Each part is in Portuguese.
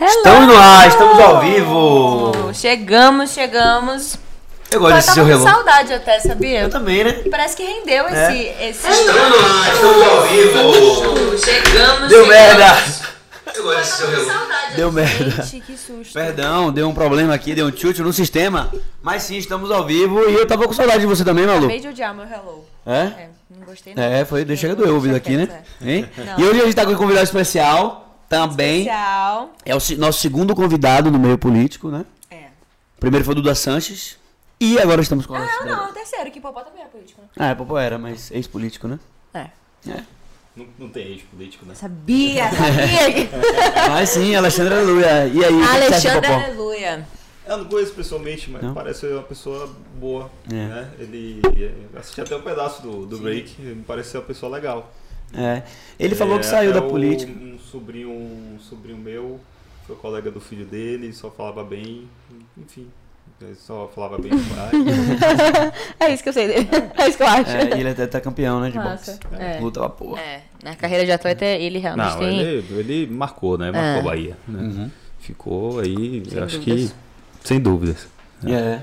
Estamos no ar, estamos ao vivo. Chegamos, chegamos. Eu gosto Eu desse tava seu com relógio. saudade até, sabia? Eu também, né? Parece que rendeu É. esse, esse. Estamos no ar, estamos ao vivo. Chegamos, Deu chegamos. merda. Eu gosto desse seu Tava com relógio. saudade. Deu merda. Gente, que susto. Perdão, deu um problema aqui, deu um tilt no sistema. Mas sim, estamos ao vivo e eu tava com saudade de você também, Malu. Acabei de odiar meu hello. É? É, não gostei não. É, foi, deixa eu doer o ouvido aqui, né? Hein? Não. E hoje a gente tá com um convidado especial também. Especial. É o nosso segundo convidado no meio político, né? É. Primeiro foi o Duda Sanches. E agora estamos com a Ah, não, terceiro, que Popó também é político, né? Ah, é, Popó era, mas ex-político, né? É. É. Não, não tem ex-político, né? Sabia, sabia. que- Mas sim, Alexandre Aleluia. E aí, o Alexandre? Aleluia. Eu não conheço pessoalmente, mas Não? parece ser uma pessoa boa. É. Né? Ele assisti até um pedaço do, do break, me pareceu uma pessoa legal. É. Ele falou que É, saiu da o- política. Um sobrinho, um sobrinho meu, foi colega do filho dele, só falava bem, enfim. Ele só falava bem do pai. É isso que eu sei dele. É isso que eu acho. É, e ele até tá campeão, né, de Massa. boxe. É. Luta pra porra. É, na carreira de atleta ele realmente Não, tem. ele, ele marcou, né? Marcou É. a Bahia. Né? Uhum. Ficou aí, Sem eu acho dúvidas. que. Sem dúvidas. É.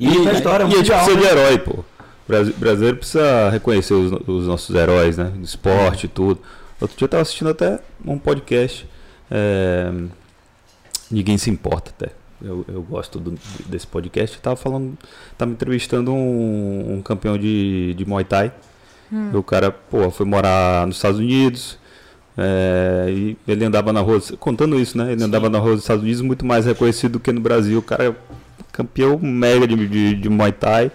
E, a história e a muito gente precisa né? de herói, pô. O brasileiro precisa reconhecer os, os nossos heróis, né? Do esporte e tudo. Outro dia eu tava assistindo até um podcast. é, Ninguém se importa até. Eu, eu gosto do- desse podcast. Tava falando. Tava entrevistando um, um campeão de, de Muay Thai. O cara, pô, foi morar nos Estados Unidos. é, e ele andava na rua, contando isso, né? Ele andava na rua dos Estados Unidos muito mais reconhecido do que no Brasil. O cara é campeão mega de, de, de Muay Thai.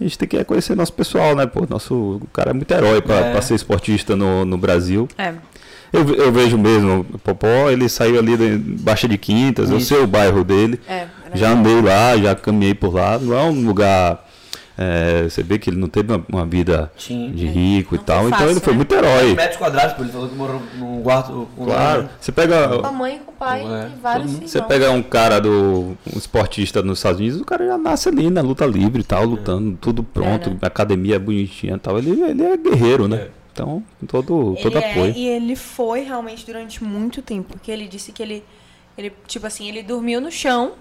A gente tem que reconhecer nosso pessoal, né? Pô, nosso, o cara é muito herói pra, É. ser esportista no, no Brasil. É. Eu, eu vejo mesmo, o Popó, ele saiu ali da Baixa de Quintas, eu Isso. sei o bairro dele. É. Já andei lá, já caminhei por lá. Não é um lugar. É, você vê que ele não teve uma, uma vida Sim. de rico e tal, então fácil, ele foi né? muito herói. metros quadrados. Ele falou que morou num quarto. com- Claro. Você pega. Com a mãe, com o pai É, e vários todo mundo. Você pega um cara do. um esportista nos Estados Unidos, o cara já nasce ali na luta livre e tal, lutando, tudo pronto, É, né? academia bonitinha e tal. Ele, ele é guerreiro, né? É. Então, todo, todo ele é, apoio. e ele foi realmente durante muito tempo. Porque ele disse que ele, ele tipo assim, ele dormiu no chão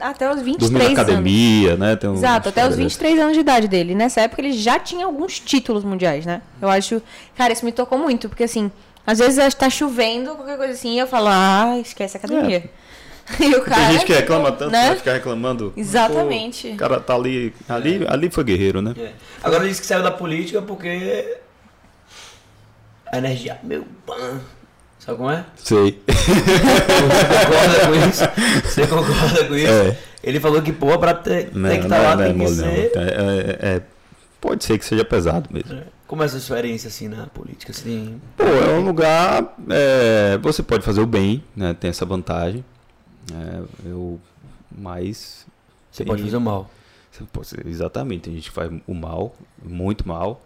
até os 23 Dormir na anos. academia, né? Tem um- Exato, até os história 23 anos de idade dele. Nessa época ele já tinha alguns títulos mundiais, né? Eu acho. Cara, isso me tocou muito, porque assim, às vezes tá chovendo, qualquer coisa assim, e eu falo, ah, esquece a academia. E o cara. É. Tem gente que reclama tanto, né? vai ficar reclamando. Exatamente. Pô, o cara tá ali. Ali, ali foi guerreiro, né? É. Agora ele disse que saiu da política porque. A energia. Meu pan. Sabe como é? Sei. Você concorda com isso? Você concorda com isso? É. Ele falou que, pô, pra ter, Não, ter que estar não, lá não é tem que não. ser. É- é- é- pode ser que seja pesado mesmo. Como é a sua experiência assim na política? Assim? Pô, é um lugar. é, você pode fazer o bem, né? Tem essa vantagem. É, eu. Mas. Você pode fazer o mal. você pode- Exatamente, tem gente que faz o mal, muito mal.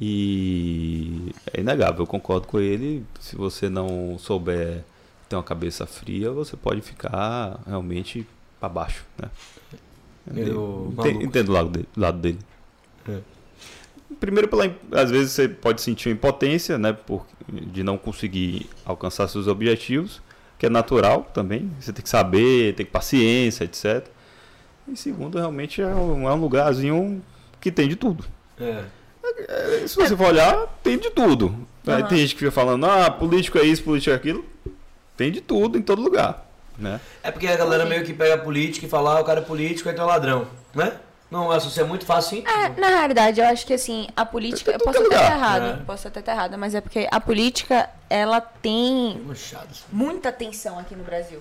E é inegável, eu concordo com ele. Se você não souber ter uma cabeça fria, você pode ficar realmente para baixo, né? Meio Ente- maluco. Entendo o lado dele. Lado dele. É. Primeiro, pela, às vezes você pode sentir uma impotência, né? Por, de não conseguir alcançar seus objetivos, que é natural também. Você tem que saber, tem que paciência, etc. E segundo, realmente é um, é um lugarzinho que tem de tudo. É. É, Se você for olhar, tem de tudo. Aí Aham. tem gente que fica falando, ah, político é isso, político é aquilo. Tem de tudo em todo lugar. Né? É porque a galera meio que pega a política e fala, ah, o cara é político, então é ladrão, né? Não, associa muito fácil sim. É, na realidade, eu acho que assim, a política. Tem Eu posso é até estar errado, né? posso até estar errada, mas é porque a política, ela tem Manchado. muita atenção aqui no Brasil.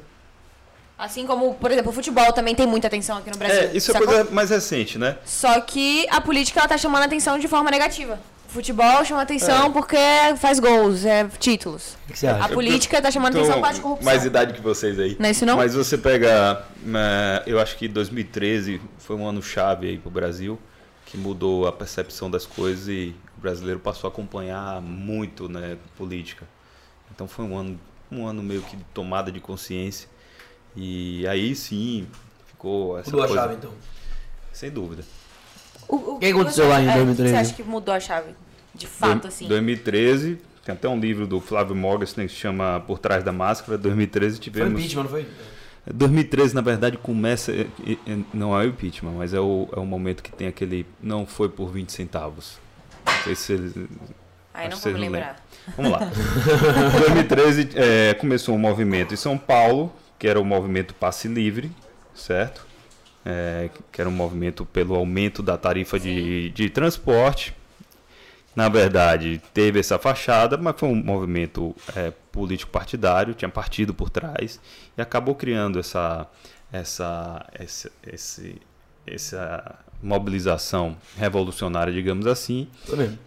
Assim como, por exemplo, o futebol também tem muita atenção aqui no Brasil. É, isso é sacou? coisa mais recente, né? Só que a política ela tá chamando a atenção de forma negativa. O futebol chama atenção porque faz gols, é títulos. O que você A acha? política tá chamando atenção por causa de corrupção. mais idade que vocês aí. Não é isso não? Mas você pega, né, eu acho que 2013 foi um ano chave aí pro Brasil, que mudou a percepção das coisas e o brasileiro passou a acompanhar muito, né, política. Então foi um ano, um ano meio que de tomada de consciência. E aí sim ficou essa Mudou a coisa. chave então. Sem dúvida. O, o que aconteceu lá em você- 2013? Você acha que mudou a chave? De fato, Dois- assim. 2013 Tem até um livro do Flávio Morgenstern que se chama Por Trás da Máscara, 2013 Foi tivemos... impeachment, não foi? 2013, na verdade, começa. é, é, é, Não é o impeachment, mas é o, é o momento que tem aquele. Não foi por 20 centavos. Não sei se eles- Aí não que vou lembrar. Vamos lá. Em 2013 é, começou um movimento em São Paulo, que era o movimento Passe Livre, certo? É, que era um movimento pelo aumento da tarifa de, de transporte. Na verdade, teve essa fachada, mas foi um movimento é, político-partidário, tinha partido por trás, e acabou criando essa, essa, essa, esse, essa mobilização revolucionária, digamos assim,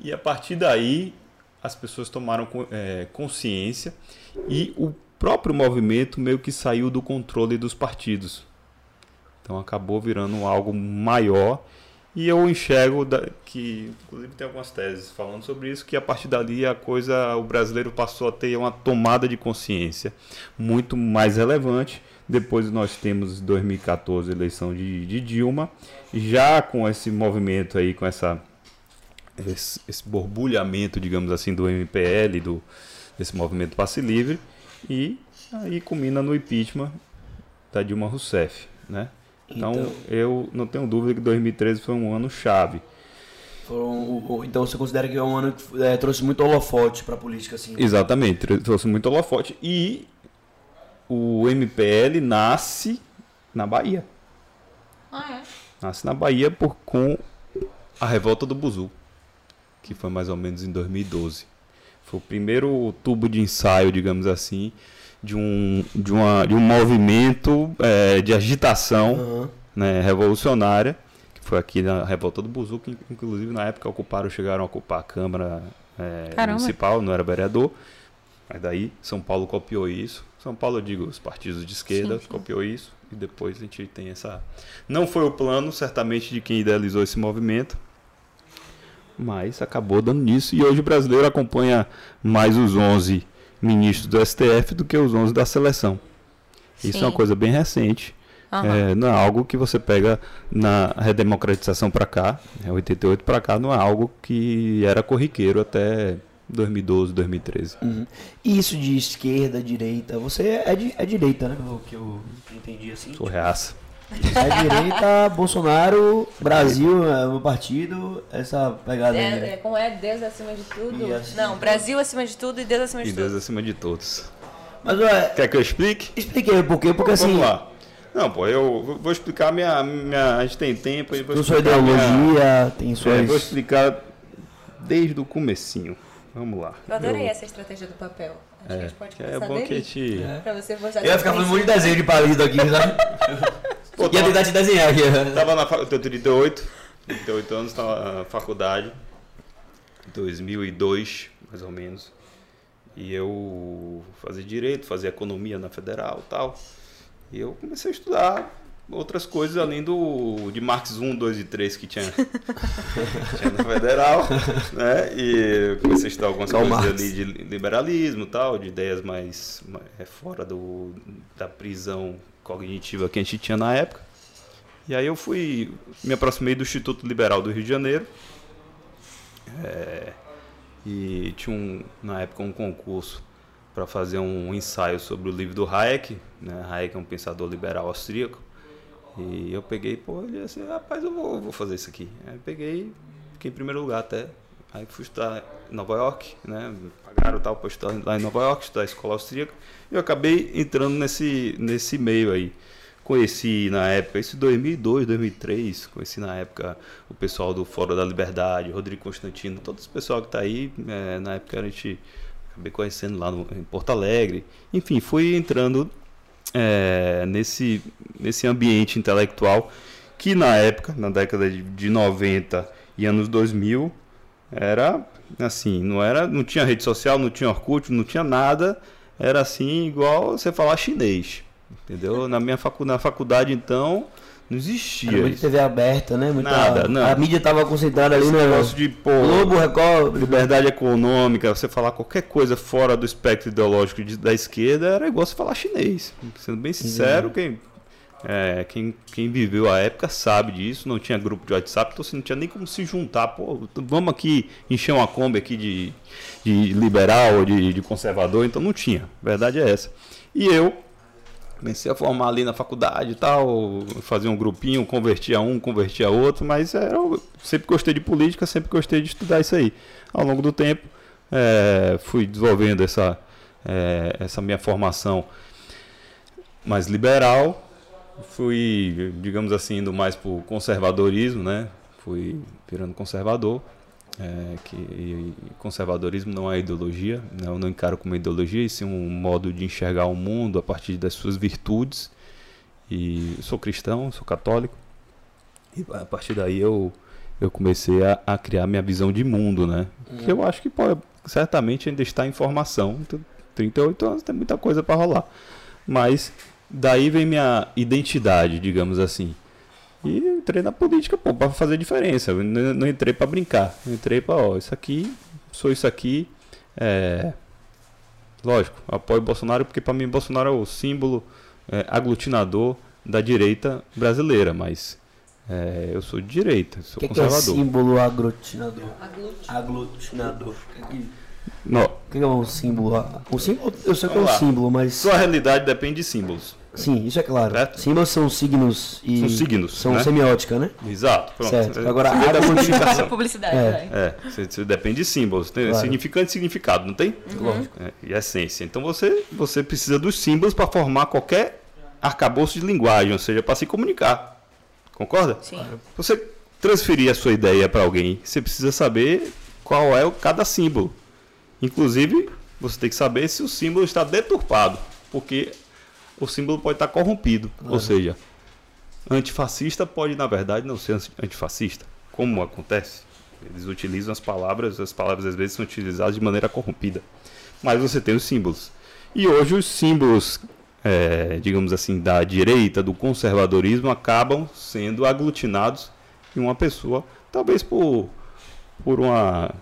e a partir daí, as pessoas tomaram eh, consciência e o próprio movimento meio que saiu do controle dos partidos. Então acabou virando algo maior. E eu enxergo da- que, inclusive, tem algumas teses falando sobre isso, que a partir dali a coisa, o brasileiro passou a ter uma tomada de consciência muito mais relevante. Depois nós temos 2014 a eleição de, de Dilma, já com esse movimento aí, com essa esse, esse borbulhamento, digamos assim, do MPL, do, desse movimento passe livre, e aí culmina no impeachment da Dilma Rousseff, né? Então, Então- eu não tenho dúvida que 2013 foi um ano chave. Foram, então você considera que é um ano que é, trouxe muito holofote pra política, assim? Exatamente, tr- trouxe muito holofote e o MPL nasce na Bahia. Ah, é? Nasce na Bahia por, com a revolta do Buzu, que foi mais ou menos em 2012. Foi o primeiro tubo de ensaio, digamos assim, de um, de uma, de um movimento eh, de agitação Aham. né, revolucionária, que foi aqui na revolta do Buzu, que inclusive na época ocuparam, chegaram a ocupar a Câmara Caramba. Municipal, não era vereador. Mas daí São Paulo copiou isso. São Paulo, eu digo, os partidos de esquerda Sim, sim. copiou isso. E depois a gente tem essa. Não foi o plano, certamente, de quem idealizou esse movimento. Mas acabou dando nisso. E hoje o brasileiro acompanha mais os 11 ministros do STF do que os 11 da seleção. Isso é uma Sim. coisa bem recente. Aham. É, não é algo que você pega na redemocratização para cá, é 88 para cá, não é algo que era corriqueiro até 2012, 2013. Uhum. E isso de esquerda, direita, você é, de, é direita, né? O que eu entendi assim. Sou reaça. É direita, Bolsonaro, Brasil, é o meu partido, essa pegada aí. É, né? é, como é Deus acima de tudo? E assim- Não, Brasil acima de tudo e Deus acima de E Deus tudo. acima de todos. Mas ué, Quer que eu explique? expliquei por quê, porque assim, Vamos lá. Não, pô, eu vou- explicar minha, minha. A gente tem tempo. eu vou sua explicar minha- ideologia, tem É, suas. vou explicar desde o comecinho. Vamos lá. Eu adorei Eu- essa estratégia do papel. Acho que a É, gente pode que é começar bom que a dele. gente. É. Pra você mostrar Eu ia ficar fazendo de princípio. desenho de palito aqui, sabe? Pô, ia tentar te desenhar aqui. Tava na faculdade, eu tenho 38, 38 anos, tava na faculdade, 2002, mais ou menos. E eu fazia direito, fazia economia na federal e tal. E eu comecei a estudar outras coisas além do de Marx 1, 2 e 3 que tinha, tinha na federal, né? E comecei a estudar algumas Karl coisas Marx. ali de liberalismo tal, de ideias mais, mais é, fora do, da prisão cognitiva que a gente tinha na época. E aí eu fui, me aproximei do Instituto Liberal do Rio de Janeiro. É, e tinha um, na época um concurso para fazer um ensaio sobre o livro do Hayek. Né? Hayek é um pensador liberal austríaco. E eu peguei, pô, olhei assim, rapaz, eu vou, vou fazer isso aqui. Aí peguei, fiquei em primeiro lugar até. Aí fui estudar em Nova York, né? Pagaram tal para estudar lá em Nova York, estudar escola austríaca. E eu acabei entrando nesse, nesse meio aí. Conheci na época, isso em 2002, 2003, conheci na época o pessoal do Fórum da Liberdade, Rodrigo Constantino, todo esse pessoal que está aí. é, na época a gente acabei conhecendo lá no, em Porto Alegre. Enfim, fui entrando é, nesse, nesse ambiente intelectual que na época, na década de, de 90 e anos 2000, era assim, não era, não tinha rede social, não tinha Orkut, não tinha nada, era assim igual você falar chinês, entendeu? Na minha facu, na faculdade então não existia Era muito. TV aberta, né? Muita, Nada, não. A mídia tava concentrada ali no negócio de pô, Globo, Record, liberdade econômica, você falar qualquer coisa fora do espectro ideológico de- da esquerda era igual você falar chinês. Sendo bem sincero, quem É, quem, quem viveu a época sabe disso, não tinha grupo de WhatsApp, então você não tinha nem como se juntar. Pô, vamos aqui encher uma Kombi aqui de, de liberal ou de, de conservador, então não tinha. A verdade é essa. E eu comecei a formar ali na faculdade e tal, fazia um grupinho, convertia um, convertia outro, mas era, eu sempre gostei de política, sempre gostei de estudar isso aí. Ao longo do tempo, é, fui desenvolvendo essa, é, essa minha formação mais liberal, fui, digamos assim, indo mais para o conservadorismo, né? Fui virando conservador. É, que conservadorismo não é ideologia, né? eu não encaro como ideologia, e sim um modo de enxergar o mundo a partir das suas virtudes. E sou cristão, sou católico, e a partir daí eu, eu comecei a, a criar minha visão de mundo, né? Que eu acho que pode, certamente ainda está em formação. Então, 38 anos tem muita coisa para rolar, mas daí vem minha identidade, digamos assim. E entrei na política, pô, pra fazer diferença. Eu não, entrei para brincar. Eu entrei para, ó, isso aqui, sou isso aqui. É... Lógico, apoio Bolsonaro porque para mim Bolsonaro é o símbolo é, aglutinador da direita brasileira, mas é, eu sou de direita, sou que, que é conservador. símbolo aglutinador? Aglutinador. O que, que- Não, o que é um símbolo? O símbolo, eu sei que é um símbolo, mas. sua realidade depende de símbolos. Sim, isso é claro. Certo? Símbolos são signos e. São signos, São né? semiótica, né? Exato, pronto. Certo. É, Agora, a da significação. Publicidade, É. É, você, você depende de símbolos. Tem Claro. significante e significado, não tem? Lógico. É, e essência. Então você, você precisa dos símbolos para formar qualquer arcabouço de linguagem, ou seja, para se comunicar. Concorda? Sim. Você transferir a sua ideia para alguém, você precisa saber qual é o, cada símbolo. Inclusive, você tem que saber se o símbolo está deturpado, porque o símbolo pode estar corrompido. Ou seja, antifascista pode, na verdade, não ser antifascista. Como acontece? Eles utilizam as palavras, as palavras às vezes são utilizadas de maneira corrompida. Mas você tem os símbolos. E hoje os símbolos, é, digamos assim, da direita, do conservadorismo, acabam sendo aglutinados em uma pessoa, talvez por, por uma.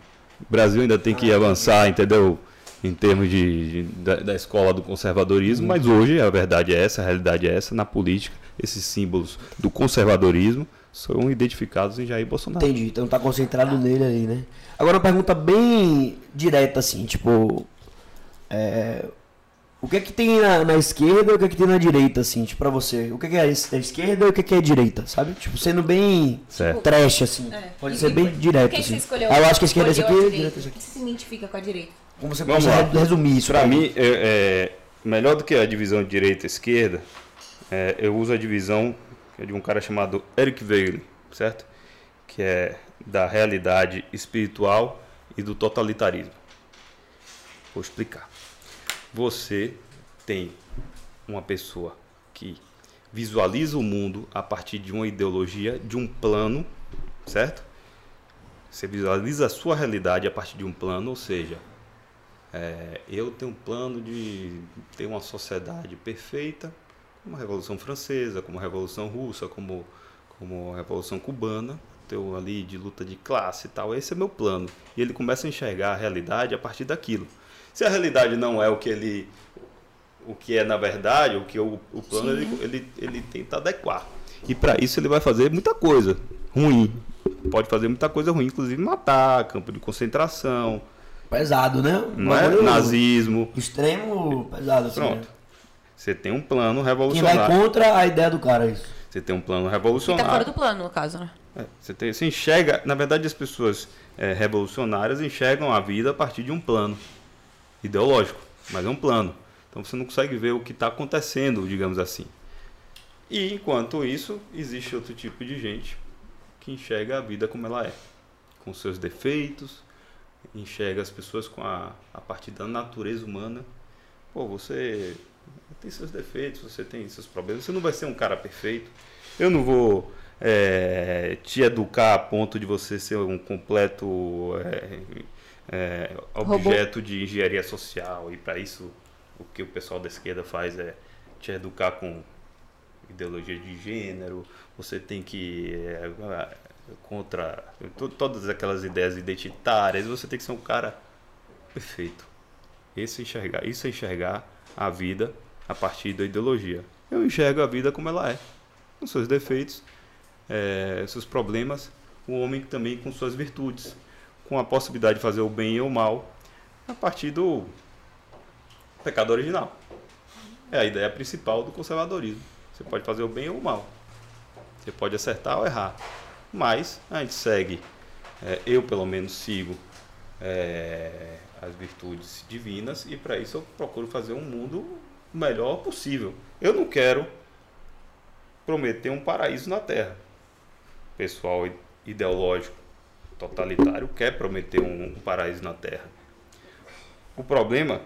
O Brasil ainda tem que avançar, entendeu? Em termos de, de- da, da escola do conservadorismo, mas hoje a verdade é essa, a realidade é essa, na política, esses símbolos do conservadorismo são identificados em Jair Bolsonaro. Entendi, então tá concentrado nele aí, né? Agora uma pergunta bem direta, assim, tipo. é, o que é que tem na, na esquerda e o que é que tem na direita, assim, tipo, pra você? O que é, que é a es- a esquerda e o que é, que é a direita, sabe? Tipo, sendo bem Certo. trash, assim. É. Pode E ser bem direto, que, que assim. você escolheu? Ah, eu acho que a esquerda é aqui é O aqui. que você se identifica com a direita? Como você Vamos pode lá. resumir isso? Para pra mim, é, é, melhor do que a divisão direita e esquerda, é, eu uso a divisão de um cara chamado Eric Weigel, certo? Que é da realidade espiritual e do totalitarismo. Vou explicar. Você tem uma pessoa que visualiza o mundo a partir de uma ideologia, de um plano, certo? Você visualiza a sua realidade a partir de um plano, ou seja, é, eu tenho um plano de ter uma sociedade perfeita, como a Revolução Francesa, como a Revolução Russa, como, como a Revolução Cubana, teu ali de luta de classe e tal. Esse é meu plano. E ele começa a enxergar a realidade a partir daquilo. Se a realidade não é o que ele o que é na verdade, o que o, o plano ele, ele, ele tenta adequar. E para isso ele vai fazer muita coisa ruim. Pode fazer muita coisa ruim, inclusive matar, campo de concentração, Pesado, né? não é? Nazismo. Extremo pesado, assim. Pronto. Né? Você tem um plano Quem vai revolucionário. contra a ideia do cara, é isso. Você tem um plano E tá fora revolucionário. do plano, no caso, né? É, você, tem, você enxerga, na verdade, as pessoas é, revolucionárias enxergam a vida a partir de um plano ideológico, mas é um plano. Então você não consegue ver o que está acontecendo, digamos assim. E enquanto isso, existe outro tipo de gente que enxerga a vida como ela é, com seus defeitos, enxerga as pessoas com a, a partir da natureza humana. Pô, você tem seus defeitos, você tem seus problemas, você não vai ser um cara perfeito. Eu não vou é, te educar a ponto de você ser um completo é, é, objeto de engenharia social. E para isso, o que o pessoal da esquerda faz é te educar com ideologia de gênero. Você tem que é, contra to- todas aquelas ideias identitárias. Você tem que ser um cara perfeito. Esse é enxergar, isso é enxergar a vida a partir da ideologia. eu enxergo a vida como ela é, com seus defeitos, eh, seus problemas, o homem também com suas virtudes, com a possibilidade de fazer o bem ou o mal, a partir do pecado original. É a ideia principal do conservadorismo. Você pode fazer o bem ou o mal. Você pode acertar ou errar. Mas a gente segue, é, eu pelo menos sigo é, as virtudes divinas e para isso eu procuro fazer um mundo melhor possível. Eu não quero prometer um paraíso na Terra. O pessoal ideológico totalitário quer prometer um, paraíso na Terra. O problema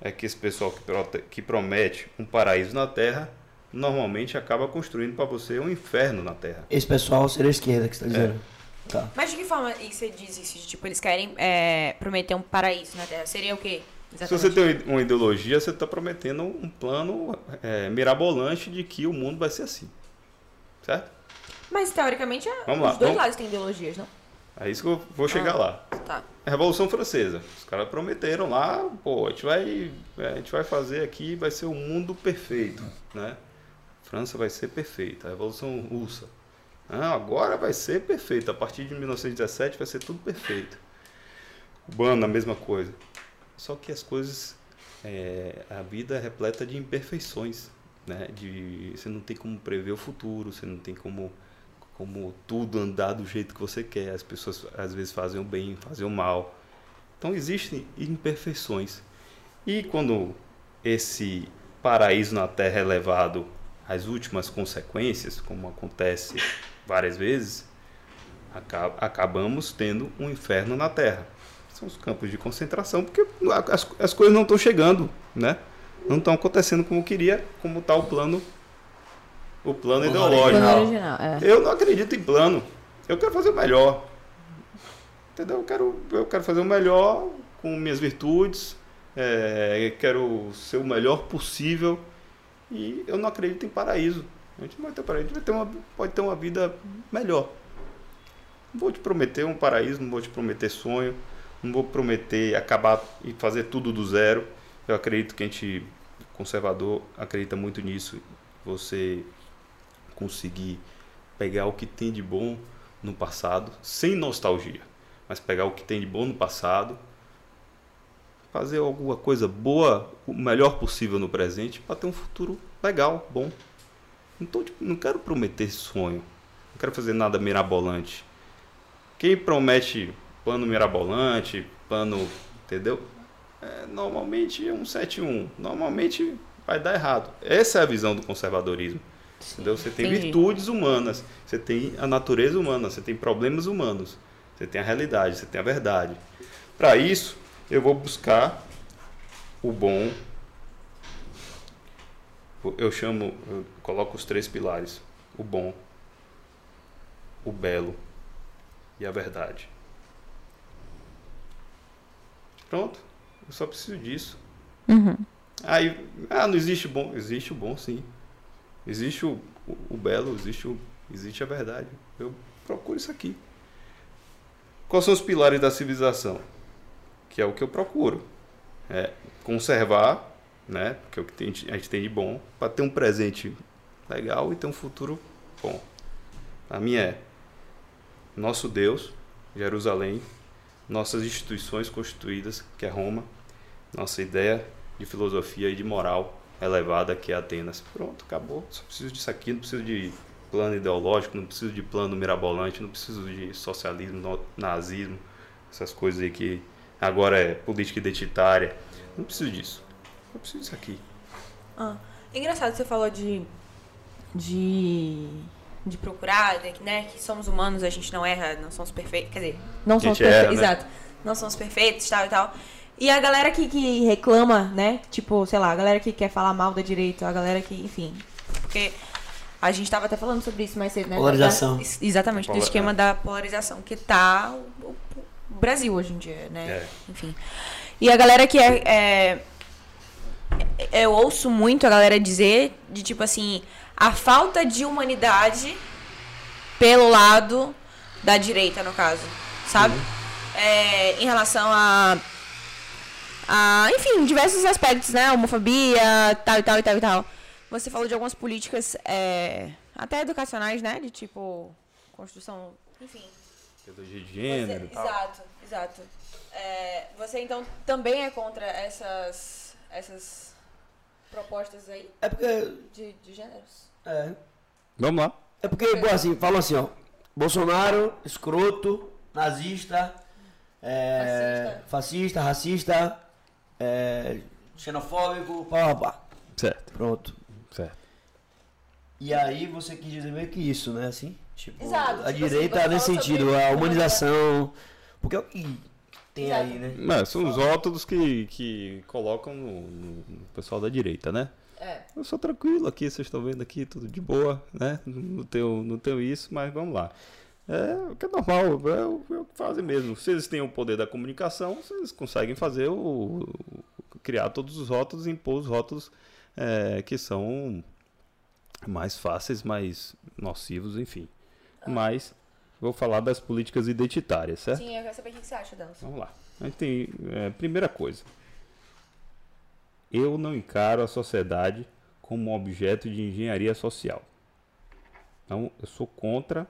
é que esse pessoal que, que promete um paraíso na Terra normalmente acaba construindo para você um inferno na Terra. Esse pessoal seria a esquerda que você tá dizendo. Tá. Mas de que forma você diz isso? de, Tipo, eles querem é, prometer um paraíso na Terra. Seria o quê? Se você tem uma ideologia, você está prometendo um plano é, mirabolante de que o mundo vai ser assim. Certo? Mas teoricamente é- Vamos lá, os dois vamos- lados têm ideologias, não? É isso que eu vou chegar Ah. lá. Tá. A Revolução Francesa. Os caras prometeram lá, pô, a gente vai, a gente vai fazer aqui, vai ser o mundo perfeito, né? França vai ser perfeita. A Revolução Russa. Ah, agora vai ser perfeito. A partir de 1917 vai ser tudo perfeito. Cubano, a mesma coisa. Só que as coisas, é, a vida é repleta de imperfeições, né? De, você não tem como prever o futuro, você não tem como como tudo andar do jeito que você quer. As pessoas às vezes fazem o bem, fazem o mal. Então existem imperfeições. E quando esse paraíso na Terra é levado às últimas consequências, como acontece várias vezes, aca- acabamos tendo um inferno na Terra. São os campos de concentração, porque as, as coisas não estão chegando, né? Não estão acontecendo como queria, como está o plano, o plano Plano ideológico. original. original, é. Eu não acredito em plano. Eu quero fazer o melhor. Entendeu? Eu quero, eu quero fazer o melhor com minhas virtudes. é, quero ser o melhor possível. E eu não acredito em paraíso. A gente não vai ter paraíso. A gente vai ter uma, pode ter uma vida melhor. Não vou te prometer um paraíso, não vou te prometer sonho. Não vou prometer acabar e fazer tudo do zero. Eu acredito que a gente, conservador, acredita muito nisso. Você conseguir pegar o que tem de bom no passado, sem nostalgia, mas pegar o que tem de bom no passado, fazer alguma coisa boa, o melhor possível no presente, para ter um futuro legal, bom. Não, tô, tipo, não quero prometer sonho, não quero fazer nada mirabolante. Quem promete plano mirabolante, plano, entendeu? É, normalmente é um 7-1. Normalmente vai dar errado. Essa é a visão do conservadorismo. Entendeu? Você tem entendi. virtudes humanas, você tem a natureza humana, você tem problemas humanos, você tem a realidade, você tem a verdade. Para isso, eu vou buscar o bom. Eu chamo, eu coloco os três pilares: o bom, o belo e a verdade. Pronto, eu só preciso disso. Uhum. Aí, ah, não existe o bom. Existe o bom, sim. Existe o, o, o belo, existe, o, existe a verdade. Eu procuro isso aqui. Quais são os pilares da civilização? Que é o que eu procuro. É conservar, né? Que é o que a gente tem de bom, para ter um presente legal e ter um futuro bom. A minha é nosso Deus, Jerusalém, nossas instituições constituídas, que é Roma, nossa ideia de filosofia e de moral elevada, que é Atenas. Pronto, acabou. Só preciso disso aqui, não preciso de plano ideológico, não preciso de plano mirabolante, não preciso de socialismo, nazismo, essas coisas aí que agora é política identitária. Não preciso disso. Eu preciso disso aqui. Ah, engraçado, você falou de. de. de procurar, né, que, né, que somos humanos, a gente não erra, não somos perfeitos. Quer dizer, não somos perfeitos. né? Exato. Não somos perfeitos, tal e tal. E a galera que, que reclama, né? Tipo, sei lá, a galera que quer falar mal da direita, a galera que, enfim. Porque a gente tava até falando sobre isso mais cedo, né? Polarização. Da- exatamente, do Pola- esquema é. da polarização que tá o Brasil hoje em dia, né? É. Enfim. E a galera que é, é- Eu ouço muito a galera dizer de tipo assim, a falta de humanidade pelo lado da direita, no caso. Sabe? É, em relação a. a. Enfim, diversos aspectos, né? Homofobia, tal e tal e tal e tal. Você falou de algumas políticas, é, até educacionais, né? De tipo, construção, enfim. Ideologia de gênero Você- tal. exato, exato. É, você então também é contra essas, essas propostas aí É porque. de, de gêneros? É. Vamos lá. É porque, bom, assim, falam assim, ó. Bolsonaro, escroto, nazista, é, fascista, racista, é, xenofóbico, pá, pá, pá. Certo, Pronto. certo. E aí você quis dizer meio que isso, né? Assim, tipo, Exato, a tipo direita assim, nesse sentido, a humanização. Porque é o que tem Exato. aí, né? Mas são os rótulos que, que colocam no, no- pessoal da direita, né? É. Eu sou tranquilo aqui, vocês estão vendo aqui, tudo de boa, né? Não tenho, não tenho isso, mas vamos lá. É o que é normal, é o, é o que fazem mesmo. Se eles têm o poder da comunicação, eles conseguem fazer o. o- criar todos os rótulos e impor os rótulos é, que são mais fáceis, mais nocivos, enfim. Mas vou falar das políticas identitárias, certo? Sim, eu quero saber o que você acha delas. Vamos lá. A gente tem. é, primeira coisa. Eu não encaro a sociedade como um objeto de engenharia social. Então, eu sou contra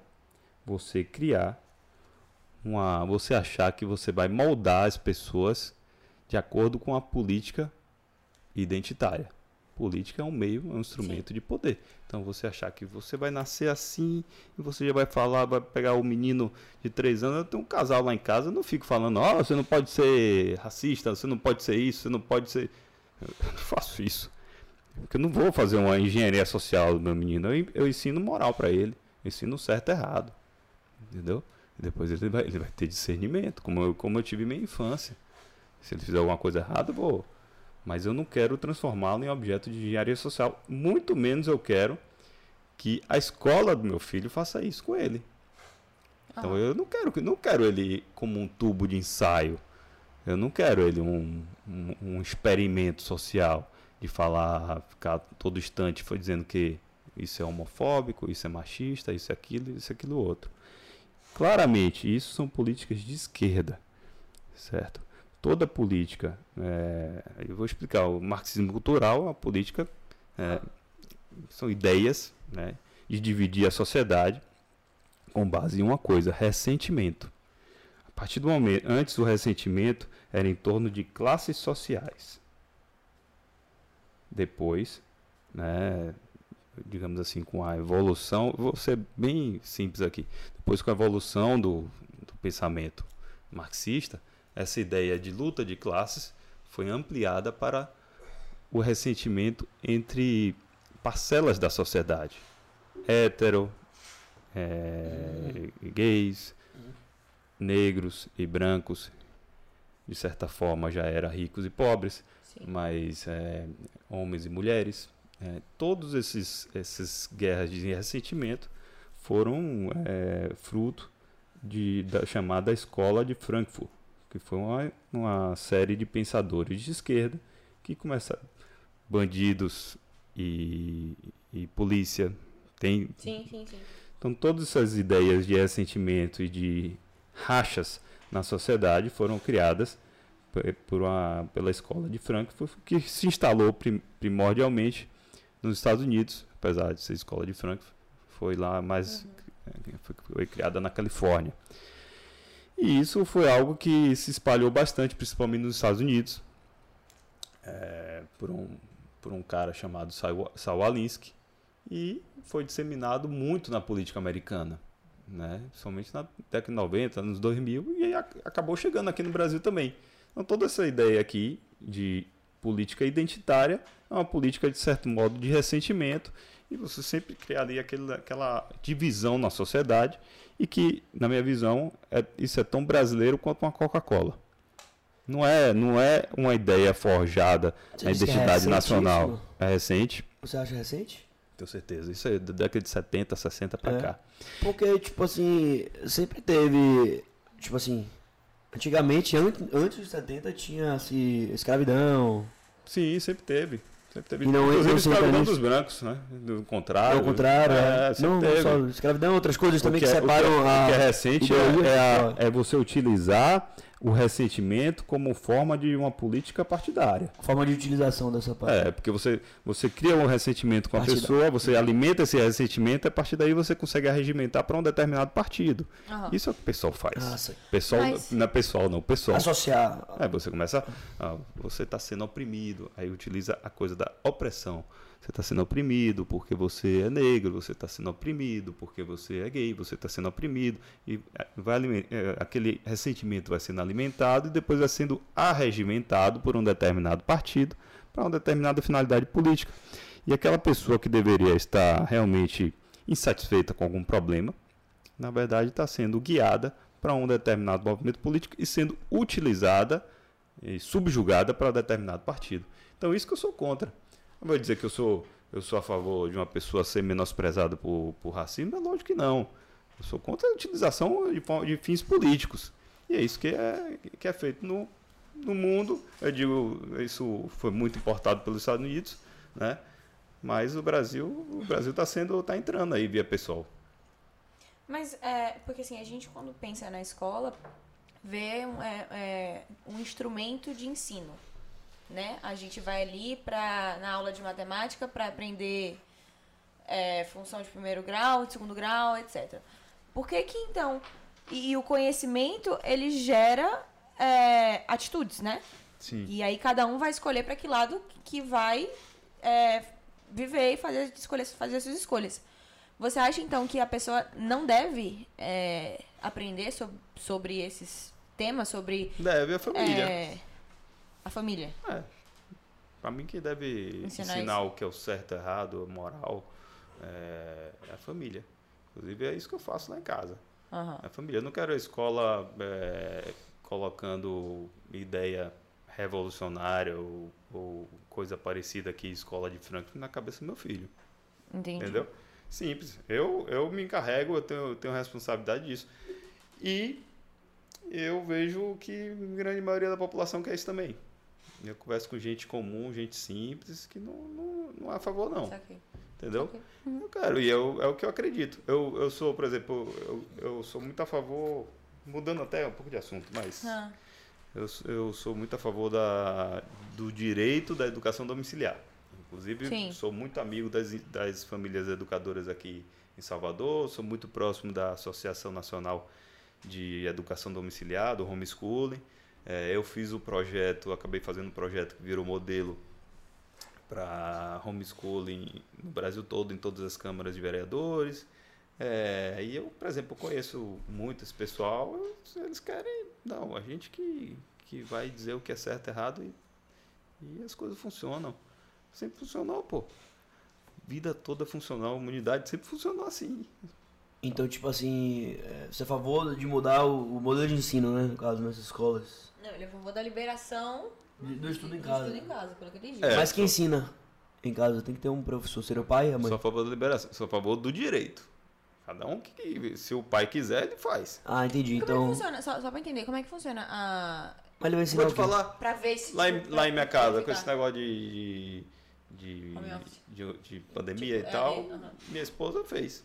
você criar uma. Você achar que você vai moldar as pessoas de acordo com a política identitária. Política é um meio, é um instrumento de poder. Então você achar que você vai nascer assim e você já vai falar, vai pegar o menino de três anos. Eu tenho um casal lá em casa, eu não fico falando, ó, você não pode ser racista, você não pode ser isso, você não pode ser. Eu não faço isso. Porque eu não vou fazer uma engenharia social do meu menino. Eu, eu ensino moral para ele, eu ensino certo e errado. Entendeu? E depois ele vai, ele vai ter discernimento, como eu, como eu tive minha infância. Se ele fizer alguma coisa errada, eu vou. Mas eu não quero transformá-lo em objeto de engenharia social. Muito menos eu quero que a escola do meu filho faça isso com ele. Então eu não quero, que- não quero ele como um tubo de ensaio. Eu não quero ele um, um, um experimento social de falar, ficar todo instante foi dizendo que isso é homofóbico, isso é machista, isso é aquilo, isso é aquilo outro. Claramente, isso são políticas de esquerda, certo? Toda política, é, eu vou explicar, o marxismo cultural uma política, é, são ideias né, de dividir a sociedade com base em uma coisa, ressentimento. A partir do momento, antes o ressentimento era em torno de classes sociais. Depois, né, digamos assim, com a evolução, vou ser bem simples aqui. Depois com a evolução do, do pensamento marxista, essa ideia de luta de classes foi ampliada para o ressentimento entre parcelas da sociedade. Hétero, é, gays, negros e brancos, de certa forma já eram ricos e pobres, Sim. mas é, homens e mulheres, é, todos esses essas guerras de ressentimento foram é, fruto de, da chamada Escola de Frankfurt, que foi uma, uma série de pensadores de esquerda que começaram bandidos e, e polícia tem Sim, sim, sim. então todas essas ideias de ressentimento e de rachas na sociedade foram criadas por uma, pela escola de Frankfurt, que se instalou prim- primordialmente nos Estados Unidos, apesar de ser escola de Frankfurt, foi lá mais eh, foi, foi criada na Califórnia. E isso foi algo que se espalhou bastante, principalmente nos Estados Unidos, eh, por, um, por um cara chamado Saul Alinsky, e foi disseminado muito na política americana, né? Principalmente na década de 90, anos 2000 e acabou chegando aqui no Brasil também. Então toda essa ideia aqui de política identitária é uma política de certo modo de ressentimento e você sempre cria ali aquele, aquela divisão na sociedade e que, na minha visão, é, isso é tão brasileiro quanto uma Coca-Cola. Não é, não é uma ideia forjada Você na é identidade recente nacional. isso? É recente, Você acha recente? tenho certeza. Isso é da década de 70, 60 pra É. cá. Porque, tipo assim, sempre teve. Tipo assim. Antigamente, an- antes dos 70, tinha assim, escravidão. Sim, sempre teve. Sempre teve. E não- Inclusive, não escravidão dos brancos, né? Do contrário. Ao contrário, é, é, não, não só escravidão, outras coisas O também que, é- o separam o a. que é recente é, é a- é você utilizar o ressentimento como forma de uma política partidária. Forma de utilização dessa parte. É, porque você, você cria um ressentimento com a pessoa, você alimenta esse ressentimento, a partir daí você consegue arregimentar para um determinado partido. Aham. Isso é o que o pessoal faz. Ah, sei. pessoal, Mas- Não é pessoal, não, pessoal. Associar. É, você começa. ah, você está sendo oprimido. Aí utiliza a coisa da opressão. Você está sendo oprimido porque você é negro, você está sendo oprimido porque você é gay, você está sendo oprimido. E eh, vai, eh, aquele ressentimento vai sendo alimentado e depois vai sendo arregimentado por um determinado partido para uma determinada finalidade política. E aquela pessoa que deveria estar realmente insatisfeita com algum problema, na verdade está sendo guiada para um determinado movimento político e sendo utilizada e subjugada para determinado partido. Então isso que eu sou contra. Não vou dizer que eu sou eu sou a favor de uma pessoa ser menosprezada por, por racismo, é lógico que não. Eu sou contra a utilização de, de fins políticos. E é isso que é, que é feito no, no mundo. Eu digo, isso foi muito importado pelos Estados Unidos, né? Mas o Brasil, o Brasil está sendo, tá entrando aí via pessoal. Mas é, porque assim, a gente quando pensa na escola, vê um, é, é, um instrumento de ensino, né? A gente vai ali pra, na aula de matemática para aprender é, função de primeiro grau, de segundo grau, etc. Por que que então... E, e o conhecimento, ele gera é, atitudes, né? Sim. E aí cada um vai escolher para que lado que vai é, viver e fazer, escolher, fazer as suas escolhas. Você acha então que a pessoa não deve é, aprender sob- sobre esses temas, sobre Deve a família. A família? É. Pra mim, quem deve Ensinar ensinar, o que é o certo, errado, moral, é, é a família. Inclusive, é isso que eu faço lá em casa. Aham. É a família. Eu não quero a escola é, colocando ideia revolucionária ou, ou coisa parecida aqui, escola de Frankfurt, na cabeça do meu filho. Entendi. Entendeu? Simples. Eu, eu me encarrego, eu tenho, eu tenho responsabilidade disso. E eu vejo que a grande maioria da população quer isso também. Eu converso com gente comum, gente simples, que não, não, não é a favor, não. Saquei. Entendeu? Ok. Eu quero, e eu, é o que eu acredito. Eu, eu sou, por exemplo, eu, eu sou muito a favor, mudando até um pouco de assunto, mas Ah, eu, eu sou muito a favor da, do direito da educação domiciliar. Inclusive, Sim. sou muito amigo das, das famílias educadoras aqui em Salvador, sou muito próximo da Associação Nacional de Educação Domiciliar, do homeschooling. É, eu fiz o projeto, acabei fazendo um projeto que virou modelo para homeschooling no Brasil todo, em todas as câmaras de vereadores. É, e eu, por exemplo, conheço muito esse pessoal, eles- querem, não, a gente que, que vai dizer o que é certo e errado e, as coisas funcionam. Sempre funcionou, pô. Vida toda funcionou, a humanidade sempre funcionou assim. Então, tipo assim, é, você é a favor de mudar o modelo de ensino, né? No caso, nessas escolas. Não, ele é a favor da liberação Do estudo em do casa. estudo em casa, pelo que eu entendi. É. Mas quem ensina em casa tem que ter um professor, seria o pai e a mãe. Sou a favor da liberação, sou a favor do direito. Cada um que, se o pai quiser, ele faz. Ah, entendi. Como é Então. que funciona? Só, só pra entender, como é que funciona a... Mas ele vai ensinar Vou o te falar, Pra ver se... lá em, tipo, lá em minha casa, com esse negócio de, de, Home office. de, de pandemia Tipo, e tal, é, aham. minha esposa fez.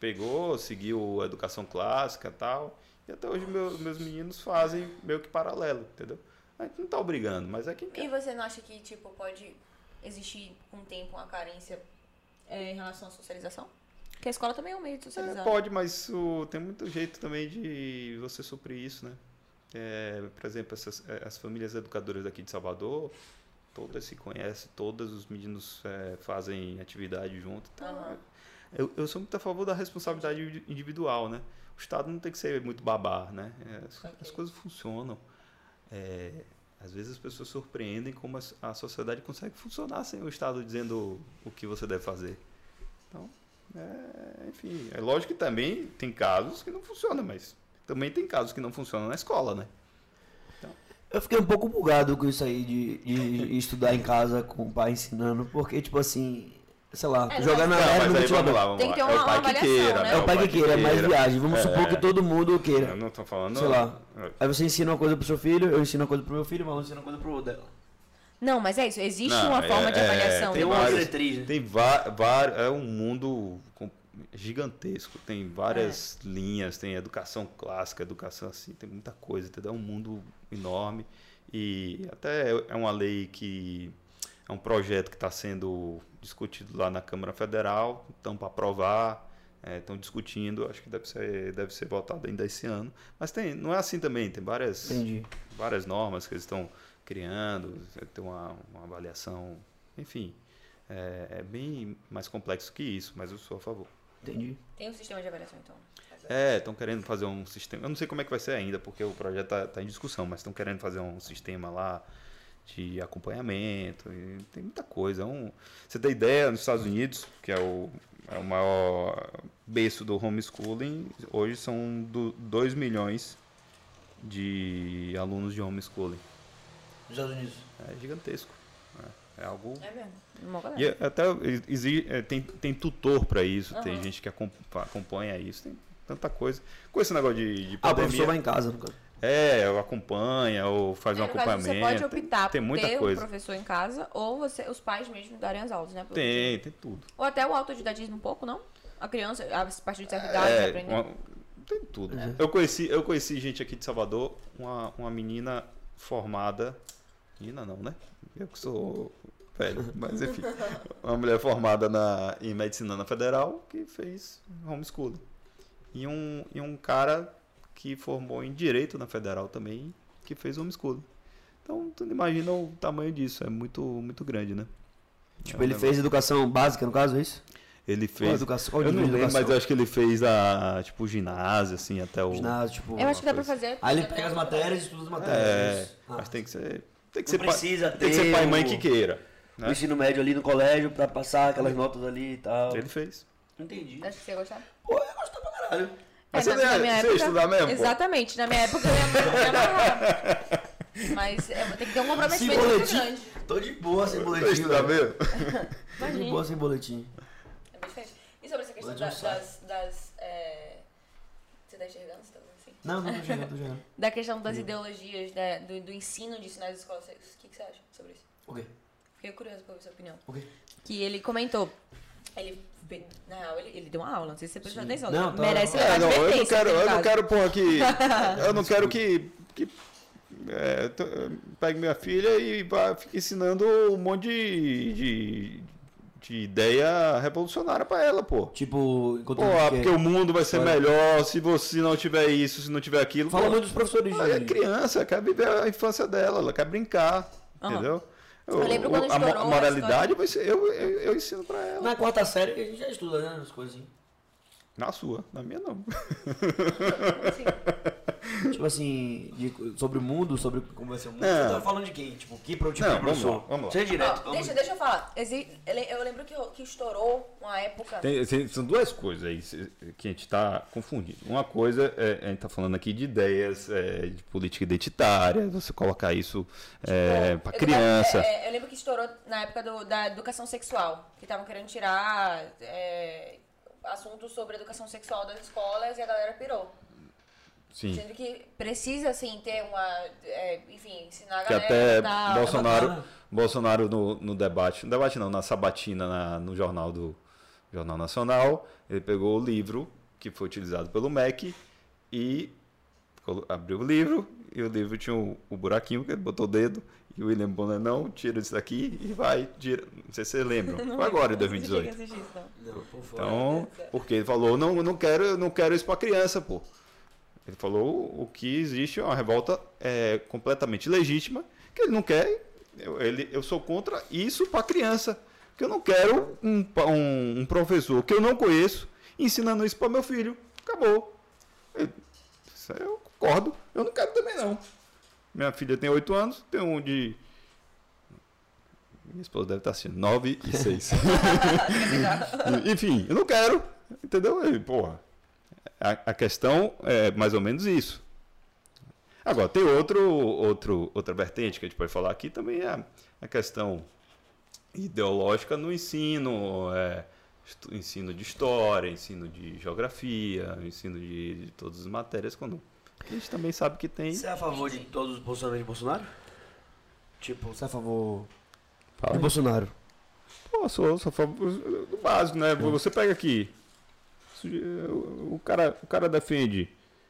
Pegou, seguiu a educação clássica e tal. E até hoje meu- meus meninos fazem meio que paralelo, entendeu? A gente não tá obrigando, mas é quem E quer. você não acha que, tipo, pode existir com o tempo uma carência é, em relação à socialização? Porque a escola também é um meio de É, socializar. pode, mas o- tem muito jeito também de você suprir isso, né? É, por exemplo, essas, é, as famílias educadoras aqui de Salvador, todas se conhecem, todos os meninos é, fazem atividade junto. Então, Aham. eu, eu sou muito a favor da responsabilidade indi- individual, né? O Estado não tem que ser muito babá, né? É, as, Ok. as coisas funcionam. É, às vezes as pessoas surpreendem como a, a sociedade consegue funcionar sem o Estado dizendo o que você deve fazer. Então, é, enfim, é lógico que também tem casos que não funcionam, mas também tem casos que não funcionam na escola, né? Eu fiquei um pouco bugado com isso aí de, de estudar em casa com o pai ensinando, porque, tipo assim, sei lá, É, jogar na leve no ventilador. lá, Tem que ter é uma o pai que avaliação, queira, né? né? É o pai que queira, é mais viagem. Vamos É, supor que todo mundo queira. Eu não tô falando. Sei lá. Aí você ensina uma coisa pro seu filho, eu ensino uma coisa pro meu filho, mas eu ensino uma coisa pro dela. Não, mas é isso. Existe Não, uma é- forma de é, avaliação. tem uma diretriz, né? Tem vários. É um mundo gigantesco, tem várias linhas, tem educação clássica, educação assim, tem muita coisa, entendeu? É um mundo enorme e até é uma lei que é um projeto que está sendo discutido lá na Câmara Federal, então para aprovar, estão discutindo, acho que deve ser, deve ser votado ainda esse ano. Mas tem, não é assim também, tem várias, Entendi. várias normas que eles estão criando, tem uma, uma avaliação, enfim, é, é bem mais complexo que isso, mas eu sou a favor. Entendi. Tem um sistema de avaliação, então. É, estão querendo fazer um sistema. Eu não sei como é que vai ser ainda, porque o projeto está em discussão, mas estão querendo fazer um sistema lá de acompanhamento. e tem muita coisa. É Um, você tem ideia, nos Estados Unidos, que é o, é o maior berço do homeschooling, hoje são 2 milhões de alunos de homeschooling. Nos Estados Unidos. É gigantesco. É, é algo. É mesmo. Uma galera. E é- até exi- é, tem, tem tutor para isso, tem Aham. gente que acom- acompanha isso, tem tanta coisa. Com esse negócio de, de Ah, o pandemia, professor vai em casa, no caso. É, ou acompanha, ou faz um É, caso, acompanhamento. você pode optar tem por muita ter coisa. um professor em casa ou você, os pais mesmo darem as aulas, né? Pelo- Tem, tem tudo. Ou até o autodidatismo um pouco, não? A criança, a partir de certa idade, É, aprender. uma- tem tudo. É. Eu, conheci, eu conheci gente aqui de Salvador, uma, uma menina formada. Menina não, né? Eu que sou velho, mas enfim. Uma mulher formada na, em medicina na federal que fez homeschooling. E um, e um cara que formou em direito na federal também, que fez homeschooling. Então, tu não imagina o tamanho disso, é muito, muito grande, né? Tipo, É um ele negócio- fez educação básica, no caso, é isso? Ele Qual fez. educação? Qual Eu não lembro, mas eu acho que ele fez a, tipo, ginásio, assim, até o. Ginásio, tipo... Eu acho que dá pra fazer. Aí ele pega as matérias e estuda as matérias. É. Ah, mas tem que ser. Tem que Não ser precisa pai, tem que ser ter pai e mãe o- que queira. O Né? ensino médio ali no colégio pra passar aquelas notas ali e tal. Ele fez. Entendi. Acho que você ia gostar. Pô, eu gosto pra caralho. Mas É, você, na- na minha você época- estudar mesmo? Exatamente, na minha época eu ia me amarrar. Mas é, tem que ter um comprometimento muito boletim. grande. Tô de boa sem Você ia boletim. estudar mesmo? Tô de boa sem boletim. É bem diferente. E sobre essa questão Boletim da- das. das é... Você tá enxergando? Você tá assim? Não, não tô chegando, tô chegando. Da questão das ideologias, da- do, do ensino disso nas escolas. O que, que você acha sobre isso? O quê? Fiquei curioso pra ouvir sua opinião. O quê? Que ele comentou. Ele, real, ele, ele deu uma aula, não sei se você prestou atenção. Não, tá- merece É, não, eu não quero, eu não quero pôr aqui. Eu não quero que. que é, pegue minha filha e vá, fique ensinando um monte de, de, de ideia revolucionária pra ela, pô. Tipo, enquanto Pô, ah, porque o mundo vai ser História. melhor se você não tiver isso, se não tiver aquilo. Fala pô. muito dos professores Ela é criança, quer viver a infância dela, ela quer brincar, Aham. entendeu? Eu lembro quando estourou a a moralidade vai ser, eu, eu, eu ensino pra ela. Na quarta série a gente já estuda, né? As coisas assim. Na sua, na minha não. Assim, Tipo assim, de- sobre o mundo, sobre como vai ser o mundo. Não. Você tá falando de quem? Tipo, que pro tipo Não, vamos lá, vamos lá. Seja direto. vamos. deixa, deixa eu falar. Eu lembro que, que estourou uma época. Tem- tem- são duas coisas aí que a gente está confundindo. Uma coisa, é, a gente está falando aqui de ideias é, de política identitária, você colocar isso é, para Educa- criança. é, é, eu lembro que estourou na época do- da educação sexual, que estavam querendo tirar é, assuntos sobre educação sexual das escolas e a galera pirou. Sim. Sendo que precisa, assim, ter uma. é, enfim, ensinar a Que galera. até e tal. Bolsonaro, bacana. Bolsonaro no, no debate, no debate não, na sabatina na- no jornal do Jornal Nacional, ele pegou o livro que foi utilizado pelo MEC e abriu o livro e o livro tinha o, o buraquinho que ele botou o dedo e o William Bonner não, tira isso daqui e vai, tira. Não sei se você lembra. Foi agora em Não cheguei a 2018. assistir isso, não. Não, por favor. Então, porque ele falou, não, eu não quero, não quero isso para criança, pô. Ele falou o que existe é uma revolta é, completamente legítima, que ele não quer, eu, ele, eu sou contra isso para criança, que eu não quero um, um, um professor que eu não conheço ensinando isso para meu filho. Acabou. Eu, isso aí eu concordo, eu não quero também não. Minha filha tem 8 anos, tem um de... Minha esposa deve estar assistindo, 9 e 6. Enfim, eu não quero, entendeu? E, porra, a, a questão é mais ou menos isso. Agora, tem outro, outro, outra vertente que a gente pode falar aqui também é a, questão ideológica no ensino, é, ensino de história, ensino de geografia, ensino de, de todas as matérias, quando a gente também sabe que tem. Você é a favor de todos os posicionamentos de Bolsonaro? Tipo, você é a favor Fala de aí. Bolsonaro? Pô, sou, sou a favor do básico, né? Você pega aqui o, cara, o cara defende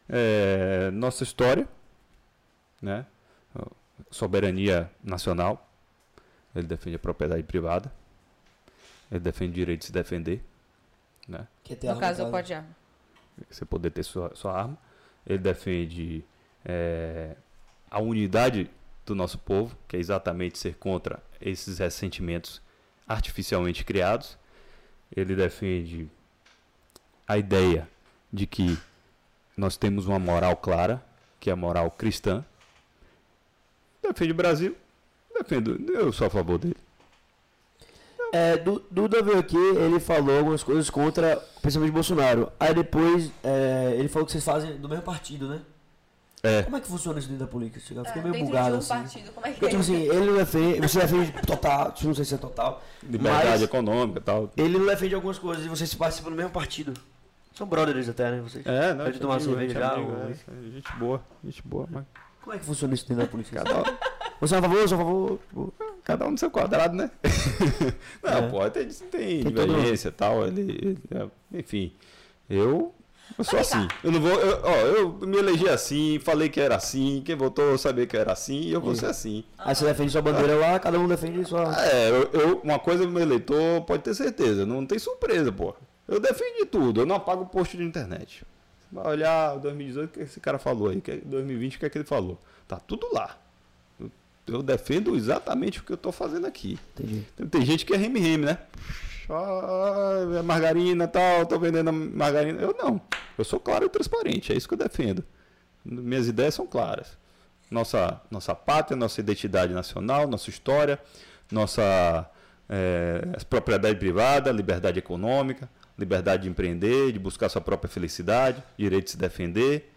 é, nossa história, né? soberania nacional, ele defende a propriedade privada, ele defende o direito de se defender, né? No caso, pode arma. você poder ter sua, sua arma. Ele defende é, a unidade do nosso povo, que é exatamente ser contra esses ressentimentos artificialmente criados. Ele defende a ideia de que nós temos uma moral clara, que é a moral cristã. Defende o Brasil. Defendo, eu sou a favor dele. É, Du- Duda veio aqui, ele falou algumas coisas contra o pensamento de Bolsonaro. Aí depois é, ele falou que vocês fazem do mesmo partido, né? É. Como é que funciona isso dentro da política? Eu fiquei É, meio bugado um assim. partido, como é que Porque, é? tipo assim, ele não defende, você defende total, não sei se é total, Liberdade econômica e tal. ele não defende algumas coisas e vocês participam do mesmo partido. São brothers até, né? Vocês. É, não, Pode tomar amigo, cerveja gente já, é, é, gente boa, gente boa, mas Como é que funciona isso dentro da política? cada, Você é a favor, eu sou a favor? Tipo, cada um no seu quadrado, né? não, É. pô, tem, tem, Tem divergência e tal, ele, ele- enfim, eu, eu sou assim, eu não vou, eu, ó, eu me elegi assim, falei que era assim, quem votou sabia que era assim, e eu vou ser assim. Aí você defende sua bandeira lá, cada um defende sua. É, eu, eu- uma coisa meu eleitor pode ter certeza, não tem surpresa, pô. Eu defendi tudo, eu não apago post de internet. Vai olhar 2018, o que esse cara falou aí, que é 2020, o que é que ele falou? Tá tudo lá. Eu, eu defendo exatamente o que eu tô fazendo aqui. Entendi. Tem, tem gente que é reme-reme, né? Ah, margarina e tal, tô vendendo a margarina. Eu não. Eu sou claro e transparente, é isso que eu defendo. Minhas ideias são claras. Nossa, nossa pátria, nossa identidade nacional, nossa história, nossa é, propriedade privada, liberdade econômica, liberdade de empreender, de buscar sua própria felicidade, direito de se defender.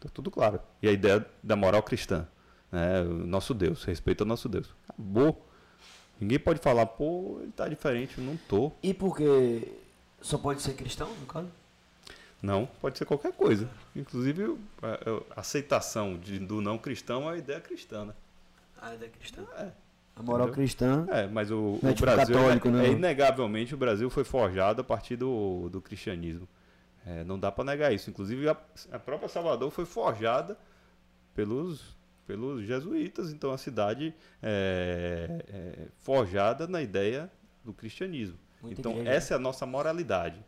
Tá tudo claro. E a ideia da moral cristã. Né? O nosso Deus, respeito ao nosso Deus. Acabou. Ninguém pode falar, pô, ele tá diferente, eu não tô. E porque só pode ser cristão, no caso? Não, pode ser qualquer coisa. Inclusive, a, a aceitação de- do não cristão é a ideia cristã, né? Ah, é cristã. É. A moral Entendeu? cristã. É, mas o, é o tipo Brasil, católico, é, né? é inegavelmente, o Brasil foi forjado a partir do, do cristianismo. É, não dá para negar isso. Inclusive, a, a própria Salvador foi forjada pelos, pelos jesuítas. Então, a cidade é, é forjada na ideia do cristianismo. Muita então, igreja. essa é a nossa moralidade.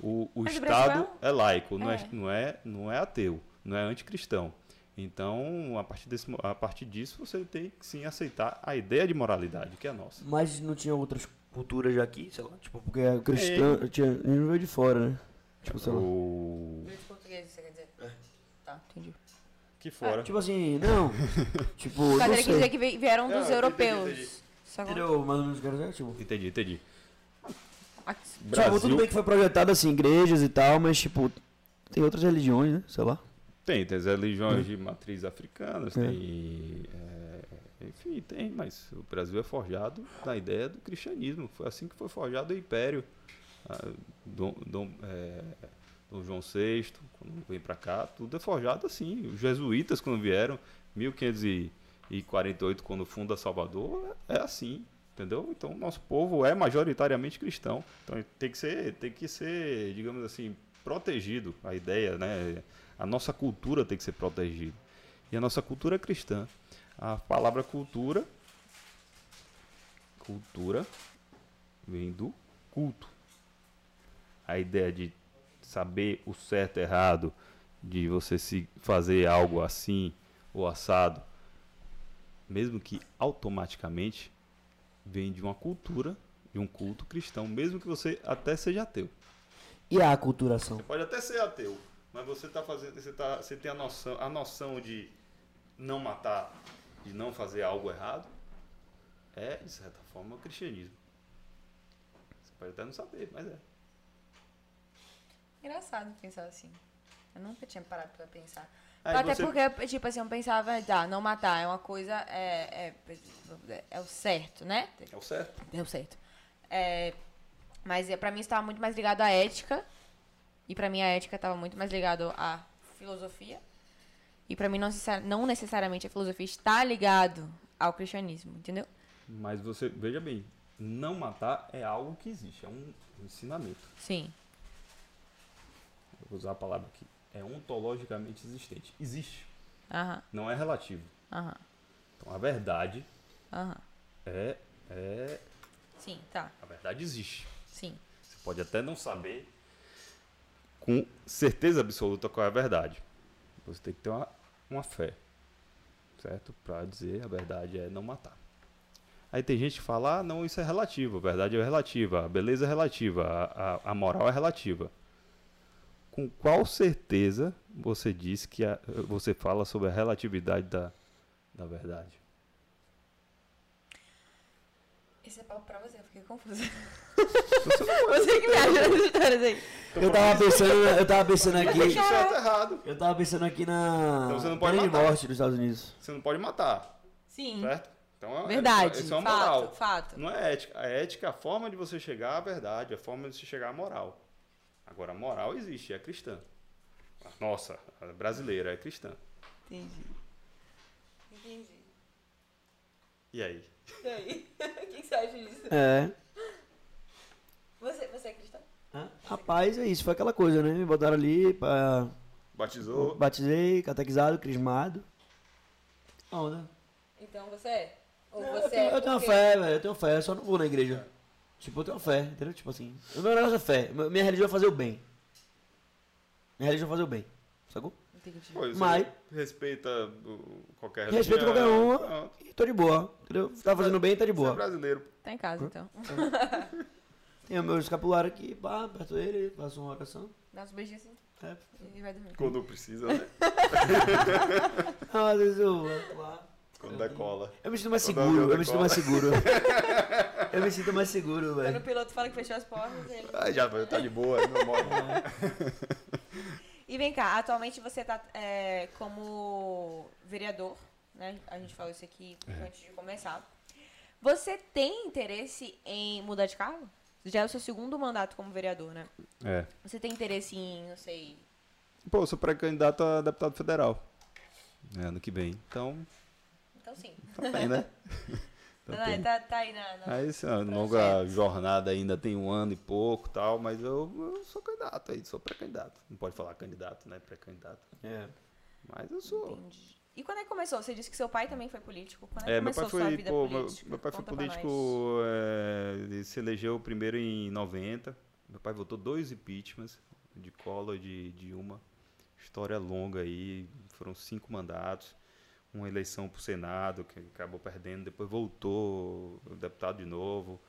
O, o Estado Brasil é laico, não é. É. não, é, não é ateu, não é anticristão. Então, a partir, desse, a partir disso, você tem que sim aceitar a ideia de moralidade, que é a nossa. Mas não tinha outras culturas já aqui, sei lá, tipo, porque a cristã tinha, ele veio de fora, né? Tipo, sei lá. O... De português, você quer dizer? Tá, entendi. Que fora. Tipo assim, não. tipo, não ele quis dizer que vi- vieram Não, dos entendi, europeus. entendi. Sacou? Entendeu? Mais ou menos o quero dizer, tipo. Entendi, entendi. Aqui- Tipo, tudo bem que foi projetado assim, igrejas e tal, mas tipo, tem outras religiões, né? Sei lá. Tem, tem as religiões de matriz africanas, É. tem. é, enfim, tem, mas o Brasil é forjado na ideia do cristianismo. Foi assim que foi forjado o Império. Ah, Dom, Dom, é, Dom João VI, quando vem pra cá, tudo é forjado assim. Os jesuítas, quando vieram, 1548, quando funda Salvador, é assim. Entendeu? Então, nosso povo é majoritariamente cristão. Então, tem que ser, tem que ser, digamos assim, protegido. A ideia, né? A nossa cultura tem que ser protegida. E a nossa cultura é cristã. A palavra cultura, cultura, vem do culto. A ideia de saber o certo e errado, de você se fazer algo assim ou assado, mesmo que automaticamente vem de uma cultura, de um culto cristão, mesmo que você até seja ateu. E a aculturação? Você pode até ser ateu, mas você tá fazendo, você, tá, você tem a noção, a noção de não matar, de não fazer algo errado, é de certa forma o cristianismo. Você pode até não saber, mas é. Engraçado pensar assim. Eu nunca tinha parado pra pensar. Aí Até você- porque, tipo assim, eu pensava, ah, não matar é uma coisa, é, é, é o certo, né? É o certo. Deu certo. É, mas é, pra mim estava muito mais ligado à ética. E pra mim a ética estava muito mais ligado à filosofia. E pra mim não, não necessariamente a filosofia está ligado ao cristianismo, entendeu? Mas você, veja bem, não matar é algo que existe, é um ensinamento. Sim. vou usar a palavra aqui, é ontologicamente existente. Existe, Aham, não é relativo. aham, Então a verdade aham. é, é Sim, tá. a verdade existe. Sim. Você pode até não saber com certeza absoluta qual é a verdade. Você tem que ter uma, uma fé, certo? Para dizer a verdade é não matar. Aí tem gente que fala, ah, não, isso é relativo, a verdade é relativa, a beleza é relativa, a, a, a moral é relativa. Com qual certeza você diz que a- você fala sobre a relatividade da, da verdade? Esse é papo pra você, eu fiquei confusa. você que me ajuda nas histórias aí. Eu tava pensando, eu tava pensando aqui. errado. Eu tava pensando aqui na Então você não pode pena de matar. morte dos Estados Unidos. Você não pode matar, Sim. certo? Então, é- Verdade. Isso é uma fato, moral. fato. Não é ética. A ética é a forma de você chegar à verdade, a forma de você chegar à moral. Agora, a moral existe, é cristã. A Nossa, a brasileira é cristã. Entendi. Entendi. E aí? E aí? o que, que você acha disso? É. Você, você é cristão? Hã? Rapaz, é isso. Foi aquela coisa, né? Me botaram ali pra. Batizou? Batizei, catequizado, crismado. Onda. Então você é? Ou Eu você tenho, é eu tenho uma porque- fé, velho. Eu tenho fé. Eu só não vou na igreja. Tipo, eu tenho fé, entendeu? Tipo assim. O meu negócio é fé. Minha religião é fazer o bem. Minha religião é fazer o bem. Sacou? Entendi. Pô, você Mas- respeita qualquer religião. qualquer uma. Pronto. E tô de boa. Entendeu? Tá fazendo bem, tá de Você é boa. brasileiro. Tá em casa, então. Tem o meu escapulário aqui, pá, aperto ele, faço uma oração. Dá uns beijinhos assim É. e vai dormir. Quando precisa, né? Ah, eu vou lá. Quando decola. Eu me sinto mais Quando seguro, eu eu me sinto mais seguro. eu me sinto mais seguro, Quando o velho. piloto fala que fechou as portas, ele... Ah, já tá de boa, não mora. E vem cá, atualmente você tá é, como vereador, né? A gente falou isso aqui antes de começar. Você tem interesse em mudar de cargo? Já é o seu segundo mandato como vereador, né? É. Você tem interesse em, não sei... Pô, eu sou pré-candidato a deputado federal. É, ano que vem. Então, Então sim. tá bem, né? Então, Não, tem- tá, tá aí na... na- Aí, essa longa jornada ainda tem um ano e pouco tal, mas eu, eu sou candidato aí, sou pré-candidato. Não pode falar candidato, né? Pré-candidato. É. Mas eu sou. Entendi. E quando é que começou? Você disse que seu pai também foi político. Quando é que É, meu começou pai sua foi, vida pô, meu, política? meu pai foi Conta pra político, é, ele se elegeu primeiro em 90. Meu pai votou dois impeachments de Collor e de Dilma. História longa aí, foram cinco mandatos. Uma eleição para o Senado, que acabou perdendo, depois voltou deputado de novo.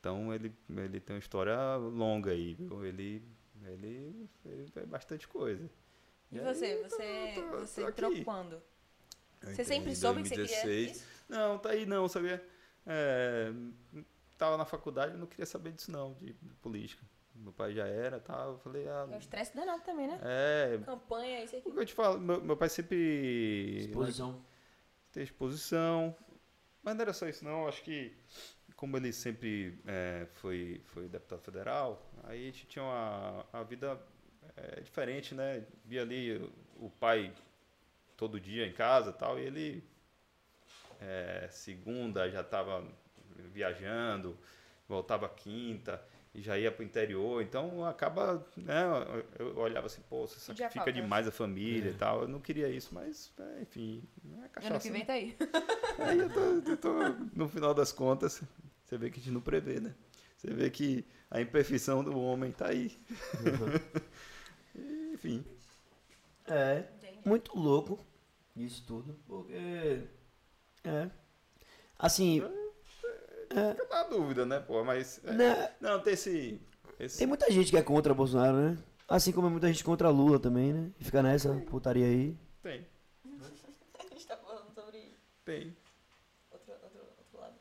Então ele, ele tem uma história longa aí, viu? Ele, ele fez bastante coisa. E aí, você? tô- Você, tô- você tô entrou aqui. quando? Eu Você sempre em soube que você queria 2016. isso? Não, tá aí não, sabia? É, tava na faculdade, eu não queria saber disso não, de, de política. Meu pai já era, tal, eu falei, ah, É um estresse danado também, né? é, Campanha, isso aqui. o que eu te falo, meu, meu pai sempre Exposição. tem exposição, mas não era só isso não, acho que como ele sempre é, foi, foi deputado federal, aí a gente tinha uma, a vida é, diferente, né? Via ali o, pai todo dia em casa e tal, e ele é, segunda já estava viajando, voltava quinta e já ia para o interior, então acaba, né? Eu olhava assim, pô, você sacrifica falta, né? demais a família e tal, eu não queria isso, mas é, enfim, é Ano cachaça, que né? vem tá aí. Aí eu tô, eu tô- no final das contas, você vê que a gente não prevê, né? Você vê que a imperfeição do homem tá aí. E, Enfim. É. Muito louco isso tudo. Porque. É. Assim. Fica na dúvida, né, pô? Mas. é, Né, Não, tem esse. esse tem muita gente que é contra Bolsonaro, né? Assim como é muita gente contra Lula também, né? E fica nessa putaria aí. Tem, A gente tá falando sobre tem. outro, outro, outro lado.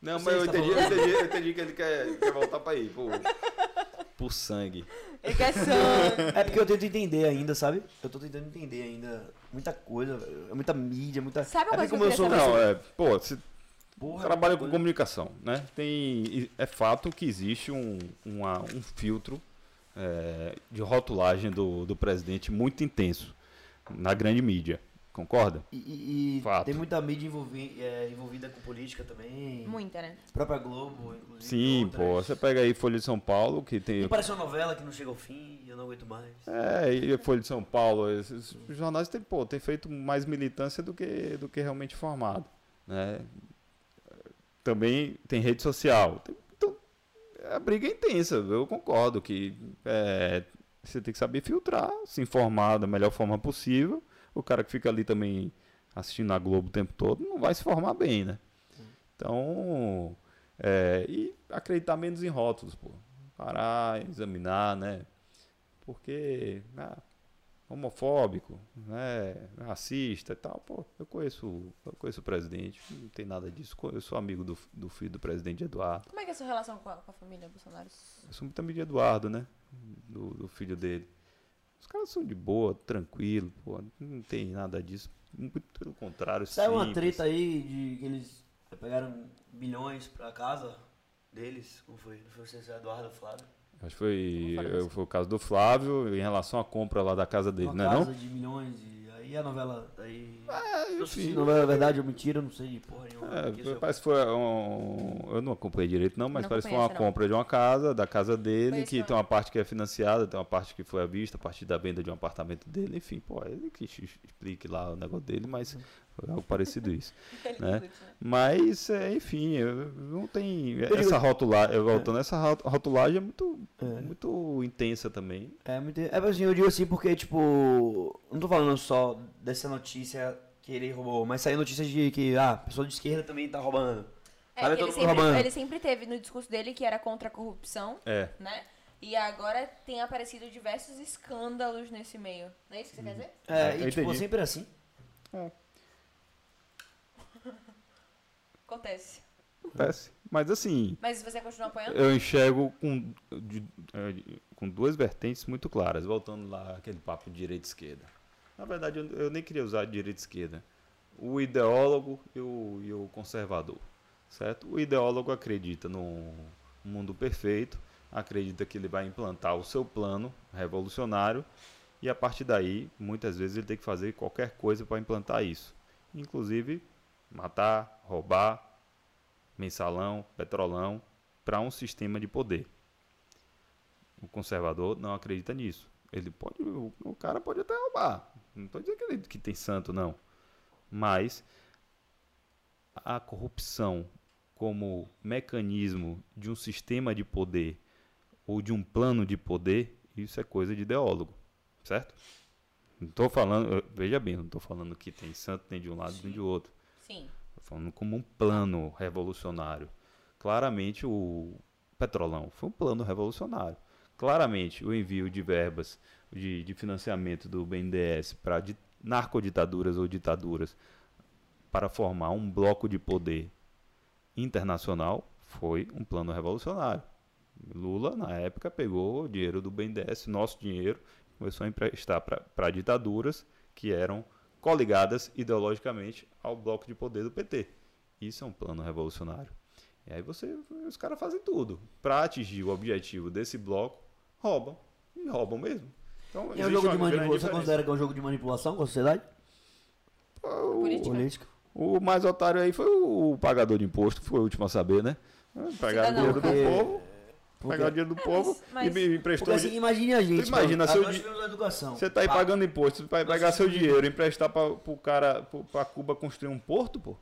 Não, Você mas eu está entendi, eu entendi, eu entendi que ele quer, quer voltar pra aí, por, por sangue. Ele quer sangue. É porque eu tento entender ainda, sabe? Eu tô tentando entender ainda muita coisa, é muita mídia, muita. Sabe uma é coisa que eu queria sou- Não, é, pô, você Porra, trabalha com comunicação, né? Tem, é fato que existe um, uma- um filtro é, de rotulagem do, do presidente muito intenso na grande mídia. Concorda? E, e- tem muita mídia envolvi- é, envolvida com política também. Muita, né? A própria Globo, inclusive. Sim, outras. pô. Você pega aí Folha de São Paulo, que tem. E parece uma novela que não chega ao fim e eu não aguento mais. É, e a Folha de São Paulo, esses jornais têm, pô, tem feito mais militância do que, do que realmente formado, né? Também tem rede social. Então, a briga é intensa, eu concordo que é, você tem que saber filtrar, se informar da melhor forma possível. O cara que fica ali também assistindo a Globo o tempo todo não vai se formar bem, né? Então, é, e acreditar menos em rótulos, pô. Parar, examinar, né? Porque, ah, homofóbico, né? Racista e tal, pô, eu conheço, eu conheço o presidente, não tem nada disso. Eu sou amigo do, do filho do presidente Eduardo. Como é que é a sua relação com a, com a família Bolsonaro? Eu sou muito amigo de Eduardo, né? Do, do filho dele. Os caras são de boa, tranquilo, pô, não tem nada disso. Muito pelo contrário, Saiu uma treta aí de que eles pegaram bilhões pra casa deles. Como foi? Não foi você, Eduardo Flávio? Acho que foi, foi o caso do Flávio em relação à compra lá da casa dele, né? casa Não? de milhões e aí a novela. É, não sei se enfim. novela é verdade ou mentira, não sei de porra nenhuma. É, parece que foi um. Eu não acompanhei direito, não, mas Não parece que foi uma não. compra de uma casa, da casa dele, Conheço, que não. tem uma parte que é financiada, tem uma parte que foi à vista, a partir da venda de um apartamento dele, enfim, pô, ele que explique lá o negócio dele, mas foi algo parecido isso. né? Mas, é, enfim, não tem. digo- Essa rotulagem, voltando, essa ro- rotulagem é muito, É. muito intensa também. É, muito... é assim, eu digo assim porque, tipo, não tô falando só dessa notícia que ele roubou, mas saiu notícia de que, ah, a pessoa de esquerda também tá roubando. É, ele, sempre, ele sempre teve no discurso dele que era contra a corrupção, É. né? E agora tem aparecido diversos escândalos nesse meio. Não é isso que você quer dizer? É, eu e tipo, entendi. sempre assim. Acontece. Acontece. Mas assim, Mas você continua apoiando? eu enxergo com, de- é, de- com duas vertentes muito claras. Voltando lá aquele papo de direita e esquerda. Na verdade, eu, eu nem queria usar direita e esquerda. O ideólogo e o, e o conservador. Certo? O ideólogo acredita num mundo perfeito, acredita que ele vai implantar o seu plano revolucionário e a partir daí, muitas vezes ele tem que fazer qualquer coisa para implantar isso. Inclusive, matar, roubar, mensalão, petrolão, para um sistema de poder. O conservador não acredita nisso. Ele pode, o, cara pode até roubar. Não estou dizendo que, ele, que tem santo, não. Mas a corrupção como mecanismo de um sistema de poder ou de um plano de poder, isso é coisa de ideólogo, certo? Não estou falando, veja bem, não estou falando que tem santo nem de um lado nem de outro. Sim. Falando como um plano revolucionário. Claramente o Petrolão foi um plano revolucionário. Claramente o envio de verbas de, de financiamento do BNDES para di- narcoditaduras ou ditaduras para formar um bloco de poder internacional foi um plano revolucionário. Lula, na época, pegou o dinheiro do BNDES, nosso dinheiro, começou a emprestar para ditaduras que eram coligadas ideologicamente ao bloco de poder do PT. Isso é um plano revolucionário. E aí você, os caras fazem tudo para atingir o objetivo desse bloco, roubam e roubam mesmo. Então, é um jogo de manipulação. Você considera que é um jogo de manipulação com a sociedade? O, Política. O mais otário aí foi o pagador de imposto, que foi o último a saber, né? Pegar o Cidadão, dinheiro do povo, Porque, pegar o dinheiro do povo mas- e me emprestou. porque assim, imagine a gente. Imagina seu di- educação. Você tá aí Pá, pagando imposto, você vai pegar seu dinheiro e emprestar pra, pro cara, pro, pra Cuba construir um porto, pô?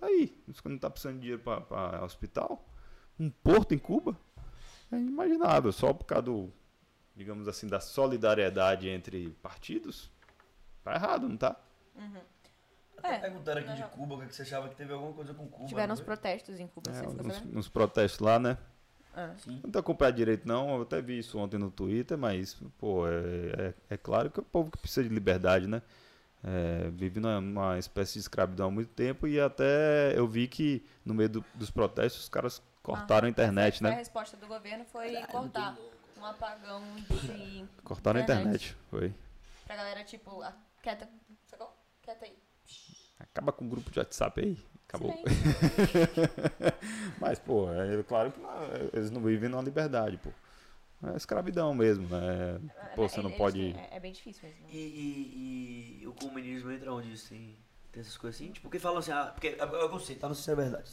Aí, você não tá precisando de dinheiro pra, pra hospital? Um porto em Cuba? É inimaginável, só por causa do, digamos assim, da solidariedade entre partidos? Tá errado, não tá? Até É, perguntaram aqui de não. Cuba o que que você achava que teve alguma coisa com Cuba. Tiveram não uns protestos em Cuba, É, nos, sabendo? nos protestos lá, né? Ah. Sim. Não tô acompanhando direito não, eu até vi isso ontem no Twitter, mas, pô, é, é, é claro que é o povo que precisa de liberdade, né? É, vive numa, espécie de escravidão há muito tempo e até eu vi que no meio do- dos protestos os caras cortaram a internet, Foi A né? resposta do governo foi cortar um apagão de. Cortaram a internet. internet, foi. Pra galera, tipo, ah, quieta. Sacou? Quieta aí. Acaba com o grupo de WhatsApp aí, acabou. Mas, pô, é claro que não- eles não vivem numa liberdade, pô. É escravidão mesmo, né? Pô, você É- não eles pode. têm- É, é bem difícil mesmo. E, e- e o comunismo entra onde isso tem, tem essas coisas assim? Tipo, porque falam assim, ah, porque é é eu sei, tá? Não sei se é verdade.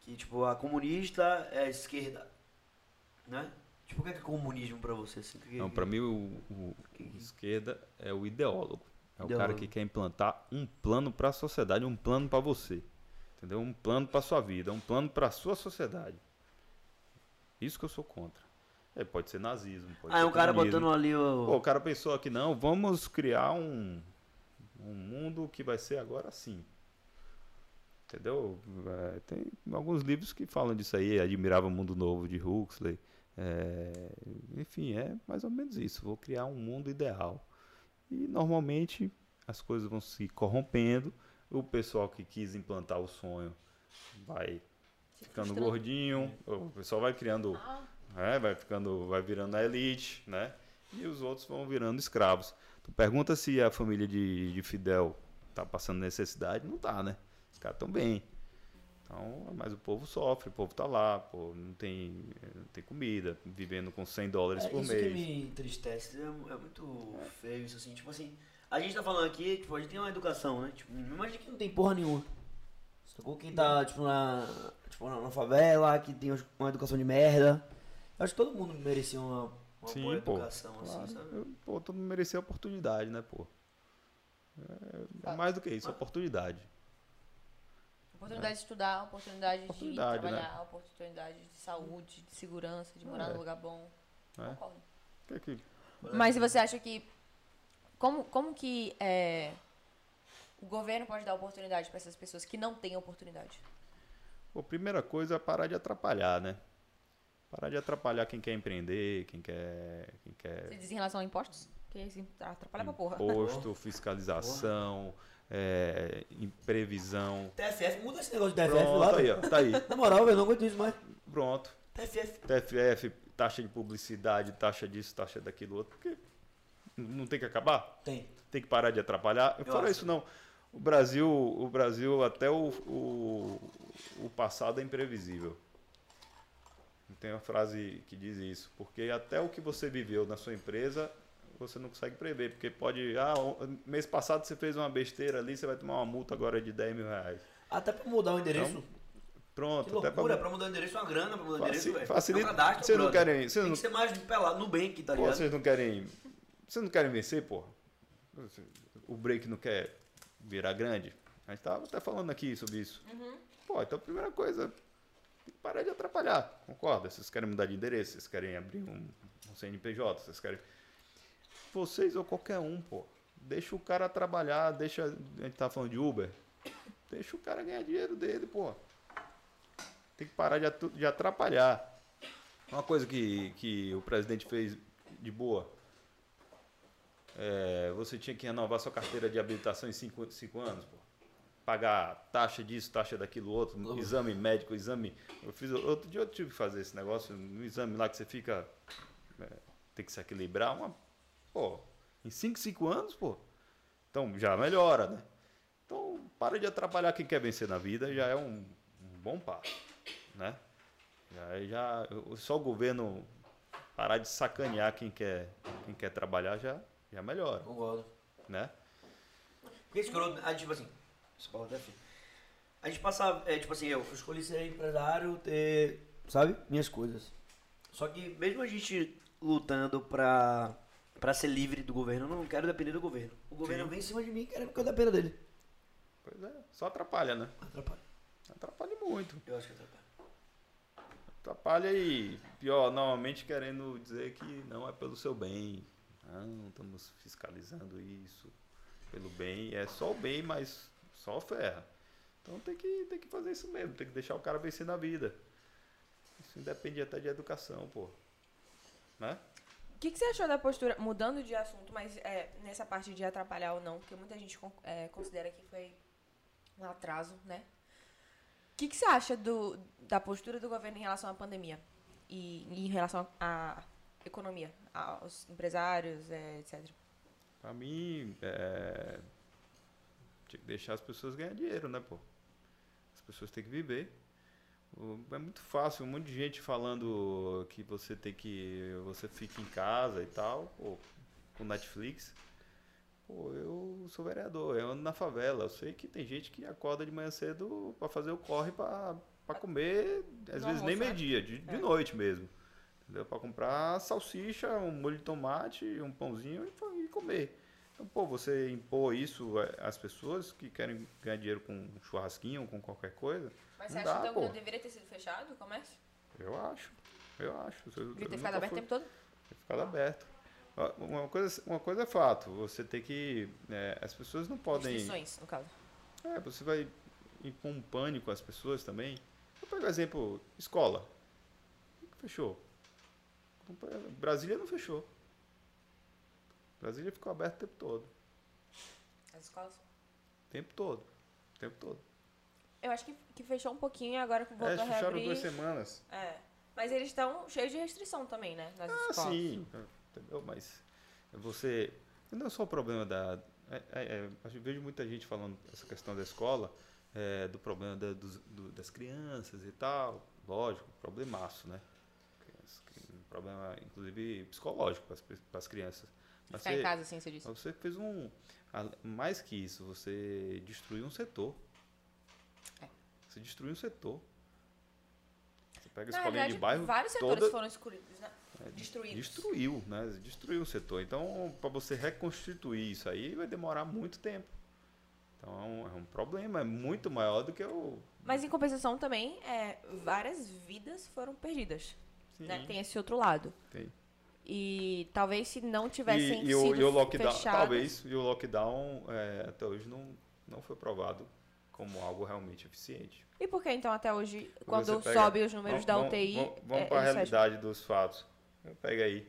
Que, tipo, a comunista é a esquerda, né? Tipo, o que é, que é comunismo pra você? Assim? Que Não, pra mim o, o- o esquerda é o ideólogo. É o cara que quer implantar um plano para a sociedade, um plano para você. Entendeu? Um plano para sua vida, um plano para sua sociedade. Isso que eu sou contra. É, pode ser nazismo, pode Ah, é ser um cara comunismo. botando ali o... Pô, o cara pensou aqui, não, vamos criar um, um mundo que vai ser agora assim. Entendeu? É, tem alguns livros que falam disso aí, Admirava o Mundo Novo de Huxley. É, enfim, é mais ou menos isso. Vou criar um mundo ideal. E normalmente as coisas vão se corrompendo. O pessoal que quis implantar o sonho vai ficando frustrando. gordinho, o pessoal vai criando Ah, é, vai ficando, vai virando a elite, né? E os outros vão virando escravos. Tu pergunta se a família de, de Fidel tá passando necessidade, não tá, né? Os caras estão bem. Então, mas o povo sofre, o povo tá lá, pô, não tem, não tem comida, vivendo com 100 dólares É, por isso mês. que me entristece, é, é muito feio isso assim, tipo assim, a gente tá falando aqui, tipo, a gente tem uma educação, né? Tipo, imagina que não tem porra nenhuma. Sacou? Quem tá, tipo, na, tipo, na, na favela, que tem uma educação de merda. Eu acho que todo mundo merecia uma, uma Sim, boa pô. educação, Claro, assim, sabe? eu- pô, todo mundo merecia oportunidade, né, pô? É, é mais do que isso, oportunidade. Oportunidade de estudar, oportunidade, Oportunidade, de trabalhar, oportunidade de saúde, de segurança, de morar É. num lugar bom. Né? Concordo. Que é que- Mas se você acha que. Como, como que é, o governo pode dar oportunidade para essas pessoas que não têm oportunidade? Pô, primeira coisa é parar de atrapalhar, né? Parar de atrapalhar quem quer empreender, quem quer. Quem quer Você diz em relação a impostos? Que isso atrapalha pra porra. imposto, fiscalização, é, previsão. TFF, muda esse negócio de TFF Pronto, lá. aí, velho. ó, tá aí. Na moral, velho, não aguento isso mais. Pronto. TFF. TFF, taxa de publicidade, taxa disso, taxa daquilo outro. Porque não tem que acabar? Tem. Tem que parar de atrapalhar. Eu Fora isso não. O Brasil, o Brasil até o, o, o passado é imprevisível. Tem uma frase que diz isso, porque até o que você viveu na sua empresa, você não consegue prever, porque pode, ah, mês passado você fez uma besteira ali, você vai tomar uma multa agora de 10 mil reais. Até pra mudar o endereço. Então, Pronto, que até loucura, pra... pra mudar o endereço é uma grana, pra mudar o endereço, velho. facilita- vocês não querem- vocês Tem não- que ser mais pelado, no Nubank, tá Pô, ligado? vocês não querem. Vocês não querem vencer, pô? O break não quer virar grande? A gente tava até falando aqui sobre isso. Pô, então a primeira coisa, tem que parar de atrapalhar, concorda? Vocês querem mudar de endereço, vocês querem abrir um, um CNPJ, vocês querem. Vocês ou qualquer um, pô. Deixa o cara trabalhar, deixa. A gente tá falando de Uber. Deixa o cara ganhar dinheiro dele, pô. Tem que parar de atrapalhar. Uma coisa que, que o presidente fez de boa. É, você tinha que renovar sua carteira de habilitação em 5 cinco anos, pô. Pagar taxa disso, taxa daquilo outro, exame médico, exame. Eu fiz outro dia eu tive que fazer esse negócio, no exame lá que você fica. é, tem que se equilibrar. Uma, pô, em 5, 5 anos, pô. Então já melhora, né? Então para de atrapalhar quem quer vencer na vida, já é um, um bom passo, né? Já, já, só o governo parar de sacanear quem quer, quem quer trabalhar já, já melhora, Concordo. né? Porque escroto, a gente, tipo assim, essa palavra até feia. A gente passa, é, tipo assim, eu escolhi ser empresário, ter, sabe, minhas coisas. Só que mesmo a gente lutando pra, pra ser livre do governo, eu não quero depender do governo. O governo Sim. vem em cima de mim querendo que eu dependa dele. Pois é, só atrapalha, né? Atrapalha. Atrapalha muito. Eu acho que atrapalha. Atrapalha e, pior, normalmente querendo dizer que não é pelo seu bem. Não, estamos fiscalizando isso pelo bem. É só o bem, mas só ferra. Então tem que, tem que fazer isso mesmo, tem que deixar o cara vencer na vida. Isso independe até de educação, pô. Né? O que, que você achou da postura, mudando de assunto, mas é, nessa parte de atrapalhar ou não, porque muita gente é, considera que foi um atraso, né? O que, que você acha do, da postura do governo em relação à pandemia? E em relação à economia, aos empresários, é, etc. Pra mim, é... tinha que deixar as pessoas ganhar dinheiro, né, pô? As pessoas têm que viver. É muito fácil, um monte de gente falando que você tem que. Você fica em casa e tal, pô, com Netflix. Pô, eu sou vereador, eu ando na favela. Eu sei que tem gente que acorda de manhã cedo para fazer o corre para comer, às vezes nem né? meio-dia, de, de É. noite mesmo. Entendeu? Para comprar salsicha, um molho de tomate, um pãozinho e, e comer. Então, pô, você impor isso às pessoas que querem ganhar dinheiro com um churrasquinho, com qualquer coisa, Mas você acha dá, então pô. que não deveria ter sido fechado o comércio? eu acho. Eu acho. Deveria ter ficado aberto o tempo todo? ter ficado aberto. Ó, Uma coisa, uma coisa é fato, você tem que. é, as pessoas não podem. Restrições, no caso. É, você vai impor um pânico às pessoas também. Eu pego o exemplo, escola. Fechou. Brasília não fechou. Brasília ficou aberto o tempo todo. As escolas. O tempo todo. O tempo todo. Eu acho que, que fechou um pouquinho e agora que voltou É, a fecharam reabrir. duas semanas. É. Mas eles estão cheios de restrição também, né? Nas Ah, escolas. sim. Entendeu? Mas você. Não é só o problema da. É, é, é, eu vejo muita gente falando essa questão da escola, é, do problema da- dos- do- das crianças e tal. Lógico, problemaço, né? Um problema, inclusive, psicológico para as crianças. Mas Ficar em você- casa, assim, você disse. você fez um. Mais que isso, você destruiu um setor. É. Você destruiu um setor. Você pega a escolinha realidade, de bairro. vários setores toda, foram excluídos, né? Destruídos. Destruiu, né? Destruiu o setor. Então, para você reconstituir isso aí, vai demorar muito tempo. Então, é um, é um problema, é muito maior do que o. Mas em compensação também, é, várias vidas foram perdidas. Né? Tem esse outro lado. tem. E talvez se não tivessem E, e o, e o lockdown, fechados... talvez, e o lockdown é, até hoje não, não foi provado como algo realmente eficiente. E por que então até hoje, Porque quando pega- sobe os números da vamos- UTI, Vamos, vamos é, para a fecham? realidade dos fatos. Pega aí.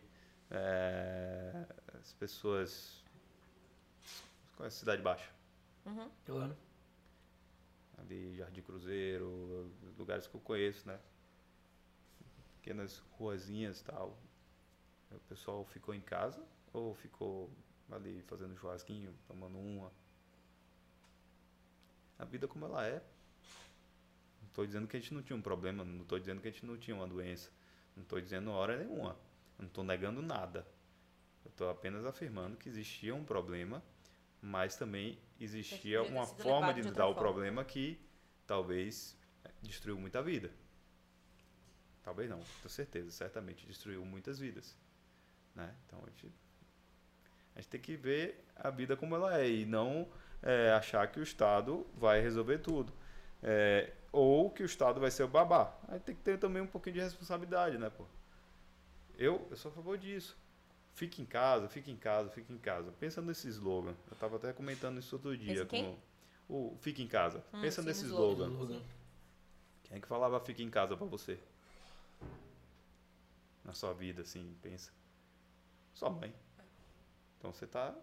é, as pessoas. Qual é a cidade baixa? Claro. ali Jardim Cruzeiro, lugares que eu conheço, né? Pequenas ruazinhas e tal. O pessoal ficou em casa ou ficou ali fazendo churrasquinho, tomando uma. A vida como ela é. Não estou dizendo que a gente não tinha um problema, não estou dizendo que a gente não tinha uma doença. Não estou dizendo hora nenhuma. Não estou negando nada. Eu estou apenas afirmando que existia um problema, mas também existia uma forma de de outra o problema que talvez destruiu muita vida. Talvez não, tenho certeza, certamente destruiu muitas vidas. Né? Então a gente, a gente tem que ver a vida como ela é e não eh, achar que o Estado vai resolver tudo. Eh, ou que o Estado vai ser o babá. Aí tem que ter também um pouquinho de responsabilidade, né, pô? Eu, eu sou a favor disso. Fique em casa, fique em casa, fique em casa. Pensa nesse slogan. Eu estava até comentando isso outro dia. Com o Fique em casa. Hum, Pensa nesse o slogan. slogan. Quem é que falava fique em casa pra você? Na sua vida, assim, pensa. Sua mãe. Então você tá,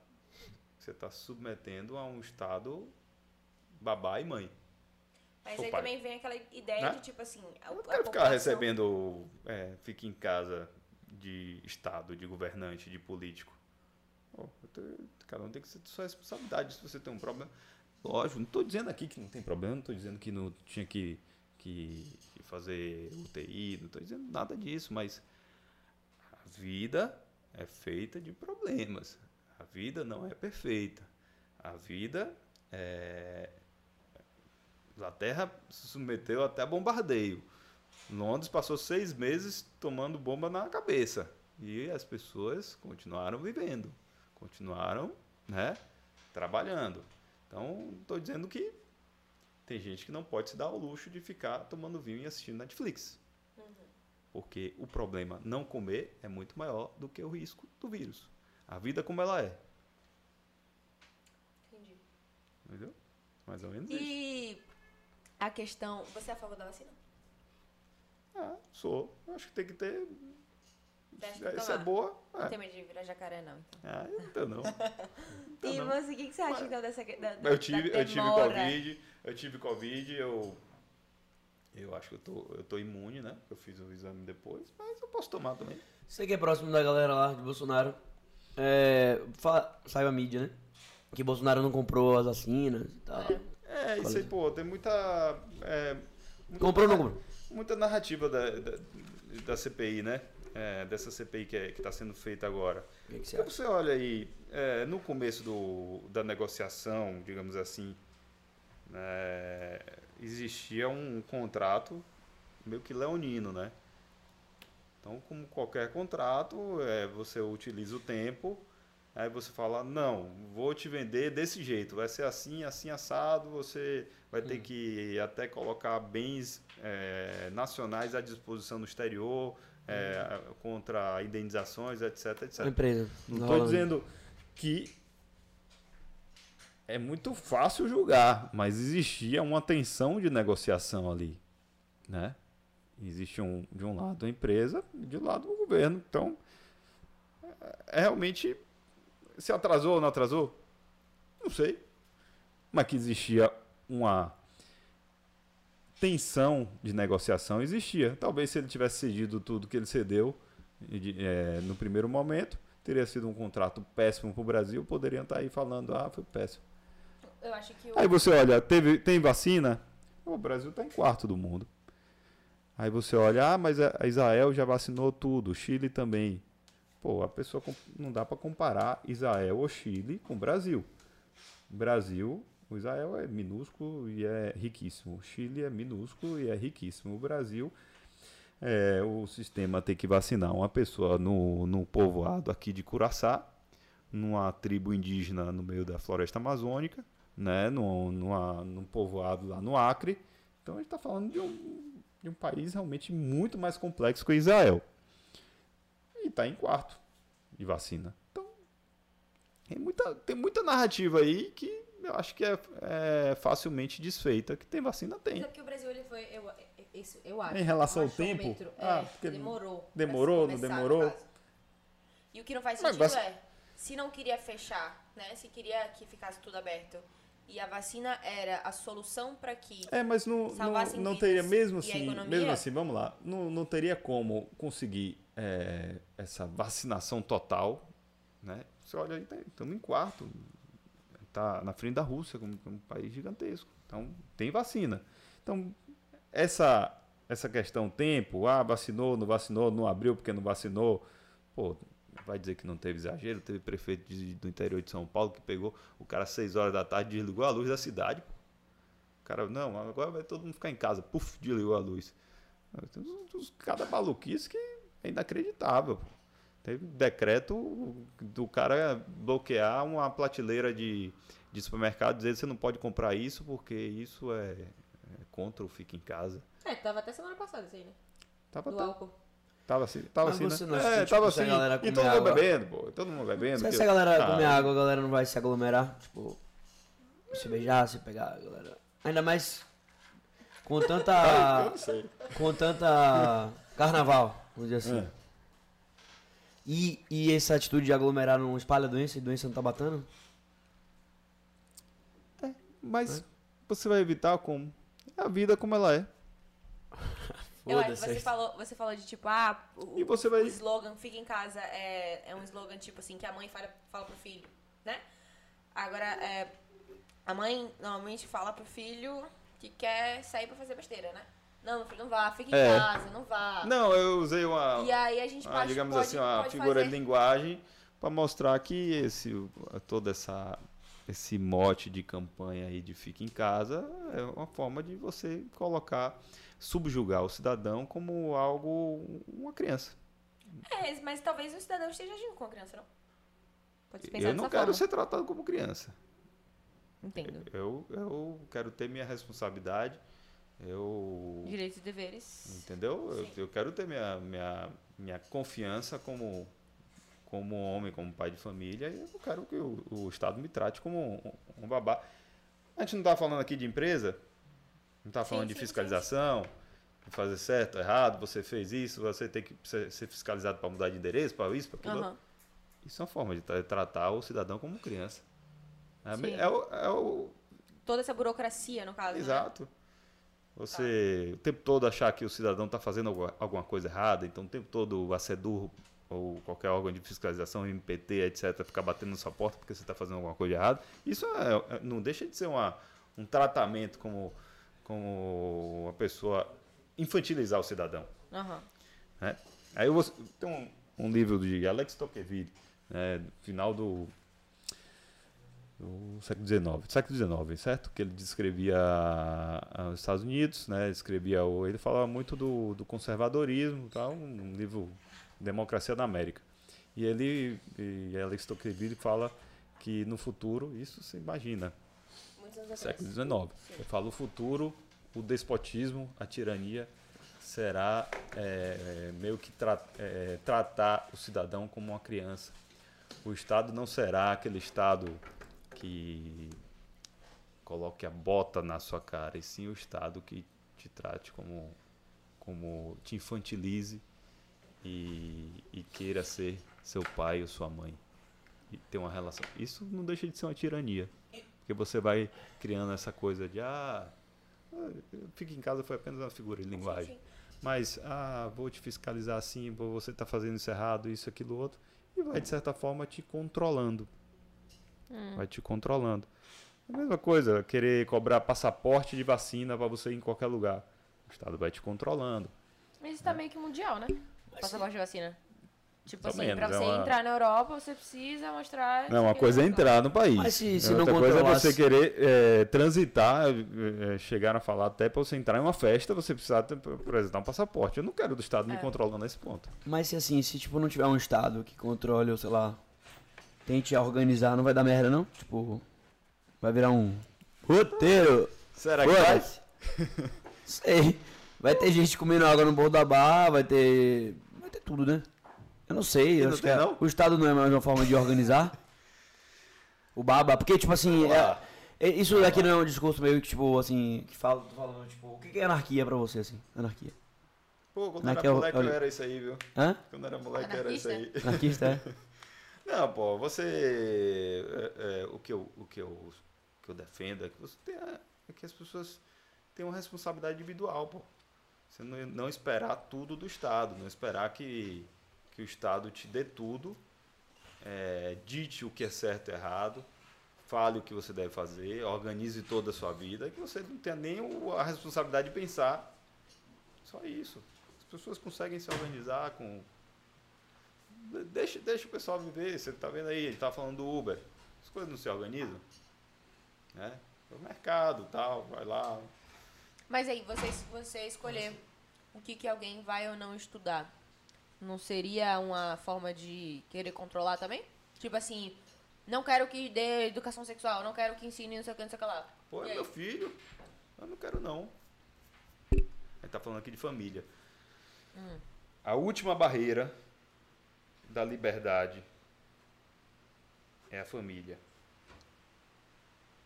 você tá submetendo a um estado babá e mãe. Mas aí pai. também vem aquela ideia Né? de, tipo assim... A, Eu não quero ficar recebendo é, fique em casa de estado, de governante, de político. Tenho- cada um tem que ser sua responsabilidade. Se você tem um problema. Lógico, não estou dizendo aqui que não tem problema, não estou dizendo que não tinha que, que, que fazer UTI, não estou dizendo nada disso, mas vida é feita de problemas. A vida não é perfeita. A vida é. Inglaterra se submeteu até a bombardeio. Londres passou seis meses tomando bomba na cabeça. E as pessoas continuaram vivendo, continuaram né, trabalhando. Então, estou dizendo que tem gente que não pode se dar ao luxo de ficar tomando vinho e assistindo Netflix. Porque o problema não comer é muito maior do que o risco do vírus. A vida como ela é. Entendi. Entendeu? Mais ou menos isso. E a questão... Você é a favor da vacina? Ah, sou. Acho que tem que ter. Que Se tomar? é boa. Não É. tem medo de virar jacaré, não, então. Ah, então não. Então e não. você, o que, que você acha, então, dessa... Da, Eu tive, eu tive? Covid, eu tive Covid, eu. Eu acho que eu tô, eu tô imune, né? Eu fiz o exame depois, mas eu posso tomar também. Você que é próximo da galera lá de Bolsonaro, é, fala, saiba a mídia, né? Que Bolsonaro não comprou as vacinas e tal. É. É, isso aí, pô, tem muita. é, muita Comprou ou não comprou? muita narrativa da, da, da CPI, né? É, dessa CPI que é, está sendo feita agora. Que, que você Então você olha aí, é, no começo do, da negociação, digamos assim, é, existia um contrato meio que leonino, né? Então, como qualquer contrato, é, você utiliza o tempo, aí você fala, não, vou te vender desse jeito, vai ser assim, assim, assado, você vai ter que até colocar bens é, nacionais à disposição no exterior, é, contra indenizações, etc, etc. Empresa. Não estou dizendo que é muito fácil julgar, mas existia uma tensão de negociação ali, né? Existe um, de um lado a empresa e de um lado o governo. Então, é, realmente, se atrasou ou não atrasou? Não sei. Mas que existia uma tensão de negociação, existia. Talvez se ele tivesse cedido tudo que ele cedeu de- é, no primeiro momento, teria sido um contrato péssimo para o Brasil, poderiam estar aí falando, ah, foi péssimo. Eu acho que o... Aí você olha, teve, tem vacina? O Brasil está em quarto do mundo. Aí você olha, ah, mas a Israel já vacinou tudo, o Chile também. Pô, a pessoa não dá para comparar Israel ou Chile com o Brasil. O Brasil, o Israel é minúsculo e é riquíssimo. O Chile é minúsculo e é riquíssimo. O Brasil, é, o sistema tem que vacinar uma pessoa no, no povoado aqui de Curaçá, numa tribo indígena no meio da floresta amazônica, né, num, numa, num povoado lá no Acre. Então a gente está falando de um, de um país realmente muito mais complexo que Israel. E está em quarto de vacina. Então tem muita, tem muita narrativa aí que eu acho que é, é facilmente desfeita. Que tem vacina, Mas tem. é porque o Brasil ele foi, eu, isso, eu acho. Em relação o ao tempo? achômetro, Ah, é, demorou. demorou, não demorou? E o que não faz Mas sentido vac- é, se não queria fechar, né? Se queria que ficasse tudo aberto e a vacina era a solução para que É, mas não, não, não teria, mesmo assim, economia? mesmo assim, vamos lá, não, não teria como conseguir é, essa vacinação total, né? Você olha aí, estamos em quarto, tá na frente da Rússia, como, como um país gigantesco. Então, tem vacina. Então, essa, essa questão tempo, ah, vacinou, não vacinou, não abriu porque não vacinou, pô, vai dizer que não teve exagero, teve prefeito de- do interior de São Paulo que pegou o cara às 6 horas da tarde e desligou a luz da cidade. O cara, não, agora vai todo mundo ficar em casa. Puf, desligou a luz. Tem uns- uns- cada maluquice que é inacreditável. Teve decreto do cara bloquear uma prateleira de, de supermercado, dizer que você não pode comprar isso porque isso é, é contra o fica em casa. É, tava até semana passada isso aí, né? Tava, Do até- álcool. Tava assim, tava Mas assim, né? É, tipo, tava se a assim. E todo mundo bebendo, pô. Todo mundo bebendo. Se porque- essa galera comer água, a galera não vai se aglomerar, tipo, se beijar, se pegar, a galera. Ainda mais com tanta. com tanta. carnaval, vamos dizer assim. É. E, e essa atitude de aglomerar não espalha a doença e a doença não tá batendo? Mas você vai evitar como? É a vida como ela é. Eu acho que você falou, você falou de tipo, ah, o, E você vai- o slogan fica em casa é, é um slogan tipo assim que a mãe fala, fala pro filho, né? Agora, é, a mãe normalmente fala pro filho que quer sair pra fazer besteira, né? Não, meu filho, não vá, fica em É. casa, não vá. Não, eu usei uma. E aí a gente uma, pode, digamos pode, assim, uma figura fazer. de linguagem para mostrar que esse, toda essa esse mote de campanha aí de fica em casa é uma forma de você colocar, subjugar o cidadão como algo, uma criança. É, mas talvez o cidadão esteja agindo com a criança, não? Pode se pensar Eu não quero forma. ser tratado como criança. Entendo. Eu, eu quero ter minha responsabilidade. Eu Direitos e deveres. Entendeu? Eu, eu quero ter minha, minha, minha confiança como, como homem, como pai de família, e eu quero que o, o Estado me trate como um, um babá. A gente não está falando aqui de empresa, não está Sim, falando de sim, fiscalização, de fazer certo, errado, você fez isso, você tem que ser, fiscalizado para mudar de endereço, para isso, para aquilo. Aham. Isso é uma forma de tra- tratar o cidadão como criança. É, Sim. é o- é o, Toda essa burocracia, no caso. né? Exato. Você o tempo todo achar que o cidadão está fazendo alguma, coisa errada, então o tempo todo a SEDUR ou qualquer órgão de fiscalização, MPT, etc., ficar batendo na sua porta porque você está fazendo alguma coisa errada. Isso é- é- não deixa de ser uma, um tratamento como, como uma pessoa infantilizar o cidadão. Né? Aí eu vou, tem um, um livro de Alex Tocqueville, né, final do, do século XIX, século XIX, certo? Que ele descrevia os Estados Unidos, né? Escrevia o, ele falava muito do, do conservadorismo, tal, um livro Democracia da América. E ele, e Alex Tocqueville fala que no futuro, isso você imagina, século. XIX. Eu falo o futuro, o despotismo, a tirania será é, meio que tra é, tratar o cidadão como uma criança. O Estado não será aquele Estado que coloque a bota na sua cara, e sim o Estado que te trate como, como te infantilize e, e queira ser seu pai ou sua mãe. E ter uma relação. Isso não deixa de ser uma tirania. Porque você vai criando essa coisa de ah, fica em casa foi apenas uma figura de linguagem. sim. Mas ah, vou te fiscalizar assim, você está fazendo isso errado, isso, aquilo, outro. E vai, de certa forma, te controlando. Vai te controlando. A mesma coisa, querer cobrar passaporte de vacina para você ir em qualquer lugar. O Estado vai te controlando. Mas isso tá meio que mundial, né? Passaporte de vacina. Tipo Mais ou assim, pra menos, você é uma- entrar na Europa, você precisa mostrar. Não, uma que coisa é entrar no país. Mas se- se não Outra coisa é você querer é, transitar, é, é, chegaram a falar até para você entrar em uma festa, você precisa apresentar um passaporte. Eu não quero do Estado me É. controlando nesse ponto. Mas se assim, se tipo não tiver um estado que controle, ou sei lá, tente organizar, não vai dar merda não? Tipo, vai virar um roteiro. Será que vai? Sei. Vai ter gente comendo água no bordo da barra, vai ter. Vai ter tudo, né? Eu não sei. Eu não tem, é- não? o Estado não é mais uma forma de organizar. O baba. Porque, tipo assim. É- é- isso daqui não é um discurso meio que, tipo, assim. Que fala, falando, tipo, o que é anarquia pra você, assim? Anarquia. Pô, quando Naquela- era moleque olha- eu era isso aí, viu? Hã? Quando era moleque era isso aí. Anarquista, é? Não, pô, você. é, é, o, que eu, o, que eu, o que eu defendo é que você tenha, é que as pessoas tenham uma responsabilidade individual, pô. Você não, não esperar tudo do Estado, não esperar que, que o Estado te dê tudo, é, dite o que é certo e errado, fale o que você deve fazer, organize toda a sua vida, que você não tenha nem a responsabilidade de pensar. Só isso. As pessoas conseguem se organizar com Deixa, deixa o pessoal viver. Você tá vendo aí, ele tá falando do Uber. As coisas não se organizam. Né? O mercado tal, vai lá. Mas aí, você, você escolher o que, que alguém vai ou não estudar, não seria uma forma de querer controlar também? Tipo assim, não quero que dê educação sexual, não quero que ensine não sei o que, não sei o que lá. Pô, é meu filho. Eu não quero não. Ele tá falando aqui de família. A última barreira da liberdade é a família.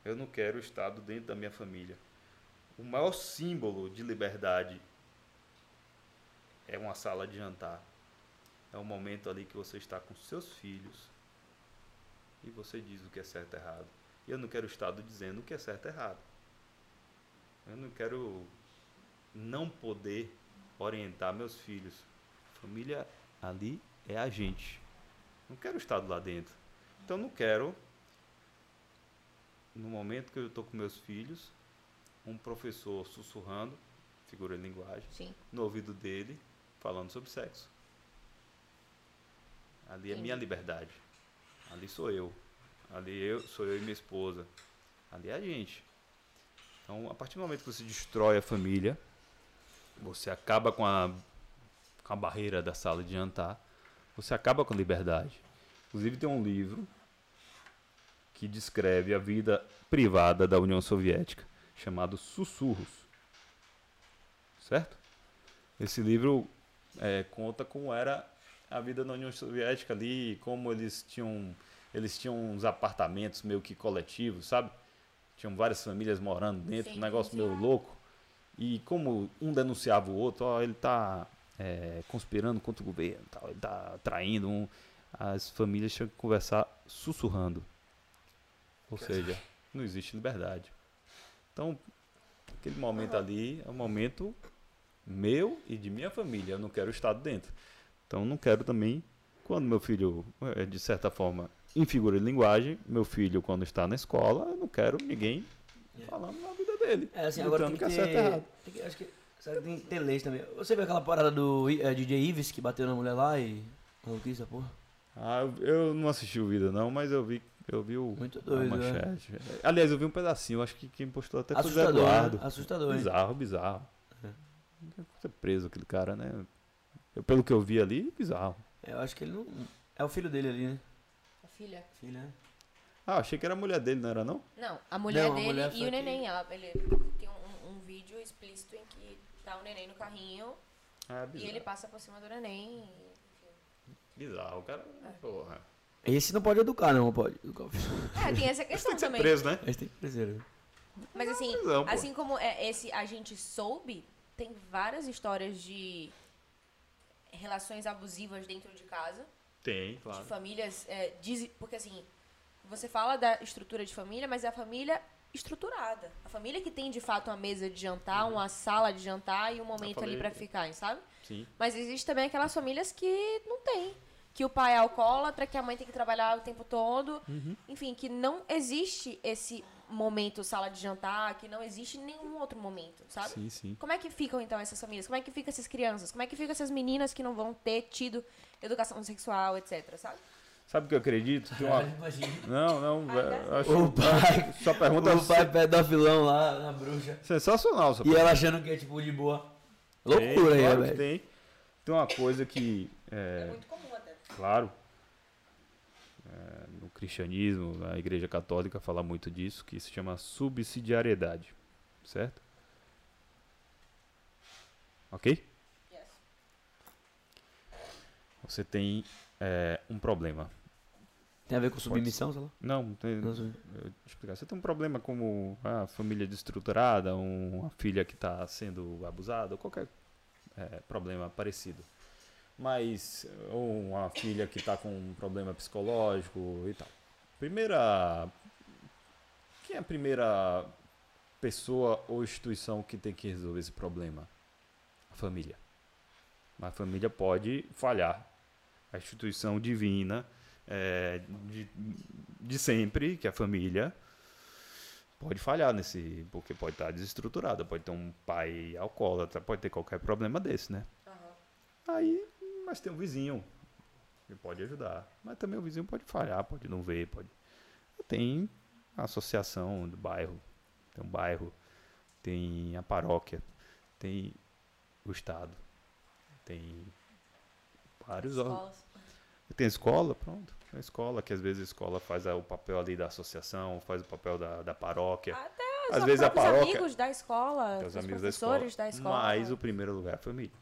Eu não quero o Estado dentro da minha família. O maior símbolo de liberdade é uma sala de jantar. É o momento ali que você está com seus filhos e você diz o que é certo e errado. E eu não quero o Estado dizendo o que é certo e errado. Eu não quero não poder orientar meus filhos. Família ali é a gente. Não quero o Estado lá dentro. Então não quero, no momento que eu estou com meus filhos, um professor sussurrando, figura de linguagem, Sim. no ouvido dele, falando sobre sexo. Ali é minha liberdade. Ali sou eu. Ali eu sou eu e minha esposa. Ali é a gente. Então, a partir do momento que você destrói a família, você acaba com a, com a barreira da sala de jantar, você acaba com a liberdade. Inclusive tem um livro que descreve a vida privada da União Soviética, chamado Sussurros. Certo? Esse livro é, conta como era a vida na União Soviética ali, como eles tinham eles tinham uns apartamentos meio que coletivos, sabe? Tinham várias famílias morando dentro, um negócio meio louco. E como um denunciava o outro, ó, ele tá é, conspirando contra o governo, tal, ele tá traindo um, as famílias tinham que conversar sussurrando. Ou seja, não existe liberdade. Então, aquele momento ali é um momento meu e de minha família. Eu não quero o Estado dentro. Então, não quero também, quando meu filho, é, de certa forma, em figura de linguagem, meu filho, quando está na escola, eu não quero ninguém falando na vida dele. É assim, agora tem que que é ter. errado. tem que- acho que tem, tem leis também? Você viu aquela parada do eh, DJ Ives que bateu na mulher lá e. Maluquice, porra? Ah, eu- não assisti o vídeo não, mas eu vi, eu vi o Muito a doido, né? manchete. Aliás, eu vi um pedacinho, acho que quem postou até foi o Assustador, Eduardo. né? Assustador, hein? Bizarro, bizarro. É. Ser preso aquele cara, né? Eu, pelo que eu vi ali, bizarro. Eu acho que ele não. É o filho dele ali, né? A filha. Filho, né? Ah, achei que era a mulher dele, não era não? Não, a mulher Não, a dele mulher e o que- neném. Ela, ele tem um, um vídeo explícito em que tá o neném no carrinho Ah, e ele passa por cima do neném. e, enfim. Bizarro, o cara. Porra. Esse não pode educar, não, pode educar o filho. É, tem essa questão Tem que ser também. preso, né? Esse tem que preser. Mas assim, Não, pô. assim como é, esse a gente soube, tem várias histórias de relações abusivas dentro de casa, Tem, de claro. famílias, é, diz- porque assim, você fala da estrutura de família, mas é a família estruturada. A família que tem de fato uma mesa de jantar, uma sala de jantar e um momento ali pra ficar, sabe? Sim. Mas existe também aquelas famílias que não tem. Que o pai é alcoólatra, que a mãe tem que trabalhar o tempo todo. Uhum. Enfim, que não existe esse momento sala de jantar, que não existe nenhum outro momento, sabe? Sim, sim. Como é que ficam então essas famílias? Como é que ficam essas crianças? Como é que ficam essas meninas que não vão ter tido educação sexual, etc, sabe? Sabe o que eu acredito? Tem uma... Imagina. Não, não, Ah, velho, eu acho O pai. Sua pergunta O pai pedofilão lá na bruxa. é sensacional. Sua E ela achando que é tipo de boa. Tem, Loucura aí, claro que velho. Tem. Tem uma coisa que. É, muito comum até. claro. é, cristianismo, a igreja católica fala muito disso, que se chama subsidiariedade. Certo? Ok? Yes. Você tem é, um problema. Tem a ver com submissão, lá? Não, tem, Não eu te explicar. Você tem um problema como a família destruturada, um- uma filha que está sendo abusada, ou qualquer é, problema parecido. Mas, ou uma filha que está com um problema psicológico e tal. Primeira. Quem é a primeira pessoa ou instituição que tem que resolver esse problema? A família. Mas a família pode falhar. A instituição divina é, de, de sempre, que é a família, pode falhar nesse. Porque pode estar desestruturada, pode ter um pai alcoólatra, pode ter qualquer problema desse, né? Aí, mas tem um vizinho que pode ajudar. Mas também o vizinho pode falhar, pode não ver, pode. Tem a associação do bairro, tem um bairro, tem a paróquia, tem o Estado, tem vários órgãos. Tem escola, pronto. Tem escola, que às vezes a escola faz o papel ali da associação, faz o papel da, da paróquia. Até Às os vezes a paróquia- amigos da escola, os os amigos da escola. professores da escola. Mas o primeiro lugar é a família.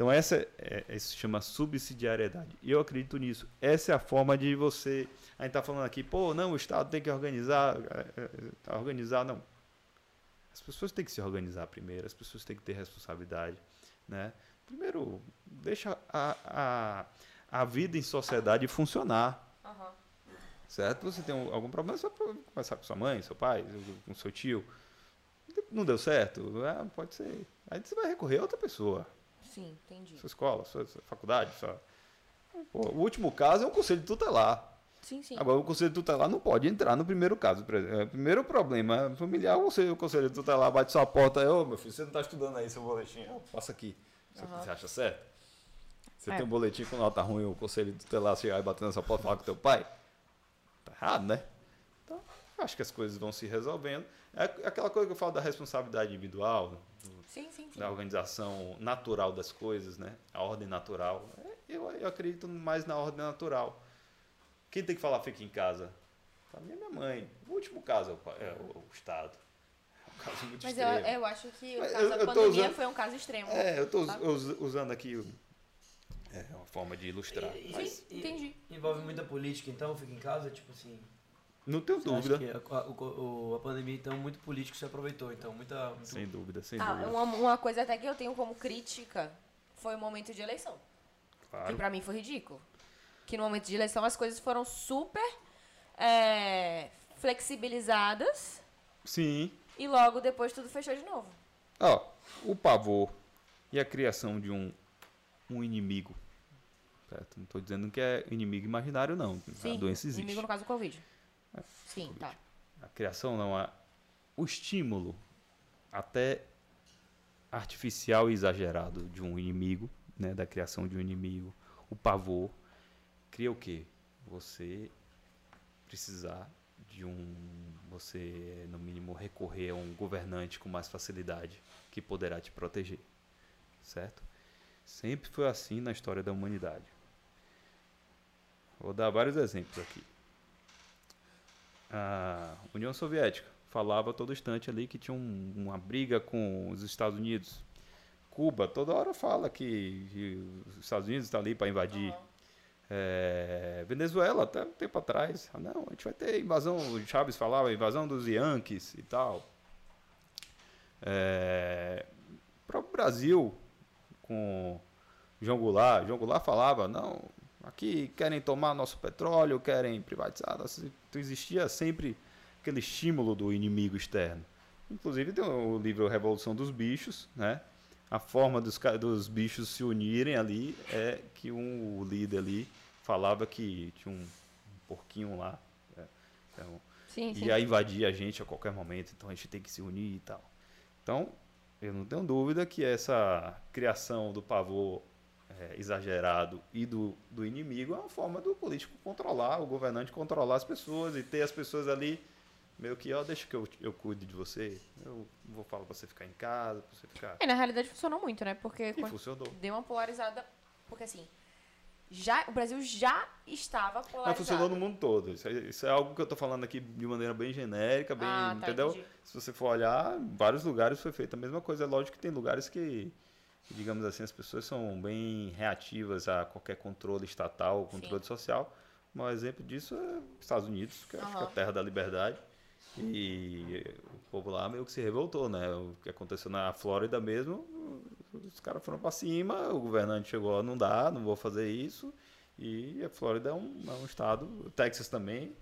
Então essa é, é- isso se chama subsidiariedade. Eu acredito nisso. Essa é a forma de você. A gente tá falando aqui, pô, não, o Estado tem que organizar. é, é, tá organizar, não. As pessoas têm que se organizar primeiro, as pessoas têm que ter responsabilidade. Né? Primeiro, deixa a, a, a vida em sociedade funcionar. Aham. Certo? Você tem um- algum problema, você vai conversar com sua mãe, seu pai, com seu tio. Não deu certo? Ah, pode ser. Aí você vai recorrer a outra pessoa. Sim, entendi. Sua escola, sua, sua faculdade, sua... Pô, o último caso é um conselho tutelar. Sim, sim. Agora, o conselho tutelar não pode entrar no primeiro caso. É, Primeiro problema familiar, o conselho, o conselho tutelar bate sua porta. Ô, meu filho, você não está estudando aí seu boletim. Passa aqui. Você, você acha certo? Você É. tem um boletim com nota ruim, o conselho tutelar chegar e bater na sua porta e falar com teu pai? Tá errado, né? Então, eu acho que as coisas vão se resolvendo. É aquela coisa que eu falo da responsabilidade individual, Sim, sim, sim. da organização natural das coisas, né? A ordem natural. É, Eu, eu acredito mais na ordem natural. Quem tem que falar fica em casa? Pra mim é minha mãe. O último caso é o, é o- Estado. É um caso muito Mas eu, extremo. eu acho que o Mas caso eu- da eu pandemia usando- foi um caso extremo. É, eu estou usando aqui é, uma forma de ilustrar. E- Mas Sim, entendi. Envolve muita política, então fica em casa, tipo assim. Não tenho você acha dúvida. que a, a- o- a pandemia, então, muito político se aproveitou. Então, muita. muito- Sem dúvida, sem Ah, dúvida. uma, uma coisa até que eu tenho como crítica foi o momento de eleição. Que Claro. pra mim foi ridículo. Que no momento de eleição as coisas foram super é, flexibilizadas Sim. e logo depois tudo fechou de novo. Ó, o pavor e a criação de um, um inimigo. Certo? Não estou dizendo que é inimigo imaginário, não. Sim, a doença existe. inimigo no caso do Covid. Sim, tá. A criação não, a, o estímulo até artificial e exagerado de um inimigo, né, da criação de um inimigo, o pavor, cria o quê? Você precisar de um você no mínimo recorrer a um governante com mais facilidade que poderá te proteger, certo? Sempre foi assim na história da humanidade. Vou dar vários exemplos aqui. A União Soviética falava todo instante ali que tinha um, uma briga com os Estados Unidos. Cuba toda hora fala que, que os Estados Unidos estão ali para invadir. É, Venezuela, até um tempo atrás, não, a gente vai ter invasão, o Chaves falava, invasão dos Yankees e tal. É, o Brasil, com João Goulart, João Goulart falava, não, aqui querem tomar nosso petróleo, querem privatizar, então existia sempre aquele estímulo do inimigo externo. Inclusive tem o livro Revolução dos Bichos, né? A forma dos, dos bichos se unirem ali é que um, o líder ali falava que tinha um, um porquinho lá. Então, Sim, sim. ia invadir a gente a qualquer momento, então a gente tem que se unir e tal. Então, eu não tenho dúvida que essa criação do pavor é, exagerado e do, do inimigo é uma forma do político controlar, o governante controlar as pessoas e ter as pessoas ali meio que, ó, deixa que eu, eu cuide de você, eu vou falar pra você ficar em casa, pra você ficar... É, na realidade funcionou muito, né? Porque E funcionou. deu uma polarizada. Porque assim, já, o Brasil já estava polarizado. Mas funcionou no mundo todo. Isso é, isso é algo que eu tô falando aqui de maneira bem genérica, bem, Ah, tá, entendeu? entendi. Se você for olhar, em vários lugares foi feita a mesma coisa. É lógico que tem lugares que, digamos assim, as pessoas são bem reativas a qualquer controle estatal, controle social. Um exemplo disso é os Estados Unidos, que eu acho que é a terra da liberdade. E o povo lá meio que se revoltou, né? O que aconteceu na Flórida mesmo, os caras foram pra cima, o governante chegou, "Ó, não dá, não vou fazer isso. E a Flórida é um, é um estado, o Texas também.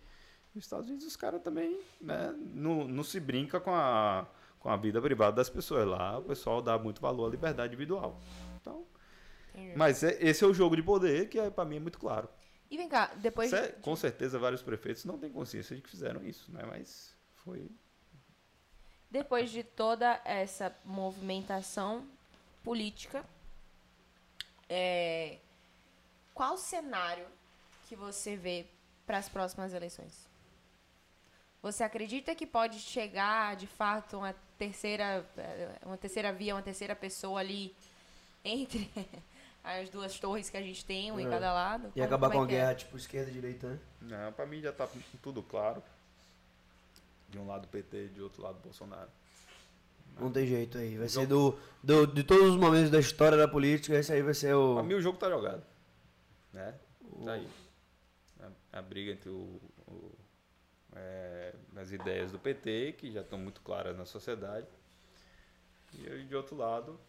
Nos Estados Unidos os caras também, né? Não, não se brinca com a, com a vida privada das pessoas. Lá o pessoal dá muito valor à liberdade individual. Então, Entendi. mas é- esse é o jogo de poder que é, para mim é muito claro. E vem cá, depois. Com certeza vários prefeitos não têm consciência de que fizeram isso, né? Mas foi Depois de toda essa movimentação política, é, qual o cenário que você vê para as próximas eleições? Você acredita que pode chegar, de fato, uma terceira, eh, uma terceira via, uma terceira pessoa ali entre as duas torres que a gente tem, um em É. cada lado? E Como- acabar como com é a é? guerra, tipo, esquerda e direita, né? Não, pra mim já tá tudo claro. De um lado PT, de outro lado Bolsonaro. Não tem jeito aí. Vai O ser jogo- do, do, de todos os momentos da história da política, esse aí vai ser o. Pra mim o jogo tá jogado. Né? Tá aí. A, a briga entre o, o- é, as ideias do PT, que já estão muito claras na sociedade. E de outro lado,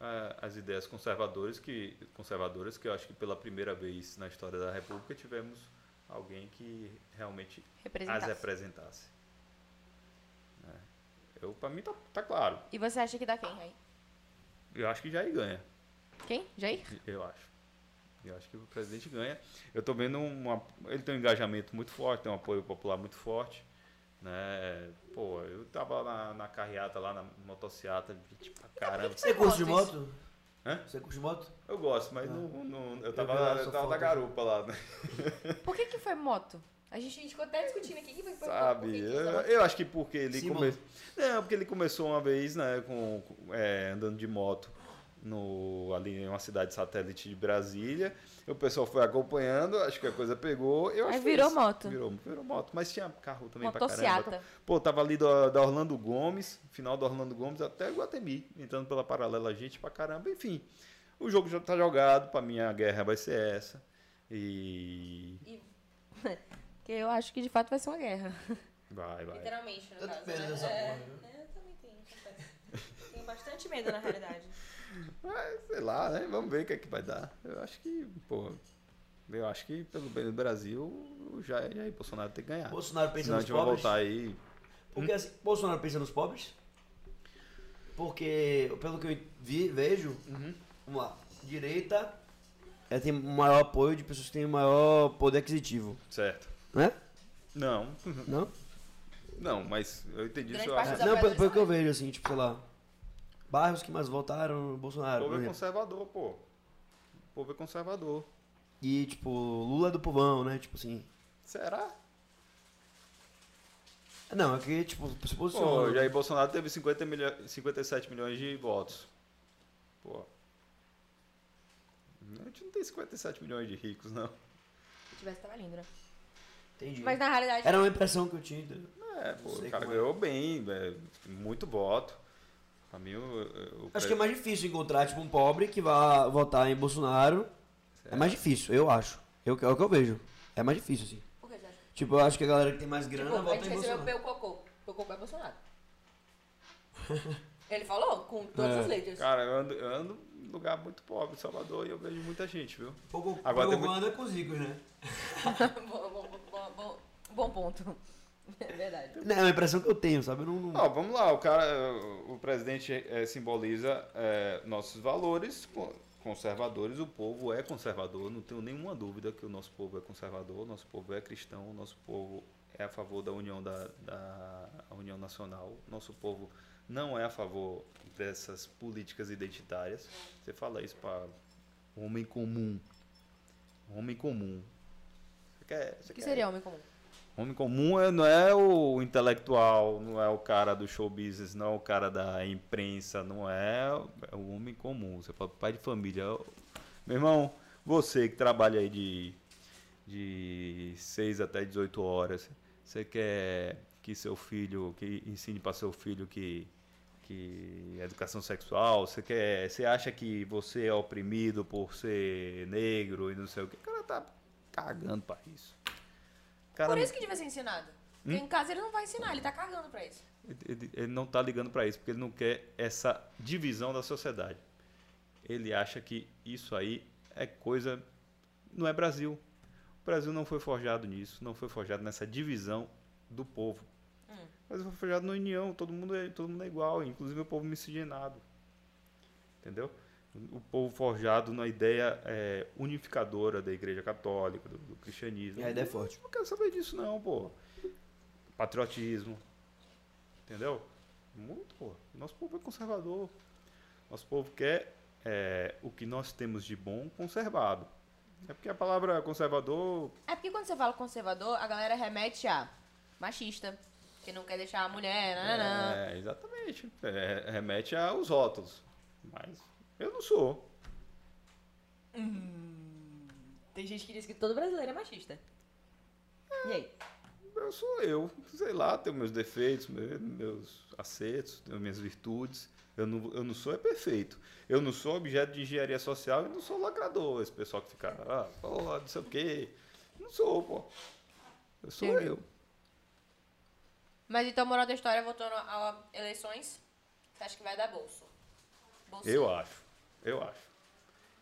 é, as ideias conservadoras que, conservadoras, que eu acho que pela primeira vez na história da República tivemos alguém que realmente as Representasse. representasse. Né? Eu, pra mim tá, tá claro. E você acha que dá quem aí? Eu acho que Jair ganha. Quem? Jair? Eu acho. Eu acho que o presidente ganha. Eu tô vendo uma. Ele tem um engajamento muito forte, tem um apoio popular muito forte. Né? Pô, eu tava na, na carreata lá, na motociata, pra caramba. Você curte de Moto? Hã? Você curte de moto? Eu gosto, mas não, não- eu tava, lá eu sua tava foto. na garupa lá, né? Por que que foi moto? A gente, a gente ficou até discutindo aqui. que foi- por Sabe? que que Eu, foi moto? eu acho que porque ele começou. Não, porque ele começou uma vez, né, com, com- é, andando de moto no, ali em uma cidade satélite de Brasília. O pessoal foi acompanhando, acho que a coisa pegou. Eu Aí virou isso. moto. Virou, virou moto. Mas tinha carro também pra caramba. Motociata. Pô, tava ali do, da Orlando Gomes, final da Orlando Gomes até Guatemi, entrando pela paralela gente pra caramba. Enfim, o jogo já tá jogado, pra mim a guerra vai ser essa. E. Que eu acho que de fato vai ser uma guerra. Vai, vai. Literalmente, no Eu caso. medo né? dessa É, porra, é, eu também tenho. Tenho bastante medo, na realidade. Mas, sei lá, né? Vamos ver o que é que vai dar. Eu acho que, pô, eu acho que pelo bem do Brasil, o Jair, Jair Bolsonaro tem que ganhar. Bolsonaro pensa Senão a nos gente vai pobres. voltar aí. Porque assim, Bolsonaro pensa nos pobres? Porque, pelo que eu vi, vejo, vamos lá, direita é, tem maior apoio de pessoas que têm maior poder aquisitivo, Certo. né? Não, Não? não, mas eu entendi isso. Não, pelo, que eu vejo, assim, tipo, sei lá. Bairros que mais votaram no O Bolsonaro. povo por é conservador, pô. O povo é conservador. E, tipo, Lula é do povão, né? Tipo assim. Será? Não, é que, tipo, se Pô, posiciona. Jair Bolsonaro teve 50 milho... 57 milhões de votos. Pô. A gente não tem 57 milhões de ricos, não. Se tivesse, tava lindo, né? Entendi. Mas na realidade. Era uma impressão que eu tinha. É, pô, o cara é. ganhou bem, é, muito voto. Pra mim, o, o Acho que é mais difícil encontrar, tipo, um pobre que vá votar em Bolsonaro. É mais difícil, eu acho. Eu, é o que eu vejo. É mais difícil, assim. Por que você acha? Tipo, eu acho que a galera que tem mais grana Tipo, a vota gente em recebeu Bolsonaro. o Cocô. O Cocô é Bolsonaro. Ele falou com todas É. as letras. Cara, eu ando, eu ando em lugar muito pobre, Salvador, e eu vejo muita gente, viu? Pouco, Agora pouco anda com os ricos, né? bom, bom, bom, bom, bom ponto. É verdade. Não, é uma impressão que eu tenho, sabe? Eu não... não- vamos lá, o cara, o presidente eh, simboliza eh, nossos valores co- conservadores, o povo é conservador, não tenho nenhuma dúvida que o nosso povo é conservador, o nosso povo é cristão, o nosso povo é a favor da união da, da a união nacional, nosso povo não é a favor dessas políticas identitárias. Você fala isso para homem comum, homem comum. Você quer, você O que quer- seria homem comum? Homem comum é- não é o intelectual, não é o cara do show business, não é o cara da imprensa, não é, é o homem comum. Você fala pai de família. Meu irmão, você que trabalha aí de, de 6 até 18 horas, você quer que seu filho, que ensine para seu filho que, que educação sexual, você quer, você acha que você é oprimido por ser negro e não sei o que, o cara tá cagando para isso. Cara, Por isso que devia ser ensinado. Porque em casa ele não vai ensinar, ele tá cagando pra isso. Ele, ele não está ligando para isso, porque ele não quer essa divisão da sociedade. Ele acha que isso aí é coisa. Não é Brasil. O Brasil não foi forjado nisso, não foi forjado nessa divisão do povo. Mas foi forjado na união, todo mundo é, todo mundo é igual, inclusive o povo miscigenado. Entendeu? O povo forjado na ideia é, unificadora da Igreja Católica, do, do cristianismo. E a ideia é forte. Não quero saber disso, não, pô. Patriotismo. Entendeu? Muito, pô. Nosso povo é conservador. Nosso povo quer é, o que nós temos de bom conservado. É porque a palavra conservador. É porque quando você fala conservador, a galera remete a machista, que não quer deixar a mulher, nananã. É, exatamente. É, remete aos rótulos. Mas eu não sou. Tem gente que diz que todo brasileiro é machista. E aí? Eu sou eu. Sei lá, tenho meus defeitos, me- meus acertos, tenho minhas virtudes. Eu não, eu não sou é perfeito. Eu não sou objeto de engenharia social e não sou lacrador. Esse pessoal que fica, ah, porra, não sei o quê. Não sou, pô. Eu sou Entendi. eu. Mas então, moral da história, voltando a a eleições, você acha que vai dar bolso? bolso Eu acho. Eu acho.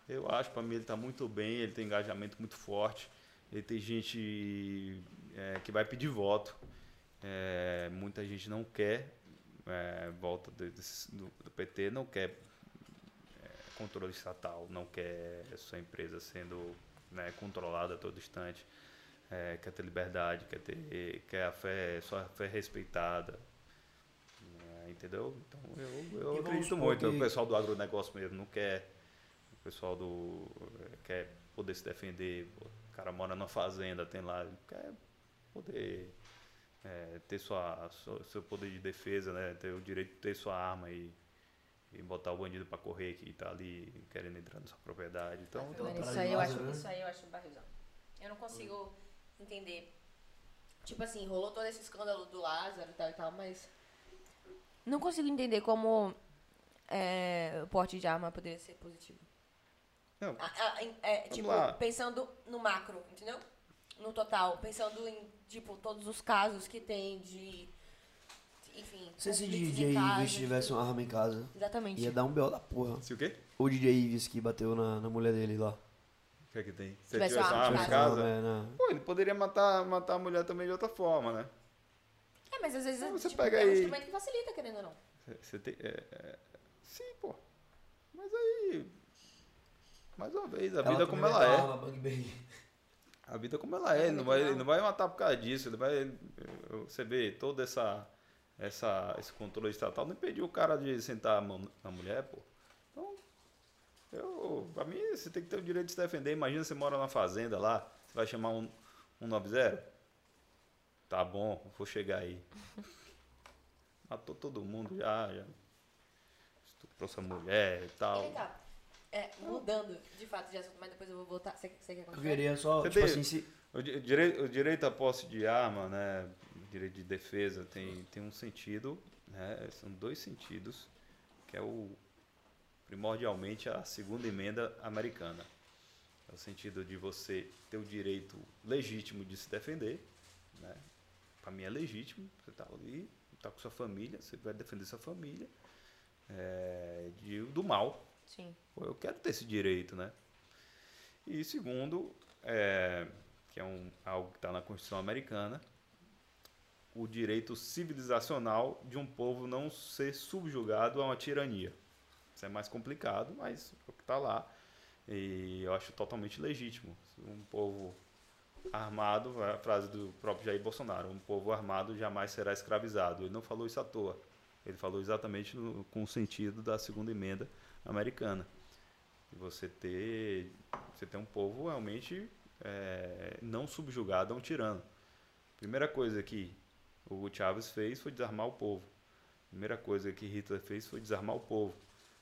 Eu acho, pra mim ele tá muito bem, ele tem engajamento muito forte. Ele tem gente é, que vai pedir voto. É, muita gente não quer é, volta do, do- do PT, não quer é, controle estatal, não quer sua empresa sendo né, controlada a todo instante. É, quer ter liberdade, quer ter quer a fé, sua fé respeitada. É, entendeu? Então eu, eu acredito muito. que- O pessoal do agronegócio mesmo não quer. O pessoal do. eh, quer poder se defender. O cara mora numa fazenda, tem lá. Quer poder eh, ter sua, seu, seu poder de defesa, né? Ter o direito de ter sua arma e, e botar o bandido pra correr que tá ali querendo entrar na sua propriedade. Então, Tá então vendo? Parada Isso aí, eu acho, isso aí eu acho barrizão. Eu não consigo entender. Tipo assim, rolou todo esse escândalo do Lázaro e tal e tal, mas. Não consigo entender como é, o porte de arma poderia ser positivo. não, ah, em- é, tipo, lá. pensando no macro, entendeu? No total. Pensando em, tipo, todos os casos que tem de. Enfim. Se esse DJ casa, Ives tivesse uma arma em casa, Exatamente. ia dar um B.O. da porra. se o quê? O DJ Ives que bateu na, na mulher dele lá. O que é que tem? Se Tivesse tivesse uma arma arma em em casa. É, na- Pô, ele poderia matar, matar a mulher também de outra forma, né? É, mas às vezes Então você tipo, pega é um aí- instrumento que facilita, querendo ou não. Você- tem. é, é, sim, pô. Mas aí. Mais uma vez, a vida como também ela é. bang bang. A vida como ela é. Ele não vai, ele não vai matar por causa disso. Ele vai. Você vê toda essa. essa, esse controle estatal não impediu o cara de sentar a mão na mulher, pô. Então, eu, pra mim, você tem que ter o direito de se defender. Imagina você mora na fazenda lá, você vai chamar um, um 90? Tá bom, vou chegar aí. Matou todo mundo já, já. Estuprou essa mulher e tal. E vem cá, é, mudando de fato de assunto, mas depois eu vou voltar. Você, você quer Eu continuar? queria só, Você tipo tem- assim, se, O, di- direito, o direito à posse de arma, né, o direito de defesa tem, tem um sentido, né, são dois sentidos, que é o primordialmente a segunda emenda americana. É o sentido de você ter o direito legítimo de se defender, né? Mim é legítimo, você está ali, está com sua família, você vai defender sua família é, de, do mal, Sim. Pô, eu quero ter esse direito, né? E segundo, é, que é um, algo que está na Constituição Americana, o direito civilizacional de um povo não ser subjugado a uma tirania. Isso é mais complicado, mas é o que está lá. E eu acho totalmente legítimo. Um povo armado, a frase do próprio Jair Bolsonaro, um povo armado jamais será escravizado. Ele não falou isso à toa. Ele falou exatamente no- com o sentido da segunda emenda americana. E você ter, você ter um povo realmente é, não subjugado a um tirano. Primeira coisa que o Chávez fez foi desarmar o povo. Primeira coisa que Hitler fez foi desarmar o povo.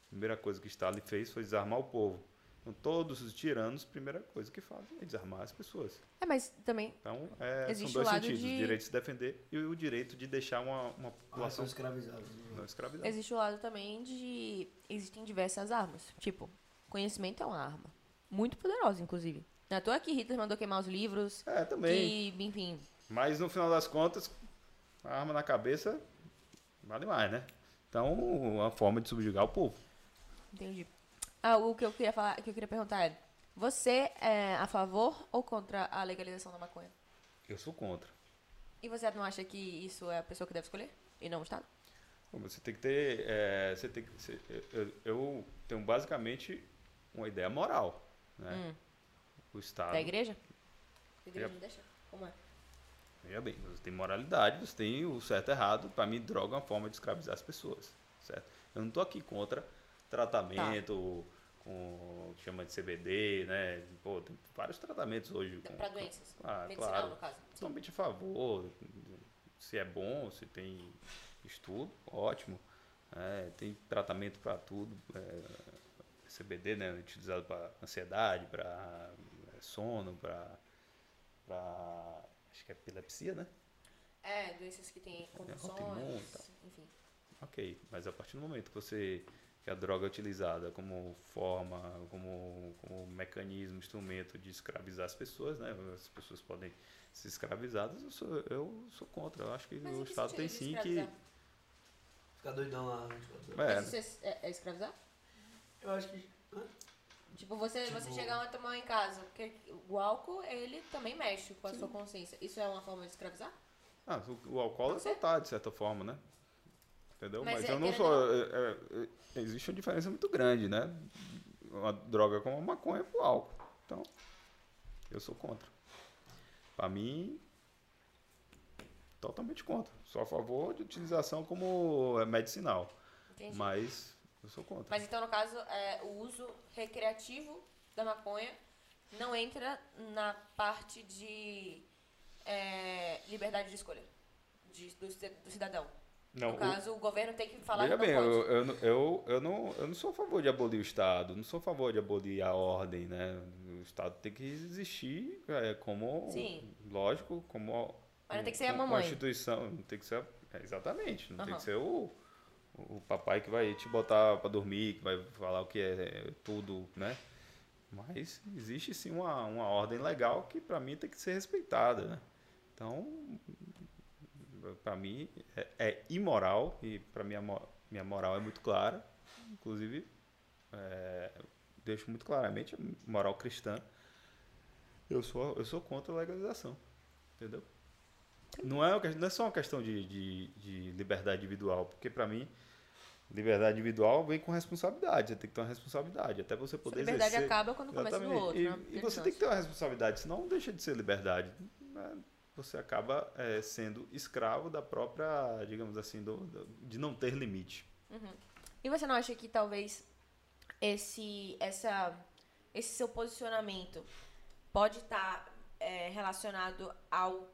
Primeira coisa que Stalin fez foi desarmar o povo. Então, todos os tiranos, primeira coisa que fazem é desarmar as pessoas. É, mas também Então, é, são Existe dois o lado sentidos: de- o direito de se defender e o direito de deixar uma, uma ah, população são escravizados. não escravizada. existe o lado também de. Existem diversas armas. Tipo, conhecimento é uma arma. Muito poderosa, inclusive. Não é toa que Hitler mandou queimar os livros. É, também. Que, enfim. Mas no final das contas, a arma na cabeça vale mais, né? Então, uma forma de subjugar o povo. Entendi. Ah, o que eu queria falar, que eu queria perguntar é: você é a favor ou contra a legalização da maconha? Eu sou contra. E você não acha que isso é a pessoa que deve escolher? E não o Estado? Você tem que ter. é, você tem que, você- eu, eu tenho basicamente uma ideia moral. Né? Hum. O Estado. Da igreja? A igreja não deixa? Como é? Veja bem, você tem moralidade, você tem o certo e errado. Para mim, droga é uma forma de escravizar as pessoas. Certo? Eu não estou aqui contra tratamento com que chama de CBD, né? Pô, tem vários tratamentos hoje. Pra doenças. Ah, Medicinal, claro. no caso. Totalmente a favor. Se é bom, se tem estudo, ótimo. É, tem tratamento para tudo. É, CBD, né? Utilizado para ansiedade, para sono, para. Acho que é epilepsia, né? É, doenças que têm convulsões, tal. enfim. Ok, mas a partir do momento que você que a droga é utilizada como forma, como, como mecanismo, instrumento de escravizar as pessoas, né? As pessoas podem ser escravizadas, eu sou, eu sou contra. Eu acho que Mas o que Estado tem sim que. Ficar doidão lá. tipo, É, Mas isso é, é- é escravizar? Eu acho que. hã? Tipo, você, você Tipo- chegar e tomar em casa. Porque o álcool, ele também mexe com a sua consciência. Isso é uma forma de escravizar? Ah, o, o álcool é tratar, de certa forma, né? Entendeu? Mas Mas, é eu não sou. é- é- é- existe uma diferença muito grande, né? Uma droga como a maconha pro álcool. Então, eu sou contra. Pra mim, totalmente contra. Sou a favor de utilização como é, medicinal. Entendi. Mas eu sou contra. Mas então, no caso, é, o uso recreativo da maconha não entra na parte de é, liberdade de escolha de- do, do cidadão. Não, no o- caso, o governo tem que falar Veja que não bem, pode. eu, eu, eu, eu, não, eu não sou a favor de abolir o Estado, não sou a favor de abolir a ordem, né? O Estado tem que existir é, como, Sim. lógico, como Mas não tem que ser a mamãe. Constituição, não tem que ser, é, exatamente, não tem Aham. que ser o, o papai que vai te botar para dormir, que vai falar o que é tudo, né? Mas existe sim uma, uma ordem legal que para mim tem que ser respeitada, né? Então, para mim é, é imoral e para mim a mo- minha moral é muito clara, inclusive é, deixo muito claramente moral cristã. Eu sou eu sou contra a legalização, entendeu? Não é, uma não é só uma questão de, de, de liberdade individual, porque para mim liberdade individual vem com responsabilidade. Você tem que ter uma responsabilidade até você poder liberdade exercer. acaba quando começa do Exatamente. outro. E, né? e você tem que ter uma responsabilidade, senão não deixa de ser liberdade. Você acaba é, sendo escravo da própria, digamos assim, do, do- de não ter limite. E você não acha que talvez esse, essa, esse seu posicionamento pode estar é, relacionado ao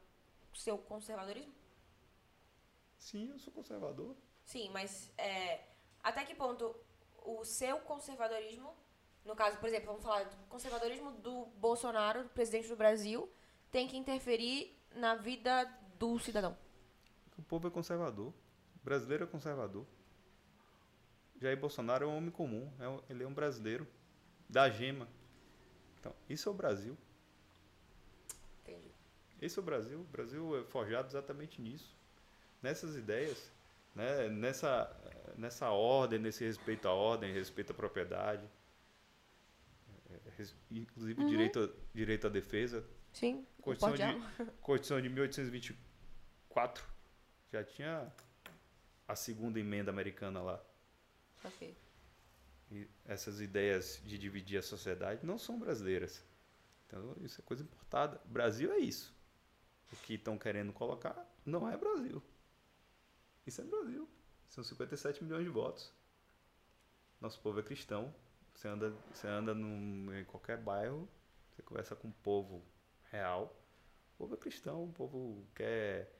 seu conservadorismo? Sim, eu sou conservador. Sim, mas é, até que ponto o seu conservadorismo, no caso, por exemplo, vamos falar do conservadorismo do Bolsonaro, presidente do Brasil, tem que interferir na vida do cidadão? O povo é conservador. O brasileiro é conservador. Jair Bolsonaro é um homem comum. é um- ele é um brasileiro. Da gema. Então, isso é o Brasil. Entendi. Esse é o Brasil. O Brasil é forjado exatamente nisso. Nessas ideias. Né? Nessa, nessa ordem, nesse respeito à ordem, respeito à propriedade. é, res- Inclusive direito, a- direito à defesa. Sim, Constituição de. Constituição de 1824 já tinha a segunda emenda americana lá. Ok. E essas ideias de dividir a sociedade não são brasileiras. Então isso é coisa importada. Brasil é isso. O que estão querendo colocar não é Brasil. Isso é Brasil. São 57 milhões de votos. Nosso povo é cristão. Você anda, você anda num, em qualquer bairro, você conversa com o povo real. O povo é cristão, o povo quer.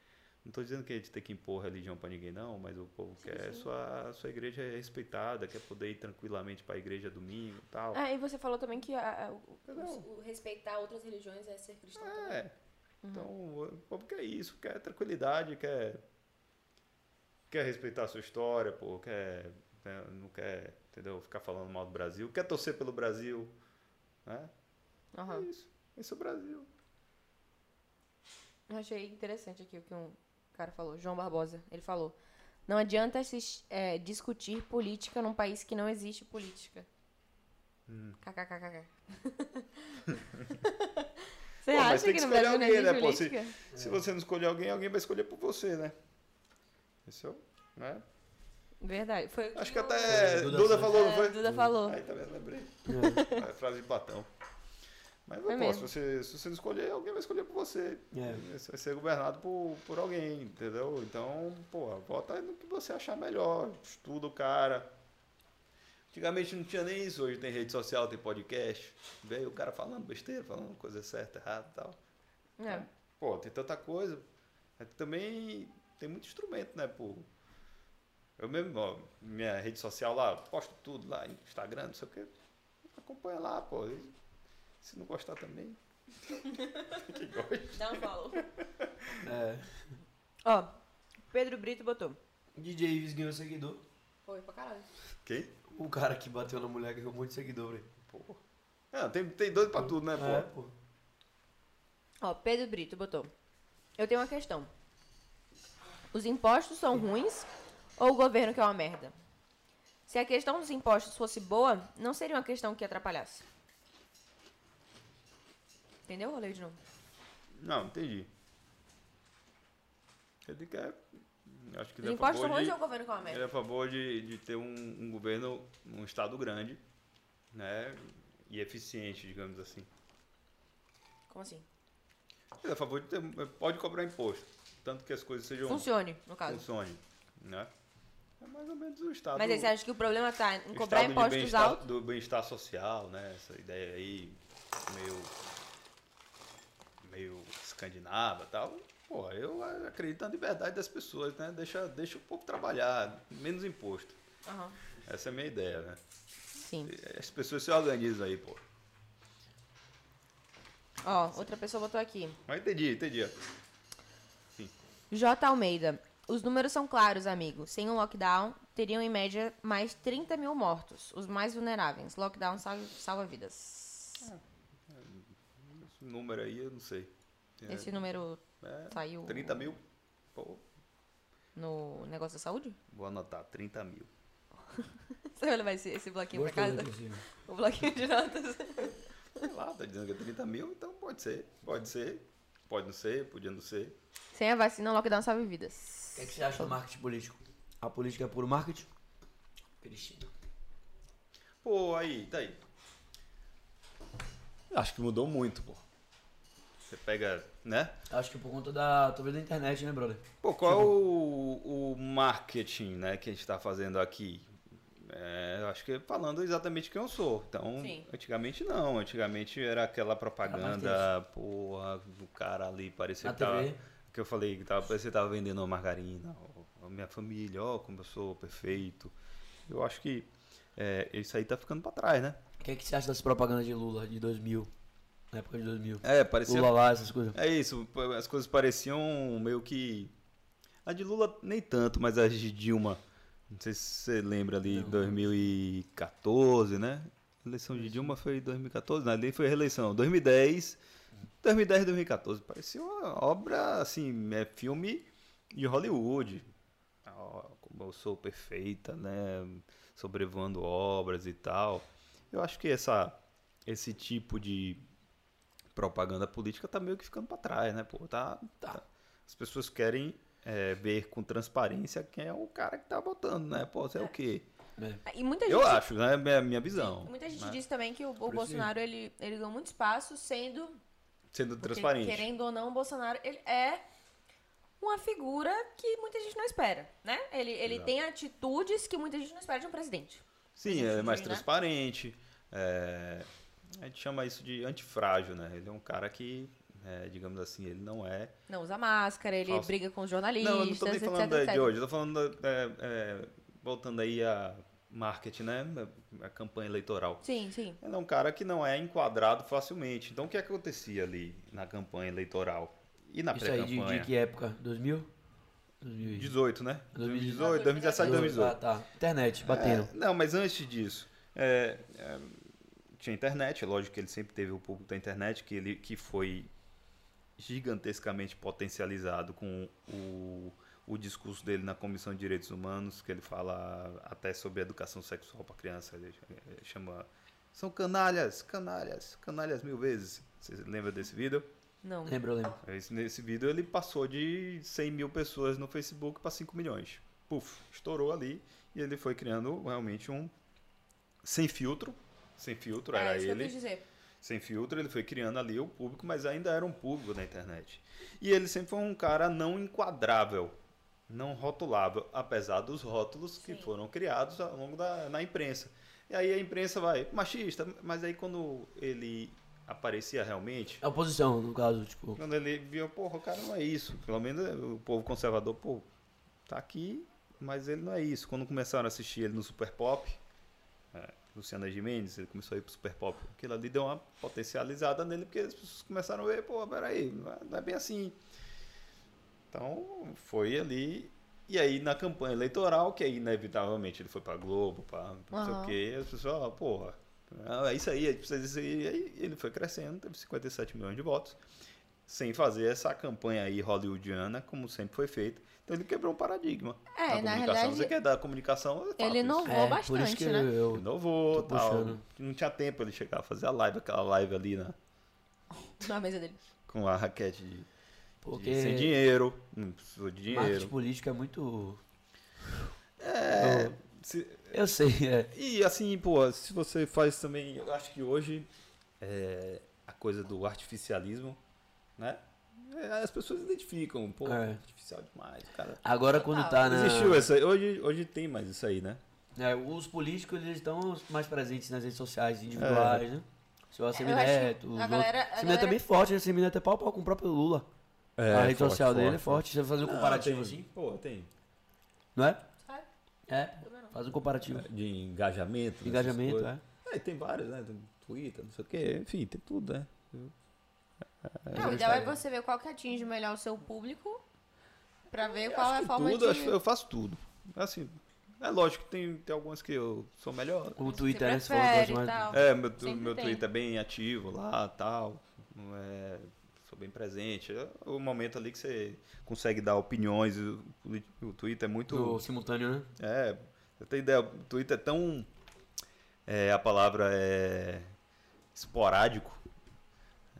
Não estou dizendo que a gente tem que impor religião para ninguém, não, mas o povo quer sua, sua igreja é respeitada, quer poder ir tranquilamente para a igreja domingo e tal. Ah, e você falou também que a- a- o, o- o respeitar outras religiões é ser cristão também. É. Então, o povo quer isso, quer tranquilidade, quer. Quer respeitar a sua história, pô, quer. né, Não quer, entendeu? Ficar falando mal do Brasil, quer torcer pelo Brasil. Né? É Aham. isso. Esse é o Brasil. Eu achei interessante aqui o que um cara falou, João Barbosa. Ele falou: Não adianta se, é, discutir política num país que não existe política. Hum. KKKK. Você Pô, acha que que no Brasil não alguém, existe né, pô? Se- política? Se você não escolher alguém, alguém vai escolher por você, né? Esse é o. Né? Verdade. Foi Acho que o- até. Duda Duda, falou, não É, foi? Duda falou. Aí também lembrei. É. É frase de Platão. Mas Foi pô, mesmo. se, você, se você não escolher, alguém vai escolher por você. É. Você vai ser governado por, por alguém, entendeu? Então, pô, vota no que você achar melhor. Estuda o cara. Antigamente não tinha nem isso, hoje tem rede social, tem podcast. Veio o cara falando besteira, falando coisa certa, errada e tal. É. Pô, tem tanta coisa. Mas também tem muito instrumento, né, pô? Eu mesmo, ó, minha rede social lá, posto tudo lá, Instagram, não sei o quê. Acompanha lá, pô. E se não gostar também. que gosta. Dá um follow. É. Ó, Pedro Brito botou. DJ Ives ganhou seguidor. Foi pra caralho. Quem? O cara que bateu na mulher ganhou um monte de seguidor, velho. Pô. É, tem, tem doido pra tudo, né, pô? É, pô. Ó, Pedro Brito botou. Eu tenho uma questão. Os impostos são ruins ou o governo que é uma merda? Se a questão dos impostos fosse boa, não seria uma questão que atrapalhasse. Entendeu? Ler de novo. Não, entendi. Quer. Acho que Os ele é a impostos favor de, ou o governo que é uma ele é a favor de, de ter um, um governo, um estado grande, né? E eficiente, digamos assim. Como assim? Ele é a favor de ter. Pode cobrar imposto. Tanto que as coisas sejam. Funcione, no caso. funcionem, né? É mais ou menos o estado. Mas aí você acha que o problema tá em cobrar impostos altos? Do bem-estar social, né? Essa ideia aí, meio. Meio escandinava e tal. Pô, eu acredito na liberdade das pessoas, né? Deixa, deixa o povo trabalhar, menos imposto. Aham. Essa é a minha ideia, né? Sim. As pessoas se organizam aí, pô. Ó, outra pessoa botou aqui. Mas entendi, entendi. J. Almeida. Os números são claros, amigo. Sem um lockdown, teriam em média mais 30 mil mortos. Os mais vulneráveis. Lockdown salva, salva vidas. Esse número aí eu não sei. Esse número É, saiu 30 mil? Pô, no negócio da saúde? vou anotar, 30 mil. Você vai levar esse, esse bloquinho pra Gostou, casa? inclusive. O bloquinho de notas. Sei lá, tá dizendo que é 30 mil, então pode ser. Pode ser. Pode não ser, podia não ser. Sem a vacina, o lockdown salva vidas. O que, é que você acha do marketing político? A política é puro marketing? Cristina. Pô, aí, tá aí. Acho que mudou muito, pô. Você pega, né? Acho que por conta da. talvez da internet, né, brother? Pô, qual é o, o marketing né, que a gente está fazendo aqui? É, eu acho que falando exatamente quem eu sou. Então, Sim. antigamente não. Antigamente era aquela propaganda, porra, do cara ali parecia que tava, que eu falei que tava, parecia que tava vendendo uma margarina. ó, A minha família, ó, como eu sou perfeito. Eu acho que é, isso aí tá ficando para trás, né? O que, é que você acha das propagandas de Lula de 2000? Na época de 2000. É, parecia Lula lá, essas coisas. É isso, as coisas pareciam meio que. A de Lula nem tanto, mas a de Dilma. Não sei se você lembra ali, Não. 2014, né? A eleição de Dilma foi em 2014, não, ali foi a reeleição. 2010, 2010 e 2014. Parecia uma obra, assim, é filme de Hollywood. Como eu sou perfeita, né? Sobrevoando obras e tal. Eu acho que essa, esse tipo de propaganda política tá meio que ficando para trás, né? Pô, tá, tá. As pessoas querem é, ver com transparência quem é o cara que tá votando, né? Pô, você é o quê? É. E muita gente Eu acho, né? Minha, minha visão. Muita gente né? diz também que o, o Bolsonaro ele, ele ganhou muito espaço sendo Sendo porque, transparente. querendo ou não, o Bolsonaro ele é uma figura que muita gente não espera, né? Ele, ele Exato. tem atitudes que muita gente não espera de um presidente. Sim, é mais sentido, né? transparente. é, a gente chama isso de antifrágil, né? Ele é um cara que, é, digamos assim, ele não é. Não usa máscara, ele Falso. briga com os jornalistas, Não, eu não tô nem etc, falando da- etc. de hoje, eu tô falando é, é, voltando aí a marketing, né? A campanha eleitoral. Sim, sim. Ele é um cara que não é enquadrado facilmente. Então o que acontecia ali na campanha eleitoral e na Isso aí, de, pré-campanha? de que época? 2000? 2000. 18, né? 2018, 2018, 2017, 2018. Ah, tá. Internet, batendo. É, não, mas antes disso, é, é, tinha internet, é lógico que ele sempre teve o público da internet, que, ele, que foi gigantescamente potencializado com o, o discurso dele na Comissão de Direitos Humanos, que ele fala até sobre educação sexual para criança, ele chama... São canalhas, canalhas, canalhas mil vezes. Você lembra desse vídeo? Não. Lembro, eu lembro. Esse- Nesse vídeo ele passou de 100 mil pessoas no Facebook para 5 milhões. Puf, estourou ali e ele foi criando realmente um sem filtro. Sem filtro, era é isso que eu ele. quis dizer. Sem filtro, ele foi criando ali o público, mas ainda era um público da internet. E ele sempre foi um cara não enquadrável, não rotulável, apesar dos rótulos que Sim. foram criados ao longo da na imprensa. E aí a imprensa vai, machista, mas aí quando ele aparecia realmente, A oposição, no caso, tipo. quando ele viu, porra, o cara não é isso. Pelo menos o povo conservador, pô, tá aqui, mas ele não é isso. Quando começaram a assistir ele no Super Pop, é, Luciana Gimenez, ele começou a ir pro Super Pop. Aquilo ali deu uma potencializada nele, porque as pessoas começaram a ver, pô, peraí, não é, é bem assim. Então, foi ali. E aí, na campanha eleitoral, que aí, inevitavelmente, ele foi pra Globo, pra não sei o quê, as pessoas, ó, porra, é isso aí, a gente precisa disso aí. E aí ele foi crescendo, teve 57 milhões de votos, sem fazer essa campanha aí hollywoodiana, como sempre foi feito. Então ele quebrou um paradigma. É, na comunicação. realidade, Você quer dar comunicação? faço ele inovou É, bastante, por isso que né? eu. Inovou, tal. puxando. Não tinha tempo ele chegar a fazer a live, aquela live ali na, Na mesa dele. com a raquete de, de- Porque sem dinheiro, não precisou de marketing dinheiro. político é muito. É, Eu- se- Eu sei, é. E assim, pô, se você faz também, eu acho que hoje é, a coisa do artificialismo, né? É, as pessoas identificam, pô, É. artificial demais, cara. Agora quando tá na. Existiu essa, hoje, hoje tem mais isso aí, né? É, os políticos eles estão mais presentes nas redes sociais individuais, né? Seu É, eu acho a galera- a Semineto galera- é bem forte, né? Semineto é pau a pau com o próprio Lula. a rede social dele é forte. Você vai fazer um Não, comparativo tem, assim, Pô, tem. não é? É, faz um comparativo. De engajamento. De engajamento, é. é. tem vários, né? Tem Twitter, não sei o quê, enfim, tem tudo, né? Não, o ideal é você ver qual que atinge melhor o seu público pra ver qual Acho é a forma tudo, de... eu faço tudo. Assim, é lógico que tem, tem algumas que eu sou melhor. O Twitter, né? Que e gosta mais. É, meu, Sempre meu tem. Twitter é bem ativo lá, tal. É, sou bem presente. É o momento ali que você consegue dar opiniões. O, o Twitter é muito. No simultâneo, né? É, eu tenho ideia, o Twitter é tão. É, a palavra é. esporádico.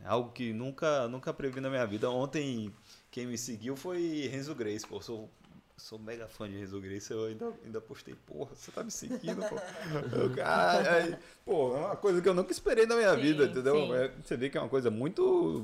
É algo que nunca, nunca previ na minha vida. Ontem, quem me seguiu foi Renzo Grace, pô. Eu sou, sou mega fã de Renzo Grace. Eu ainda, ainda postei, porra, você tá me seguindo, pô. Eu, cara, aí, pô, é uma coisa que eu nunca esperei na minha Sim, vida, entendeu? sim. É, você vê que é uma coisa muito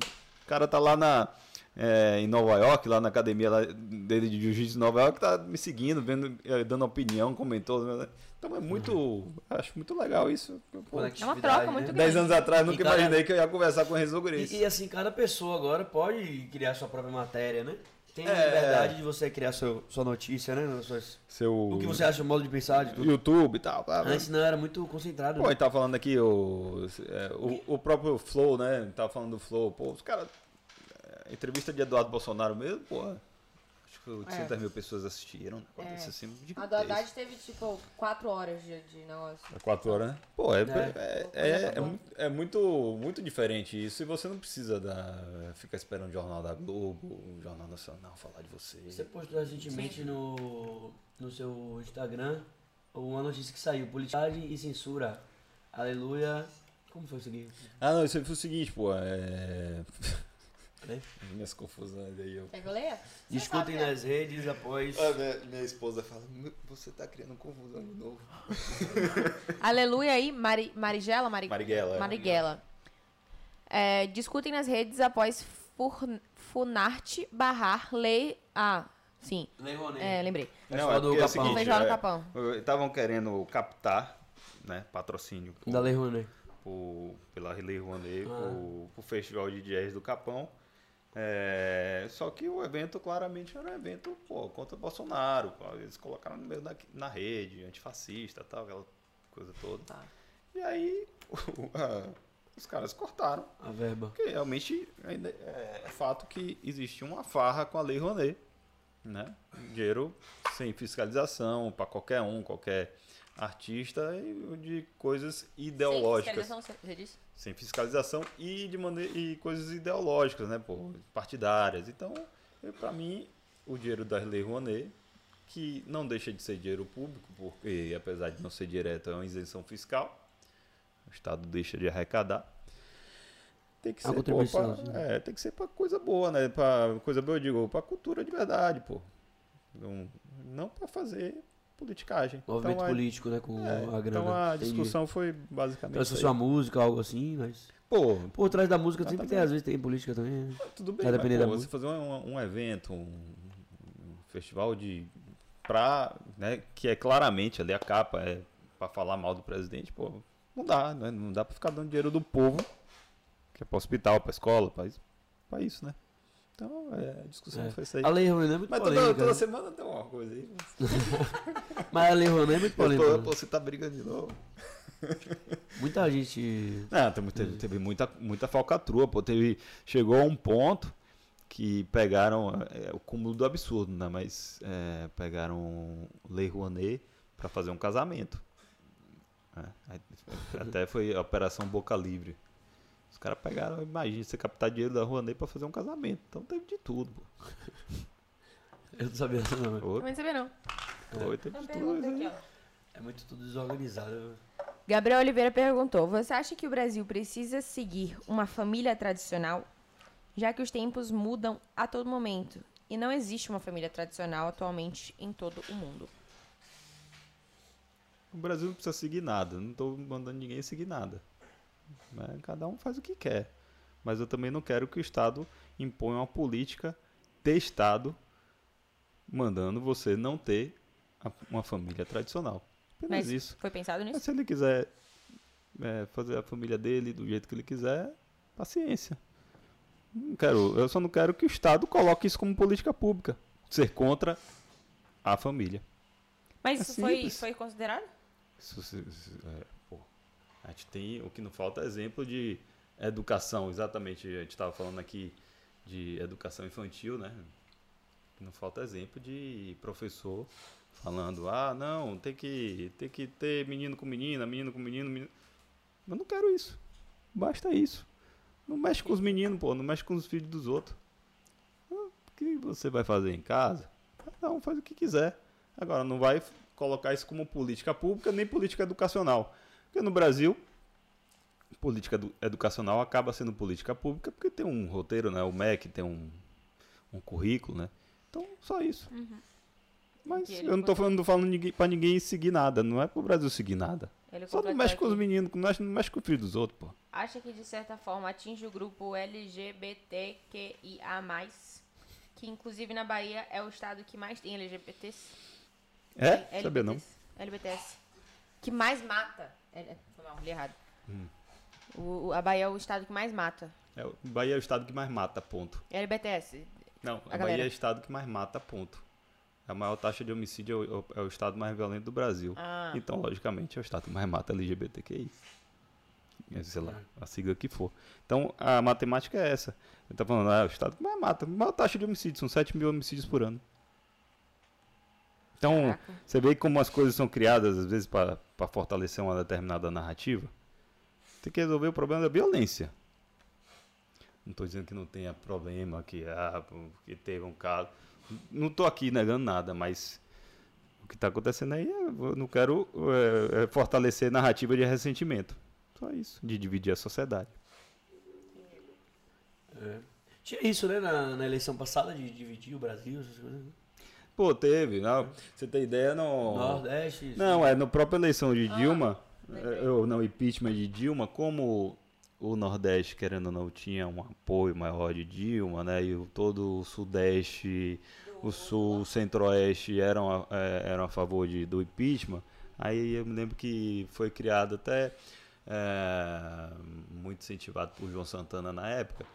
cara tá lá na, é, em Nova York, lá na academia lá dele de Jiu-Jitsu em Nova York, tá me seguindo, vendo, é, dando opinião, comentou. né? Então é muito. Acho muito legal isso. Pô, É uma troca muito Dez grande. anos atrás, nunca cada- imaginei que eu ia conversar com o Renzo Gracie. E, e, assim, cada pessoa agora pode criar sua própria matéria, né? Tem É. liberdade de você criar seu, sua notícia, né? Suas- Seu O que você acha, o modo de pensar, de tudo. YouTube e tal. blá. Antes não era muito concentrado. Pô, né? ele tava falando aqui o, é, o, o próprio Flow, né? Ele tava falando do Flow. Pô, os caras. é, Entrevista de Eduardo Bolsonaro mesmo, pô. Que 800 mil pessoas assistiram. É. desse assim, A do Haddad teve, tipo, quatro horas de, de negócio. É quatro horas, né? Pô, é, É. é, é, é mu- é muito, muito diferente isso e você não precisa da, ficar esperando o Jornal da Globo, o Jornal Nacional falar de você. Você postou recentemente no, no seu Instagram uma notícia que saiu: Politicagem e censura. Aleluia. Como foi isso aqui? Ah, não, isso foi o seguinte, pô, é... Peraí. Minhas confusões aí, eu... Quer que eu leia? Discutem sabe, né? nas redes após. Ah, minha, minha esposa fala, "Meu, você tá criando confusão de novo. Aleluia aí, Mari, Marigela? Mari, Marighella, é. Marighella. É, discutem nas redes após Fur- Funarte barrar lei... Ah, sim. Lei Rouanet. É, lembrei. Do porque é o Capão. seguinte, é, Capão. Estavam querendo captar, né, patrocínio por- Da Lei Rouanet. por- pela Lei Rouanet, Ah. Festival de Jazz do Capão. É, só que o evento claramente era um evento pô, contra o Bolsonaro. pô, Eles colocaram no meio da, na rede, antifascista tal, aquela coisa toda. Tá. E aí os caras cortaram. A verba. Porque realmente ainda é, é fato que existe uma farra com a Lei Rouanet. Né? Dinheiro sem fiscalização para qualquer um, qualquer artista e de coisas ideológicas Sem fiscalização, você disse? Sem fiscalização e de maneira e coisas ideológicas, né, pô, partidárias. Então, para mim, o dinheiro da Lei Rouanet, que não deixa de ser dinheiro público, porque apesar de não ser direto, é uma isenção fiscal. O Estado deixa de arrecadar. Tem que ser, pô, pra- é, tem que ser para coisa boa, né? Para coisa boa, eu digo, para cultura de verdade, pô. Não, não para fazer politicagem. Movimento Então, a- político, né? Com é, a grana. então a Entendi. discussão foi basicamente Então, se fosse uma música, algo assim, mas. Pô, Por trás da música sempre tem, às vezes tem política também. né? Tudo bem, mas, pô, da você fazer um, um evento, um, um festival de. Pra, né, que é claramente ali a capa, é pra falar mal do presidente, pô, não dá, né? Não dá pra ficar dando dinheiro do povo, que é pra hospital, pra escola, pra isso, pra isso né? Então, é, a discussão É. foi isso aí. A Lei Rouanet é muito Mas toda, polêmica. toda né? semana tem uma coisa aí. Mas a Lei Rouanet é muito Eu polêmica. tô, né? pô, você tá brigando de novo. Muita gente. Não, teve, teve, teve muita, muita falcatrua, pô. Teve, chegou a um ponto que pegaram é, o cúmulo do absurdo, né? Mas é, pegaram Lei Rouanet para fazer um casamento. É, até foi a Operação Boca Livre. Os caras pegaram, imagina, você captar dinheiro da Rouanet para fazer um casamento. Então teve de tudo, pô. Eu não sabia disso, não. Também não sabia, não. foi, teve de tudo. aqui, né? É muito tudo desorganizado. Gabriel Oliveira perguntou: Você acha que o Brasil precisa seguir uma família tradicional, já que os tempos mudam a todo momento e não existe uma família tradicional atualmente em todo o mundo? O Brasil não precisa seguir nada, não estou mandando ninguém seguir nada. Né? Cada um faz o que quer. Mas eu também não quero que o Estado imponha uma política de Estado mandando você não ter uma família tradicional. Apenas Mas isso. foi pensado Mas nisso? se ele quiser é, fazer a família dele do jeito que ele quiser, paciência. Não quero, eu só não quero que o Estado coloque isso como política pública. Ser contra a família. Mas é isso foi, foi considerado? Isso, se- é, a gente tem o que não falta é exemplo de educação, exatamente. A gente estava falando aqui de educação infantil, né? Não falta exemplo de professor falando: ah, não, tem que, tem que ter menino com menina, menino com menino, menino. Eu não quero isso. Basta isso. Não mexe com os meninos, pô, não mexe com os filhos dos outros. Ah, O que você vai fazer em casa? Cada um faz o que quiser. Agora, não vai colocar isso como política pública nem política educacional. Porque no Brasil, política edu- educacional acaba sendo política pública porque tem um roteiro, né? O MEC tem um, um currículo, né? Então, só isso. Mas Que ele eu não tô botou- falando, não falando ninguém, pra ninguém seguir nada. Não é pro Brasil seguir nada. Ele Só não mexe com os meninos, não mexe, não mexe com o filho dos outros, pô. Acha que de certa forma atinge o grupo LGBTQIA+, que inclusive na Bahia é o estado que mais tem LGBTs. É? Sabia não. LBTs. Que mais mata. É, é, foi mal, li errado. Hum. O, o- a Bahia é o estado que mais mata. É, o Bahia é o estado que mais mata, ponto. LBTS. Não, a, A Bahia é o estado que mais mata, ponto. A maior taxa de homicídio é o, é o estado mais violento do Brasil. Ah. Então, logicamente, é o estado que mais mata LGBTQI. É, Sei lá, a sigla que for. Então, a matemática é essa. Ele tá falando, ah, é o estado que mais mata. Maior taxa de homicídio, são 7 mil homicídios por ano. Então, Caraca. você vê como as coisas são criadas, às vezes, para fortalecer uma determinada narrativa. Tem que resolver o problema da violência. Não estou dizendo que não tenha problema, que, ah, que teve um caso. Não estou aqui negando nada, mas o que está acontecendo aí, é- eu não quero é, é, fortalecer narrativa de ressentimento. Só isso, de dividir a sociedade. Tinha isso, né, na, na eleição passada, de dividir o Brasil, essas coisas. Pô, teve, não, você tem ideia, no... Nordeste. Não, é, na própria eleição de Ah, Dilma, é, ou não, impeachment de Dilma, como o Nordeste, querendo ou não, tinha um apoio maior de Dilma, né? E o- todo o Sudeste, o Sul, o Centro-Oeste eram, a- é, eram a favor de, do impeachment. Aí eu me lembro que foi criado até, é, muito incentivado por João Santana na época,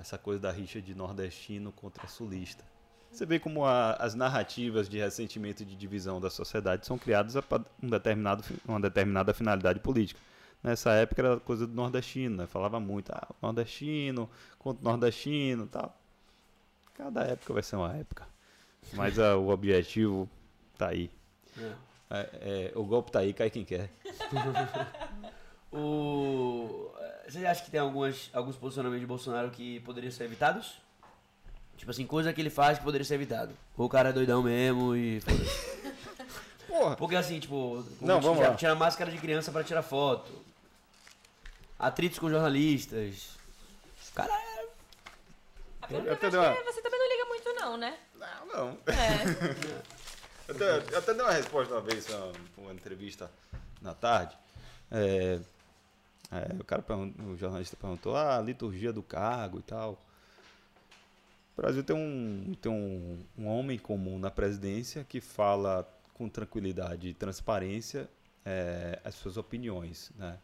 essa coisa da rixa de nordestino contra sulista. Você vê como a- as narrativas de ressentimento e de divisão da sociedade são criadas para um determinado, uma determinada finalidade política. Nessa época era coisa do nordestino, né? falava muito, ah, nordestino contra nordestino e tal. Cada época vai ser uma época. Mas ah, o objetivo tá aí. É. É, é, o golpe tá aí, cai quem quer. O... Você acha que tem algumas, alguns posicionamentos de Bolsonaro que poderiam ser evitados? Tipo assim, coisa que ele faz que poderia ser evitado. Ou o cara é doidão mesmo e. Porra! Porque assim, tipo, Não, vamos tira, lá. tira máscara de criança pra tirar foto. Atritos com jornalistas. Cara, é- Eu até dei uma- Você também não liga muito não, né? Não, não. É. Eu até, eu até dei uma resposta uma vez a uma entrevista na tarde. É, é, o cara o jornalista perguntou, ah, a liturgia do cargo e tal. O Brasil tem um, tem um, um homem comum na presidência que fala com tranquilidade e transparência é, as suas opiniões, né?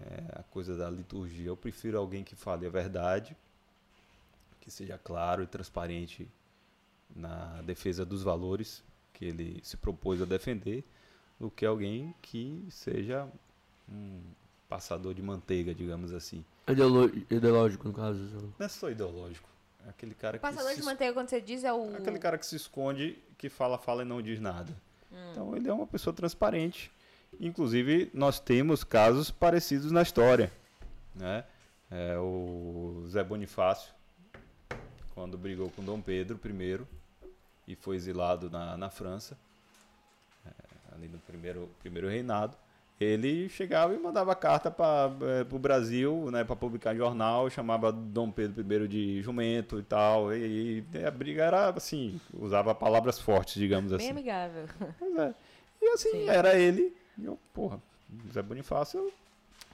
É, a coisa da liturgia. Eu prefiro alguém que fale a verdade, que seja claro e transparente na defesa dos valores que ele se propôs a defender, do que alguém que seja um passador de manteiga, digamos assim. Ideolo- ideológico, no caso. Não é só ideológico. Aquele cara que Passador se de es- manteiga, quando você diz, é o... aquele cara que se esconde, que fala, fala e não diz nada. Então ele é uma pessoa transparente. Inclusive, nós temos casos parecidos na história. Né? É, o Zé Bonifácio, quando brigou com Dom Pedro I e foi exilado na, na França, é, ali no primeiro, primeiro reinado, ele chegava e mandava carta para o Brasil, né, para publicar em jornal, chamava Dom Pedro I de jumento e tal, e, e a briga era assim, usava palavras fortes, digamos Bem assim. amigável. Pois é. E assim, Sim. era ele, e eu, porra, Zé Bonifácio.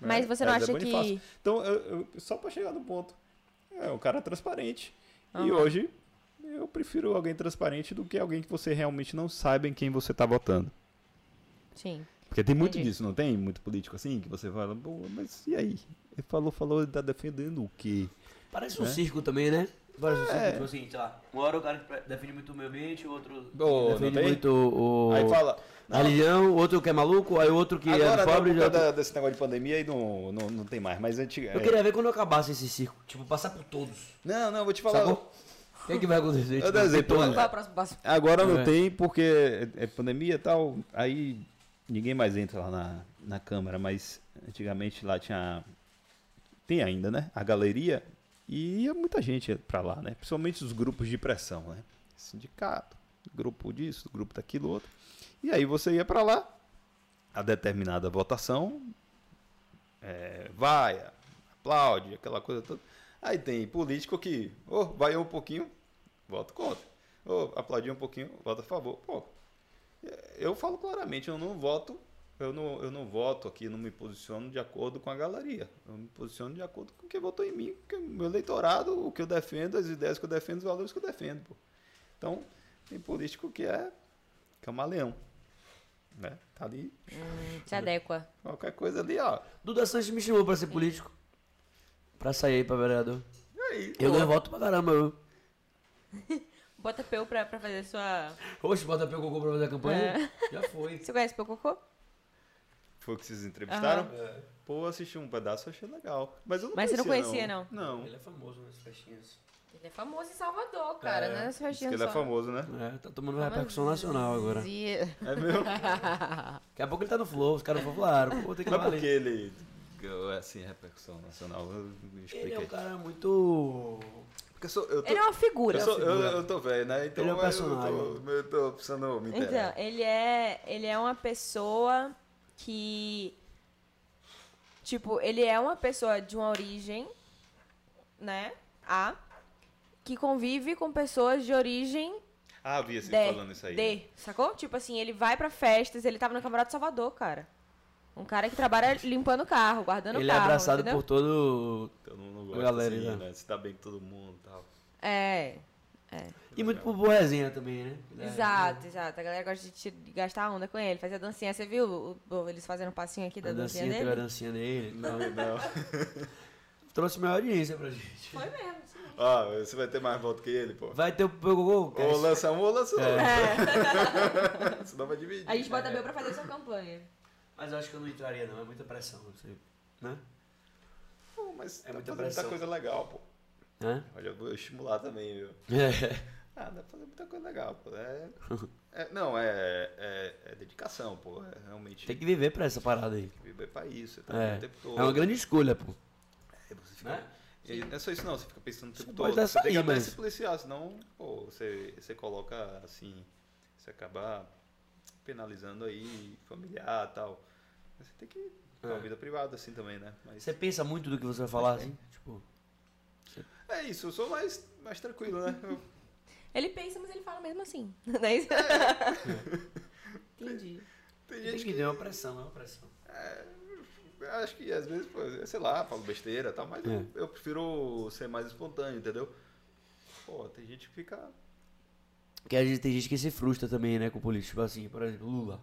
Mas é, você é não Zé acha que... Então, eu- eu- só para chegar no ponto, é um cara transparente. E Aham. hoje, eu prefiro alguém transparente do que alguém que você realmente não saiba em quem você tá votando. Sim. Porque tem muito Entendi. disso, não tem? Muito político assim, que você fala, pô, mas e aí? Ele falou, falou, ele tá defendendo o quê? Parece um Né? circo também, né? Parece um circo, É. tipo assim, sei lá. Uma hora o cara defende muito o meio ambiente, o outro Ô, defende muito o... Aí fala. a religião, o outro que é maluco, aí o outro que Agora, é pobre. causa da- desse negócio de pandemia aí não, não, não tem mais, mas antiga. Eu queria ver quando acabasse esse circo. Tipo, passar por todos. Não, não, vou te falar. Sacou? O que, é que vai acontecer? Eu Tipo, é passo? Agora não É. tem porque é, é pandemia e tal, aí ninguém mais entra lá na, na câmara, mas antigamente lá tinha. Tem ainda, né? A galeria e ia muita gente pra lá, né? Principalmente os grupos de pressão, né? Sindicato, grupo disso, grupo daquilo outro. E aí você ia pra lá, a determinada votação, é, vai, aplaude, aquela coisa toda. Aí tem político que, oh, vai um pouquinho, voto contra. Ô, aplaudir um pouquinho, voto a favor. Pô, eu falo claramente, eu não voto, eu não, eu não voto aqui, não me posiciono de acordo com a galeria. Eu me posiciono de acordo com quem votou em mim, com o meu eleitorado, o que eu defendo, as ideias que eu defendo, os valores que eu defendo. Pô. Então, tem político que é camaleão. Né? Tá ali, Se adequa. qualquer coisa ali, ó. Duda Santos me chamou pra ser político. Pra sair aí pra vereador. E aí? Eu ganho voto pra caramba, eu. Bota Peu pra, pra fazer sua. Oxe, bota pelo cocô pra fazer a campanha? Já foi. Você conhece Peu Cocô? Foi o que vocês entrevistaram? Pô, eu assisti um pedaço, achei legal. Mas eu não Mas você não conhecia, conhecia, não? Ele é famoso nas festinhas. Ele é famoso em Salvador, cara. É, Não é nas Diz que festinhas ele é só. famoso, né? É, tá tomando repercussão nacional agora. Zia. É mesmo? Daqui a pouco ele tá no flow, os caras falaram, pô, tem que Mas levar por que ali. ele assim, repercussão nacional? Me Ele é um cara muito. Porque eu, sou, eu, tô, Ele é uma figura. eu, sou- eu, eu tô velho, né? Então Ele é um eu, personagem. tô, eu tô precisando me Então, ele é, ele é uma pessoa que. Tipo, ele é uma pessoa de uma origem, né? A. Que convive com pessoas de origem Ah, vi você D, falando isso aí. D, sacou? Tipo assim, ele vai pra festas, ele tava no Campeonato Salvador, cara. Um cara que trabalha limpando o carro, guardando o Ele é carro. abraçado entendeu? por todo. Todo mundo gosta, Galera, assim, né? né? Se dá bem com todo mundo e tal. É. E muito por boa resenha também, né? Exato, exato. A galera gosta de, te- de gastar onda com ele, fazer a dancinha. Você viu o- o- eles fazendo um passinho aqui da A dancinha, dancinha, teve a dele? dancinha dele. Não, não. Trouxe maior audiência pra gente. Foi mesmo. sim. ah, você vai ter mais voto que ele, pô. Vai ter o Pegogol? Ou lança um ou lança outro. É. Senão vai dividir. A gente bota Bel pra fazer sua campanha. Mas eu acho que eu não entraria, não. É muita pressão. Você... Né? Pô, mas É é muita pressão. muita coisa legal, pô. Hã? Olha, eu vou estimular também, viu? É. Ah, dá pra fazer muita coisa legal, pô. É, é- não, é, é, é dedicação, pô. É realmente Tem que viver pra essa parada aí. viver pra isso. Você tá É. o tempo todo. É uma grande escolha, pô. Aí você fica- Né? Não é só isso não, você fica pensando o tempo Você todo. pode dar Você tem que sair, até mas- se policiar, senão, pô, você, você coloca assim, você acaba penalizando aí familiar e tal. Você tem que ter uma É. vida privada assim também, né? Mas Você pensa muito do que você vai falar, assim? Tipo, é isso, eu sou mais, mais tranquilo, né? Eu- Ele pensa, mas ele fala mesmo assim. Não é isso? Entendi. tem tem gente que que ter uma pressão, é uma pressão. eu acho que às vezes, pô, sei lá, falo besteira e tal, mas É. eu, eu prefiro ser mais espontâneo, entendeu? Pô, tem gente que fica. Às vezes tem gente que se frustra também, né, com o político. Tipo assim, por exemplo, Lula.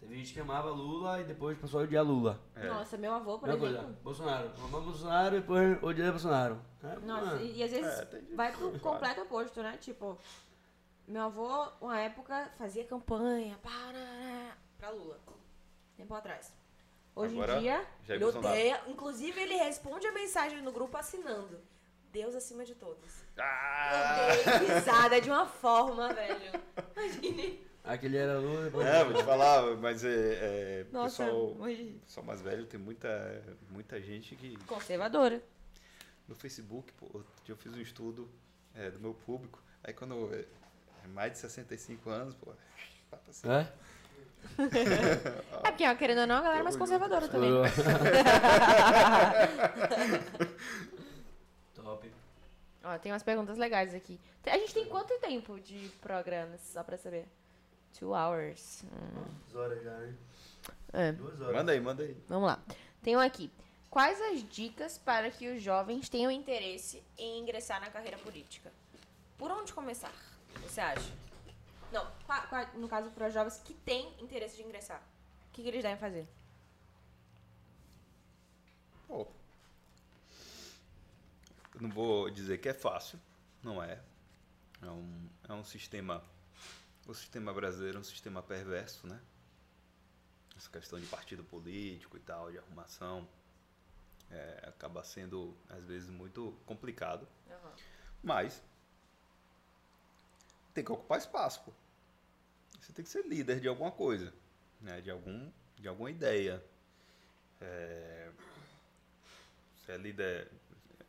Teve gente que amava Lula e depois passou a odiar Lula. É. Nossa, meu avô, por Mesma exemplo. coisa, Bolsonaro. Amava Bolsonaro e depois odiar Bolsonaro. É, Nossa, e, e às vezes É, vai pro completo oposto, né? Tipo, meu avô, uma época, fazia campanha para pra Lula. Tempo atrás. Hoje Agora, em dia, já é ele odeia. Inclusive, ele responde a mensagem no grupo assinando. Deus acima de todos. Ah! Eu dei risada de uma forma, velho. Imagine. Aquele era depois. É, vou te falar, mas é, é Nossa, pessoal, hoje- pessoal mais velho tem muita, muita gente que Conservadora. no Facebook, pô, eu fiz um estudo é, do meu público, aí quando é, é mais de 65 anos, pô, assim. É? É porque, ó, querendo ou não, a galera é mais conservadora também. Top. Ó, tem umas perguntas legais aqui. A gente tem quanto tempo de programa, só pra saber? Two hours. Duas horas já, né? é. Duas horas. Manda aí, manda aí. Vamos lá. Tem um aqui. Quais as dicas para que os jovens tenham interesse em ingressar na carreira política? Por onde começar, você acha? Não, no caso, para os jovens que têm interesse de ingressar. O que, que eles devem fazer? Pô, eu não vou dizer que é fácil, não é. É um, é um sistema, o sistema brasileiro é um sistema perverso, né? Essa questão de partido político e tal, de arrumação, é, acaba sendo às vezes muito complicado. Mas tem que ocupar espaço, pô. Você tem que ser líder de alguma coisa, né? De algum, de alguma ideia. É, você é líder.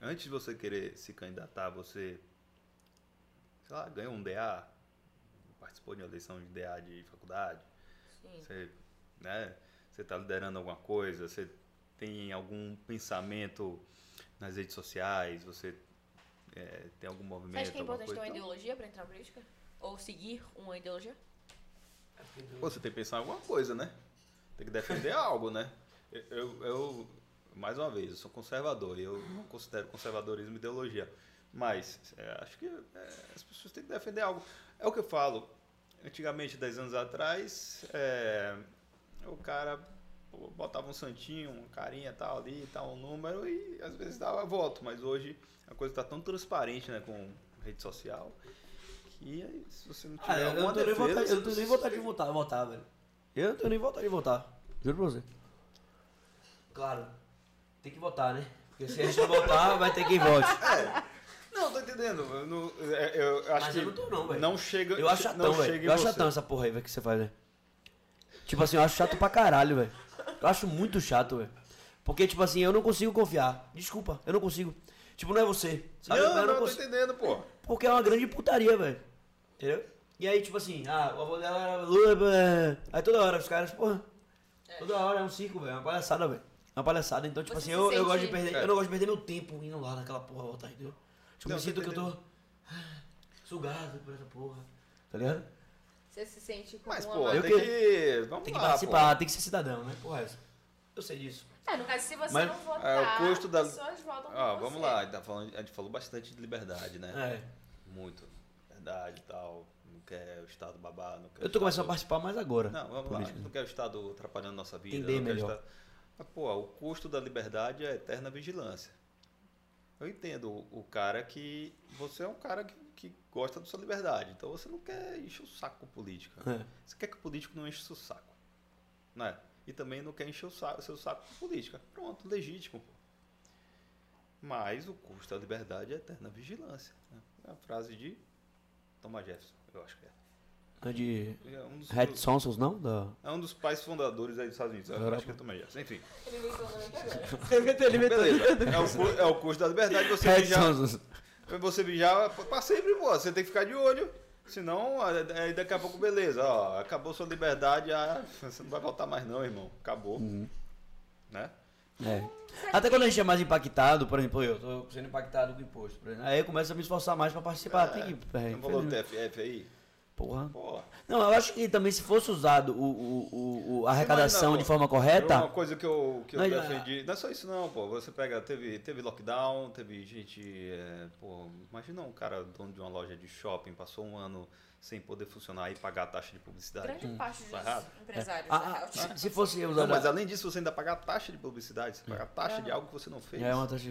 Antes de você querer se candidatar, você, sei lá, ganhou um DA, participou de uma eleição de DA de faculdade. Sim. Você, né? Você está liderando alguma coisa, você tem algum pensamento nas redes sociais, você é, tem algum Você movimento. acha que é importante ter uma então- ideologia pra entrar na política? Ou seguir uma ideologia? Pô, você tem que pensar em alguma coisa, né? Tem que defender algo, né? Eu, eu, eu, mais uma vez, eu sou conservador e eu não considero conservadorismo ideologia. Mas é, acho que é, as pessoas têm que defender algo. É o que eu falo. Antigamente, 10 anos atrás, é, o cara botava um santinho, uma carinha tal ali, tal, um número e às vezes dava voto. Mas hoje a coisa está tão transparente né, com rede social que aí, se você não tiver Ah, eu, não tenho nem defesa, vontade, eu não tenho nem vontade de votar, votar, velho. Eu não tenho nem vontade de votar. Juro pra você. Claro, tem que votar, né? Porque se a gente não votar, vai ter quem vote. Não, tô entendendo. Eu, não- é, eu acho Mas que eu não tô não, velho. não chega. Eu acho chatão, não velho. Eu acho chatão essa porra aí, velho, que você faz, velho. Tipo assim, eu acho chato pra caralho, velho. Eu acho muito chato, velho. Porque, tipo assim, eu não consigo confiar. Desculpa, eu não consigo. Tipo, não é você. Sabe? Não, eu não, tô consigo. entendendo, pô. Porque é uma grande putaria, velho. Entendeu? E aí, tipo assim, ah, o avô dela era. Aí toda hora os caras, porra. Toda hora é um circo, velho. É uma palhaçada, velho. É uma palhaçada. Então, tipo Você assim, se eu, eu gosto de perder. É. Eu não gosto de perder meu tempo indo lá naquela porra voltar, entendeu? Tipo, Não, me sinto que eu tô. ah, Sugado por essa porra. Tá ligado? Você se sente como Mas, uma pô, Eu tem que- que. Vamos Tem que lá, participar, tem que ser cidadão, né? Porra. Eu sei disso. É, no caso, se você Mas- não votar, É, o custo da- as pessoas votam Pô. Ó, por vamos você. lá, a gente, tá falando, a gente falou bastante de liberdade, né? É. Muito. Liberdade e tal. Não quer o Estado babar, não quer Eu tô começando a participar mais agora. Não, vamos lá. A política. gente não quer o Estado atrapalhando nossa vida. Entender não quer o melhor. Estado- Mas, pô, o custo da liberdade é a eterna vigilância. Eu entendo o, cara que. Você é um cara que, que gosta da sua liberdade. Então você não quer encher o saco com política. É. Você quer que o político não enche o seu saco. Não é? E também não quer encher o saco- seu saco com política. Pronto, legítimo. Pô. Mas o custo da liberdade é a eterna vigilância. né? É a frase de Thomas Jefferson, eu acho que é. É de. É um dos, Red Sonsons, não? Da... é um dos pais fundadores aí dos Estados Unidos. Eu acho que é Thomas Jefferson. Enfim. Ele inventou o nome agora. Beleza. É o, cu- é o custo da liberdade. Você Red Sonsons. você vigiar pra sempre, pô. Você tem que ficar de olho. Senão, aí daqui a pouco, beleza. Ó, acabou sua liberdade. Ah, você não vai voltar mais não, irmão. Acabou. Né? É. Até quando a gente é mais impactado, por exemplo, eu tô sendo impactado com imposto. Por exemplo, aí eu começo a me esforçar mais pra participar. Tem que. É, não falou do infelizmente. TFF aí? Porra. Pô. Não, eu acho que também se fosse usado o, o, o- a arrecadação Imagina, de forma Uma correta. coisa que eu, que eu Não, defendi. Não é só isso não, pô. Você pega, teve, teve lockdown, teve gente. é, pô, imagina um cara dono de uma loja de shopping, passou um ano sem poder funcionar e pagar a taxa de publicidade. Grande parte dos Tá errado? empresários Ah, da ah, se- se fosse Não, usado. mas além disso, você ainda paga a taxa de publicidade, você paga a taxa de algo que você não fez. É uma taxa.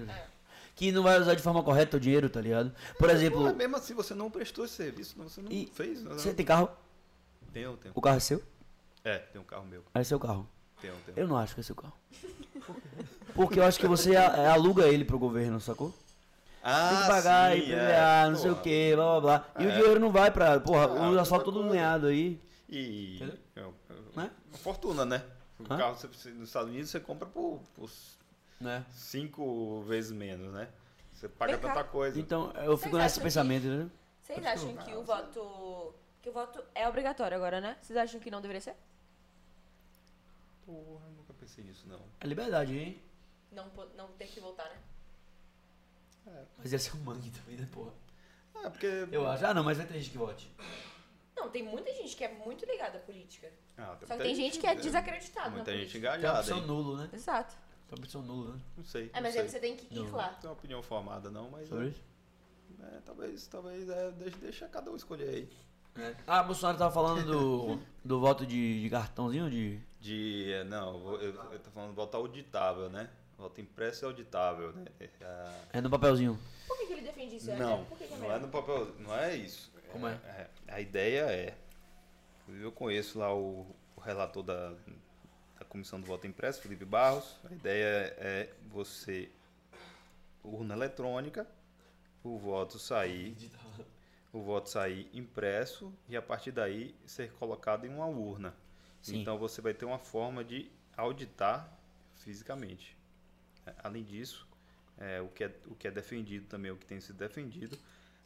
Que não vai usar de forma correta o dinheiro, tá ligado? Por exemplo, Pô, mesmo assim, você não prestou esse serviço, não- você não fez. Não, você tem carro? Tenho, tenho. O carro é seu? É, tem um carro meu. É seu carro. Tenho, tenho. Eu não acho que é seu carro. Porque eu acho que você é, aluga ele pro governo, sacou? Ah, Tem que pagar, sim, IPVA, é. não sei o Porra. que, blá blá blá. E o É. dinheiro não vai pra. Porra, Ah, o asfalto todo meado aí. E. É, é, Né? uma fortuna, né? O Hã? carro você- nos Estados Unidos você compra por, por Né? cinco vezes menos, né? Você paga Vem cá. tanta coisa. Então, eu fico Vocês nesse acham pensamento, né? Vocês acham que o voto. Que o voto é obrigatório agora, né? Vocês acham que não deveria ser? Porra, eu nunca pensei nisso, não. É liberdade, hein? Não, po- não ter que votar, né? Mas ia ser um mangue também, né, porra? É, porque. Eu acho. Ah, não, mas vai ter gente que vote. Não, tem muita gente que é muito ligada à política. Ah, Só que tem gente que é desacreditada na Muita gente política. Tem a engajada, opção hein? nulo, né? Exato. Tem a opção nulo, né? Não sei. É, mas sei. aí você tem que ir Não. lá. Não tenho uma opinião formada, não, mas. Sobre isso? É, talvez, talvez, é, deixa, deixa cada um escolher aí. Ah, Bolsonaro tava falando do, do voto de, de cartãozinho de. De. é, Não, eu, vou- eu, eu tô falando voto auditável, né? Voto impresso e auditável, né? É, É no papelzinho. Por que, que ele defende isso? Não, Por que, que é não é no papel, não é isso. Como é? A ideia é, inclusive eu conheço lá o, o relator da comissão do voto impresso, Felipe Barros. A ideia é você urna eletrônica, o voto sair, o voto sair impresso e a partir daí ser colocado em uma urna. Sim. Então você vai ter uma forma de auditar fisicamente. É, Além disso, é, o, que é, o que é defendido também, o que tem sido defendido,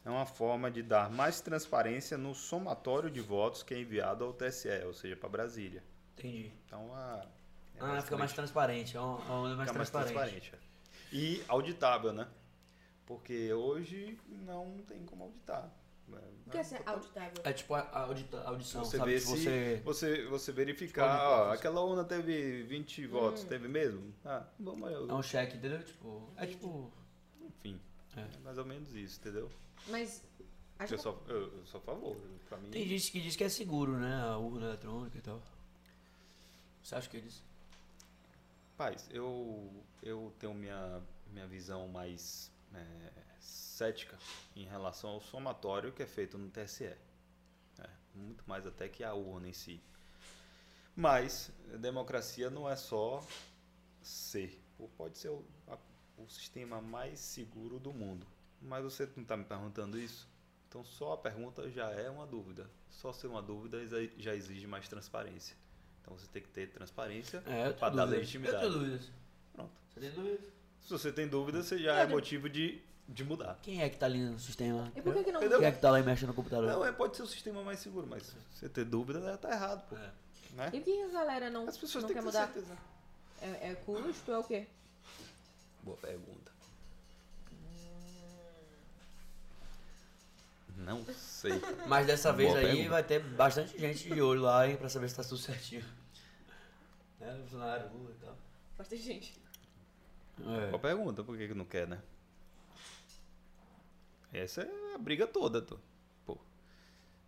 é uma forma de dar mais transparência no somatório de votos que é enviado ao TSE, ou seja, para Brasília. Entendi. Então, a, é Ah, fica mais transparente. É uma, é onda mais fica mais transparente. transparente. é. E auditável, né? Porque hoje não tem como auditar. né? O que é ser auditável? É tipo a, audita- audição, Você sabe? vê Se você... você, você verificar, Tipo, ó, aquela urna teve 20 votos, teve mesmo? Ah, vamos aí. É um cheque, entendeu? Tipo, é tipo... Enfim, É. é mais ou menos isso, entendeu? Mas. Acho Eu que sou, eu, eu sou a favor. Pra mim, Tem gente que diz que é seguro, né? A urna eletrônica e tal. Você acha que é isso? Paz, eu, eu tenho minha, minha visão mais é, cética em relação ao somatório que é feito no TSE. É, muito mais até que a urna em si. Mas democracia não é só ser. Pode ser o, a- o sistema mais seguro do mundo. Mas você não está me perguntando isso? Então só a pergunta já é uma dúvida. Só ser uma dúvida já exige mais transparência. Então você tem que ter transparência É, para dar legitimidade. Eu tenho dúvidas. Pronto. Você tem dúvidas? Se você tem dúvida, você já é tenho- motivo de, de mudar. Quem é que tá ali no sistema? E por que, que não. Entendeu? Quem é que tá lá e mexe no computador? Não, é, pode ser o sistema mais seguro, mas se você ter dúvida, já tá errado, pô. É. Né? E por que a galera não, As pessoas não têm quer que ter mudar? certeza. É, é custo? É o quê? Boa pergunta. Não sei. Mas dessa vez Boa aí pergunta. vai ter bastante gente de olho lá, hein, pra saber se tá tudo certinho. É, funcionário, Lula e tal. Bastante gente. É. Boa pergunta, por que, que não quer, né? Essa é a briga toda, tô. Pô.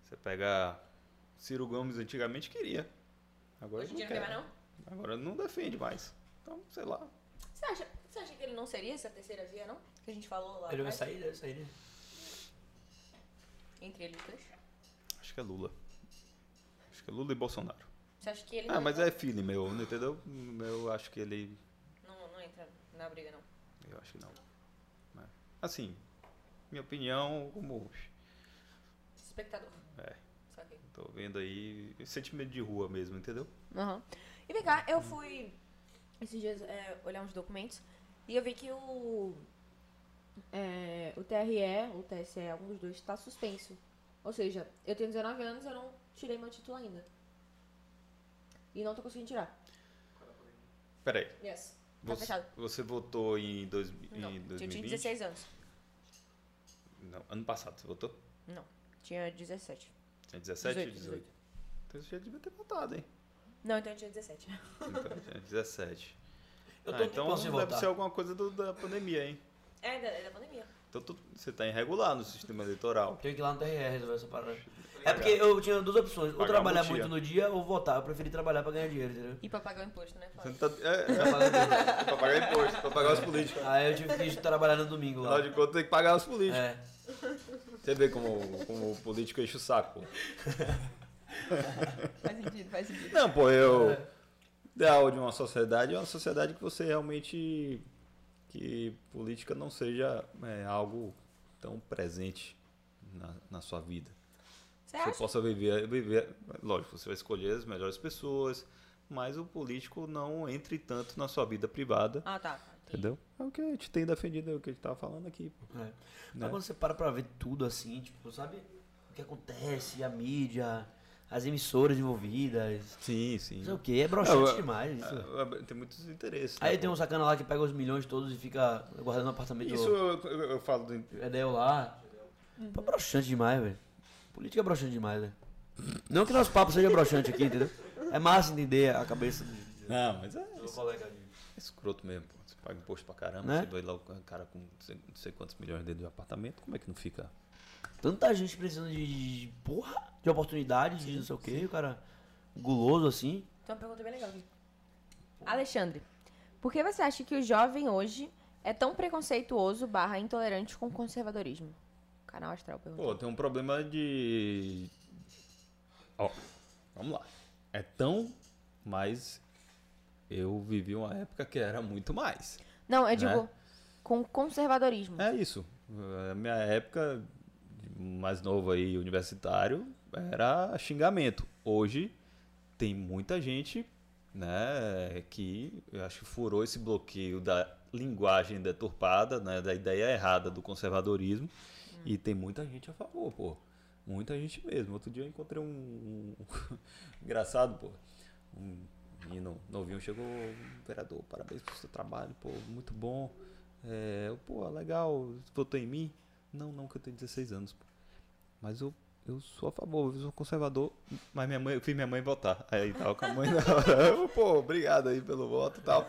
Você pega. Ciro Gomes antigamente queria. Agora Hoje em não dia não quer. quer mais, não? Agora não defende mais. Então, sei lá. Você acha, você acha que ele não seria essa terceira via, não? Que a gente falou lá Ele vai atrás? sair, deve sair, né? Entre eles dois? Acho que é Lula. Acho que é Lula e Bolsonaro. Você acha que ele Ah, não, mas é filho meu, entendeu? Eu acho que ele. não, não entra na briga, não? Eu acho que não. Assim, minha opinião, como. Espectador. É, Saquei. tô vendo aí. Sentimento de rua mesmo, entendeu? Aham. E vem cá, eu fui esses dias é, olhar uns documentos e eu vi que o. é, o TRE, o TSE, algum dos dois, está suspenso. Ou seja, eu tenho 19 anos e eu não tirei meu título ainda. E não tô conseguindo tirar. Peraí. Yes. Tá Você, fechado. você votou em, dois, Não, em eu 2020? tinha 16 anos. Não, ano passado você votou? Não, tinha 17. Tinha 17 18, 18? Então você já devia ter votado, hein? Não, então eu tinha 17. Então, tinha 17. Eu tô Ah, então deve votar. ser alguma coisa do- da pandemia, hein? É, da, é da pandemia. Então tu- você tá irregular no sistema eleitoral. Tenho que ir lá no TRE resolver essa parada. É porque eu tinha duas opções. Ou Pagar trabalhar muito tia. no dia ou votar. Eu preferi trabalhar pra ganhar dinheiro, entendeu? E pra pagar o imposto, né? Você Flávio? não tá, é, é, pra pagar imposto, pra pagar os políticos. Aí eu tive que ir trabalhar no domingo lá. Afinal de contas, tem que pagar os políticos. É. Você vê como, como o político enche o saco. pô. Faz sentido, faz sentido. Não, pô, eu. É. Ideal de uma sociedade é uma sociedade que você realmente. Que política não seja é, algo tão presente na, na sua vida. Você Você possa viver, viver. Lógico, você vai escolher as melhores pessoas, mas o político não entre tanto na sua vida privada. Ah, tá. Entendi. Entendeu? É o que a gente tem defendido, é o que a gente tava falando aqui. É. Né? Mas quando você para pra ver tudo assim, tipo, sabe o que acontece, a mídia, as emissoras envolvidas, Sim, não sim. sei o que, é broxante É, demais isso. É, Tem muitos interesses. Aí né, tem um sacana lá que pega os milhões todos e fica guardando no apartamento Isso eu, eu, eu falo do, Edel lá. Pô, é broxante demais, velho. Política é broxante demais, velho. Não que nosso papo seja broxante aqui, entendeu? É massa entender a cabeça do, Não, mas é do isso. colega de... É escroto mesmo, pô. Você paga imposto pra caramba, Né? você vai lá o cara com não sei, não sei quantos milhões dentro do apartamento, como é que não fica? Tanta gente precisando de, de porra, de oportunidade, de não sei o que, o cara guloso assim. Tem uma pergunta bem legal aqui. Alexandre, por que você acha que o jovem hoje é tão preconceituoso barra intolerante com o conservadorismo? Canal Astral perguntou. Pô, tem um problema de. Ó, vamos lá. É tão, mas eu vivi uma época que era muito mais. Não, eu digo né? com conservadorismo. É isso. A minha época mais novo aí, universitário, era xingamento. Hoje tem muita gente, né, que eu acho que furou esse bloqueio da linguagem deturpada, né, da ideia errada do conservadorismo. E tem muita gente a favor, pô. Muita gente mesmo. Outro dia eu encontrei um. um- Engraçado, pô. Um menino novinho chegou, vereador, parabéns pelo seu trabalho, pô, muito bom. É, pô, legal, votou em mim? Não, não, que eu tenho 16 anos. pô. Mas eu, eu sou a favor, eu sou conservador, mas minha mãe, eu fiz minha mãe votar. Aí tava com a mãe na hora. Pô, obrigado aí pelo voto e tal.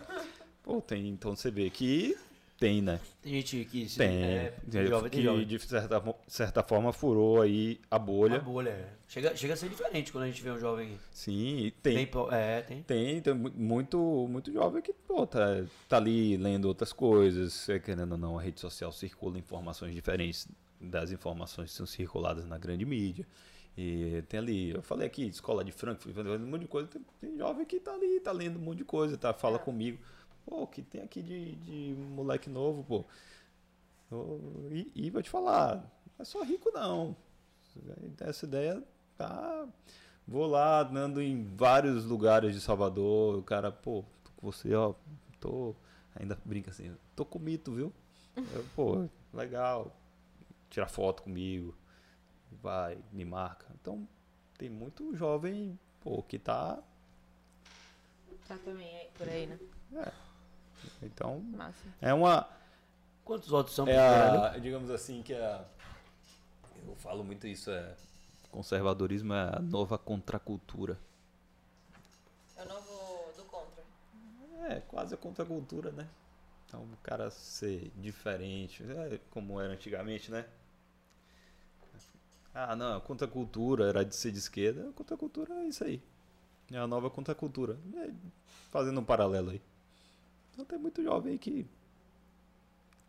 Pô, tem, então você vê que tem, né? Tem gente que se- Tem. é, jovem, tem que jovem. de certa, certa forma furou aí a bolha. A bolha, é. Chega, chega a ser diferente quando a gente vê um jovem. Sim, Tem, tem. é, tem. Tem, tem mu- muito, muito jovem que, pô, tá, tá ali lendo outras coisas, é, querendo ou não, a rede social circula informações diferentes das informações que são circuladas na grande mídia. E tem ali, eu falei aqui, escola de Frankfurt, um monte de coisa, tem, tem jovem que tá ali, tá lendo um monte de coisa, tá, fala comigo. Pô, o que tem aqui de, de moleque novo, pô? E, e vou te falar, não é só rico não. Essa ideia tá. Vou lá, andando em vários lugares de Salvador, o cara, pô, tô com você, ó, tô. Ainda brinca assim, tô com mito, viu? Eu, pô, legal. Tira foto comigo, vai, me marca. Então, tem muito jovem, pô, que tá. Tá também aí, por aí, né? Então, Massa. é uma. Quantos votos são É a, digamos assim que é. a- Eu falo muito isso, é. Conservadorismo é a nova contracultura. É o novo do contra. É, quase a contracultura, né? Então o cara ser diferente, é como era antigamente, né? Ah, não, a contracultura era de ser de esquerda, a contracultura é isso aí. É a nova contracultura. É, fazendo um paralelo aí. Então tem muito jovem aí que.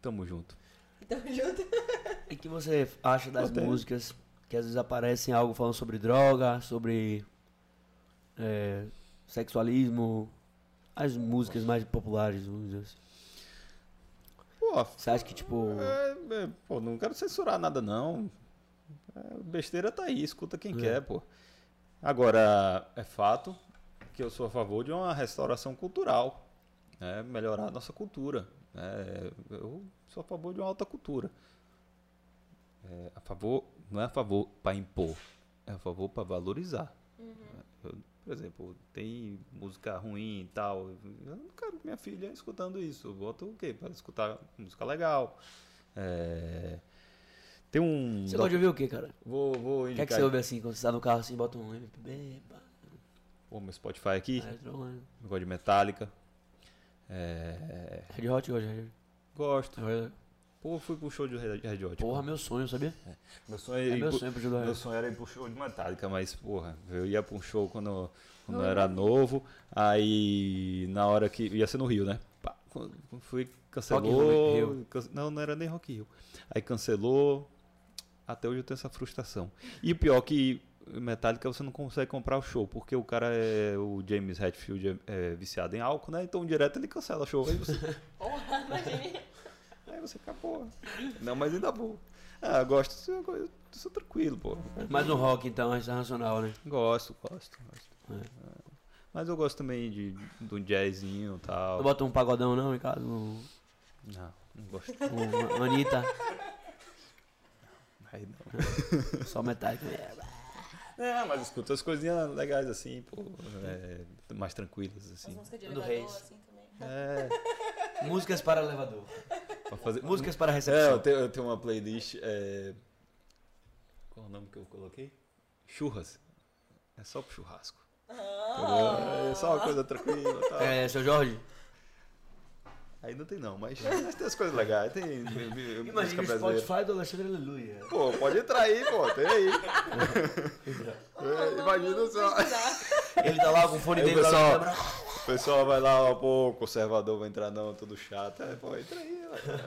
Tamo junto. Tamo junto. E que você acha das tenho. músicas que às vezes aparecem algo falando sobre droga, sobre é, sexualismo, as músicas mais populares, vamos dizer assim. Pô, Você acha que, tipo, É, é, pô, não quero censurar nada, não. É, besteira tá aí, escuta quem É. quer, pô. Agora, é fato que eu sou a favor de uma restauração cultural. Né? melhorar a nossa cultura. É, eu sou a favor de uma alta cultura. É, a favor, não é a favor para impor, é a favor para valorizar. Eu, por exemplo, tem música ruim e tal. Eu não quero minha filha escutando isso. Eu boto o quê? Para escutar música legal. É, Tem um. você gosta de ouvir o que, cara? Vou, vou O que é indicar. que você ouve assim, quando você tá no carro assim, bota um MPB, Pô, meu Spotify aqui. trolando. Eu gosto de Metallica. É, Red Hot, gosta de Red Gosto. Hot. Pô, fui pro show de Red Hot. Porra, meu sonho, sabia? Meu sonho, é É meu pro- sonho pro meu sonho era ir pro show de Metallica, mas, porra, eu ia um show quando, quando eu era novo, aí na hora que. ia ser no Rio, né? Pá, quando fui, cancelou. Rio. can- não, não era nem Rock in Rio. Aí cancelou. Até hoje eu tenho essa frustração. E o pior que Metallica você não consegue comprar o show, porque o cara é. O James Hetfield é, é viciado em álcool, né? Então direto ele cancela o show. Aí você. Porra. Aí você fica. Não, mas ainda vou. Ah, eu gosto, eu, eu sou tranquilo, pô. Mais no rock, então, mais internacional, né? Gosto, gosto, gosto. É. É. Mas eu gosto também de, de um jazzinho e tal. bota um pagodão, não, em casa? Um, Não, não gosto. um, uma Anitta, Aí não. só metálica. É, mas escuta as coisinhas legais assim, pô. é, mais tranquilas, As assim. músicas de Do elevador, Reis. assim também. É, Músicas para elevador. pra fazer. Músicas para É, recepção. eu tenho, eu tenho uma playlist. É... Qual o nome que eu coloquei? Churras. É só pro churrasco. Entendeu? É só uma coisa tranquila tal. É, seu Jorge? Aí não tem não, mas, mas tem as coisas legais. Tem, tem, tem Imagina o brasileira. Spotify do Alexandre Aleluia. Pô, pode entrar aí, pô, tem aí. É, imagina só. Ele tá lá com o fone Aí o dele lá pessoal- câmera. O pessoal vai lá, ó, pô, conservador vai entrar não, tudo chato. É, pô, entra aí,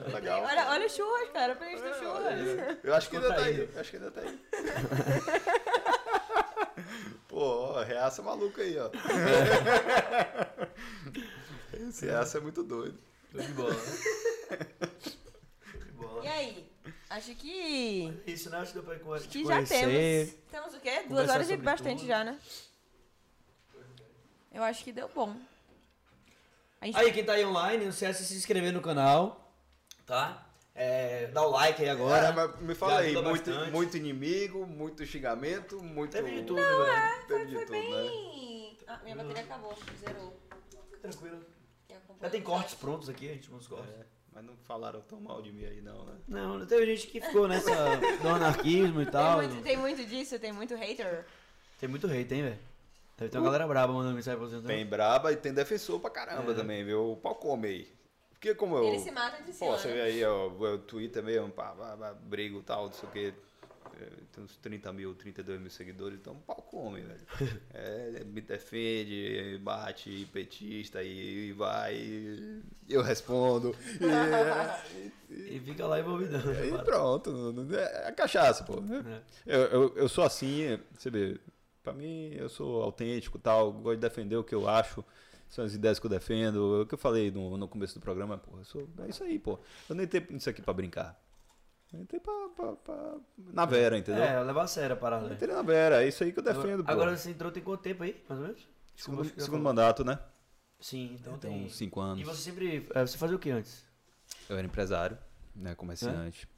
é legal. Olha, olha o churras, cara. Playlist do churras. Eu acho que ainda tá aí, acho que ainda tá aí. Pô, ó, reaça maluco aí, ó. Esse reaça é muito doido. Show de bola. Show de bola. E aí? Acho que. Isso, né? Acho que deu pra te Que já conhecer. temos. Temos o quê? Duas horas e bastante tudo. já, né? Eu acho que deu bom. A gente Aí, quem tá aí online, não esquece de se inscrever no canal, tá? É, dá o like aí agora. É, mas me fala aí, muito, bastante. muito inimigo, muito xingamento, muito. Teve de tudo, velho. Teve de foi tudo, né? bem. Ah, minha bateria acabou, zerou. Tranquilo. Já tem cortes prontos aqui, a gente manda os cortes. Mas não falaram tão mal de mim aí, não, né? Não, não teve gente que ficou nessa do anarquismo e Tem tal. muito, tem muito disso, tem muito hater. Tem muito hate, hein, velho? Deve ter uma galera braba mandando mensagem pra você. Tem Tem... braba e tem defensor pra caramba É. também, viu? O pau come aí. Porque como eu. Eles se matam entre si, Pô, né? você vê aí, ó, o Twitter mesmo, pá, pá, pá, brigo e tal, não sei o quê. É, Tem uns 30 mil, 32 mil seguidores, então pau come, velho. É, me defende, bate, petista e, e vai, e eu respondo. E, E fica lá envolvidão. e né, pronto, não- não- é é cachaça, pô. É. Eu, eu, eu sou assim, você vê, pra mim eu sou autêntico tal, gosto de defender o que eu acho, são as ideias que eu defendo, é o que eu falei no, no começo do programa, pô, eu sou, é isso aí, pô. Eu nem tenho isso aqui pra brincar. Eu entrei pra, pra, pra- na vera, entendeu? É, levar a sério a parada. Né? entrei na vera, é isso aí que eu defendo, pô. Agora você entrou tem quanto tempo aí, mais ou menos? segundo, Desculpa, segundo falo. mandato, né? Sim, então Então, tem. uns cinco E anos. você sempre. é, Você fazia o que antes? Eu era empresário, né, comerciante,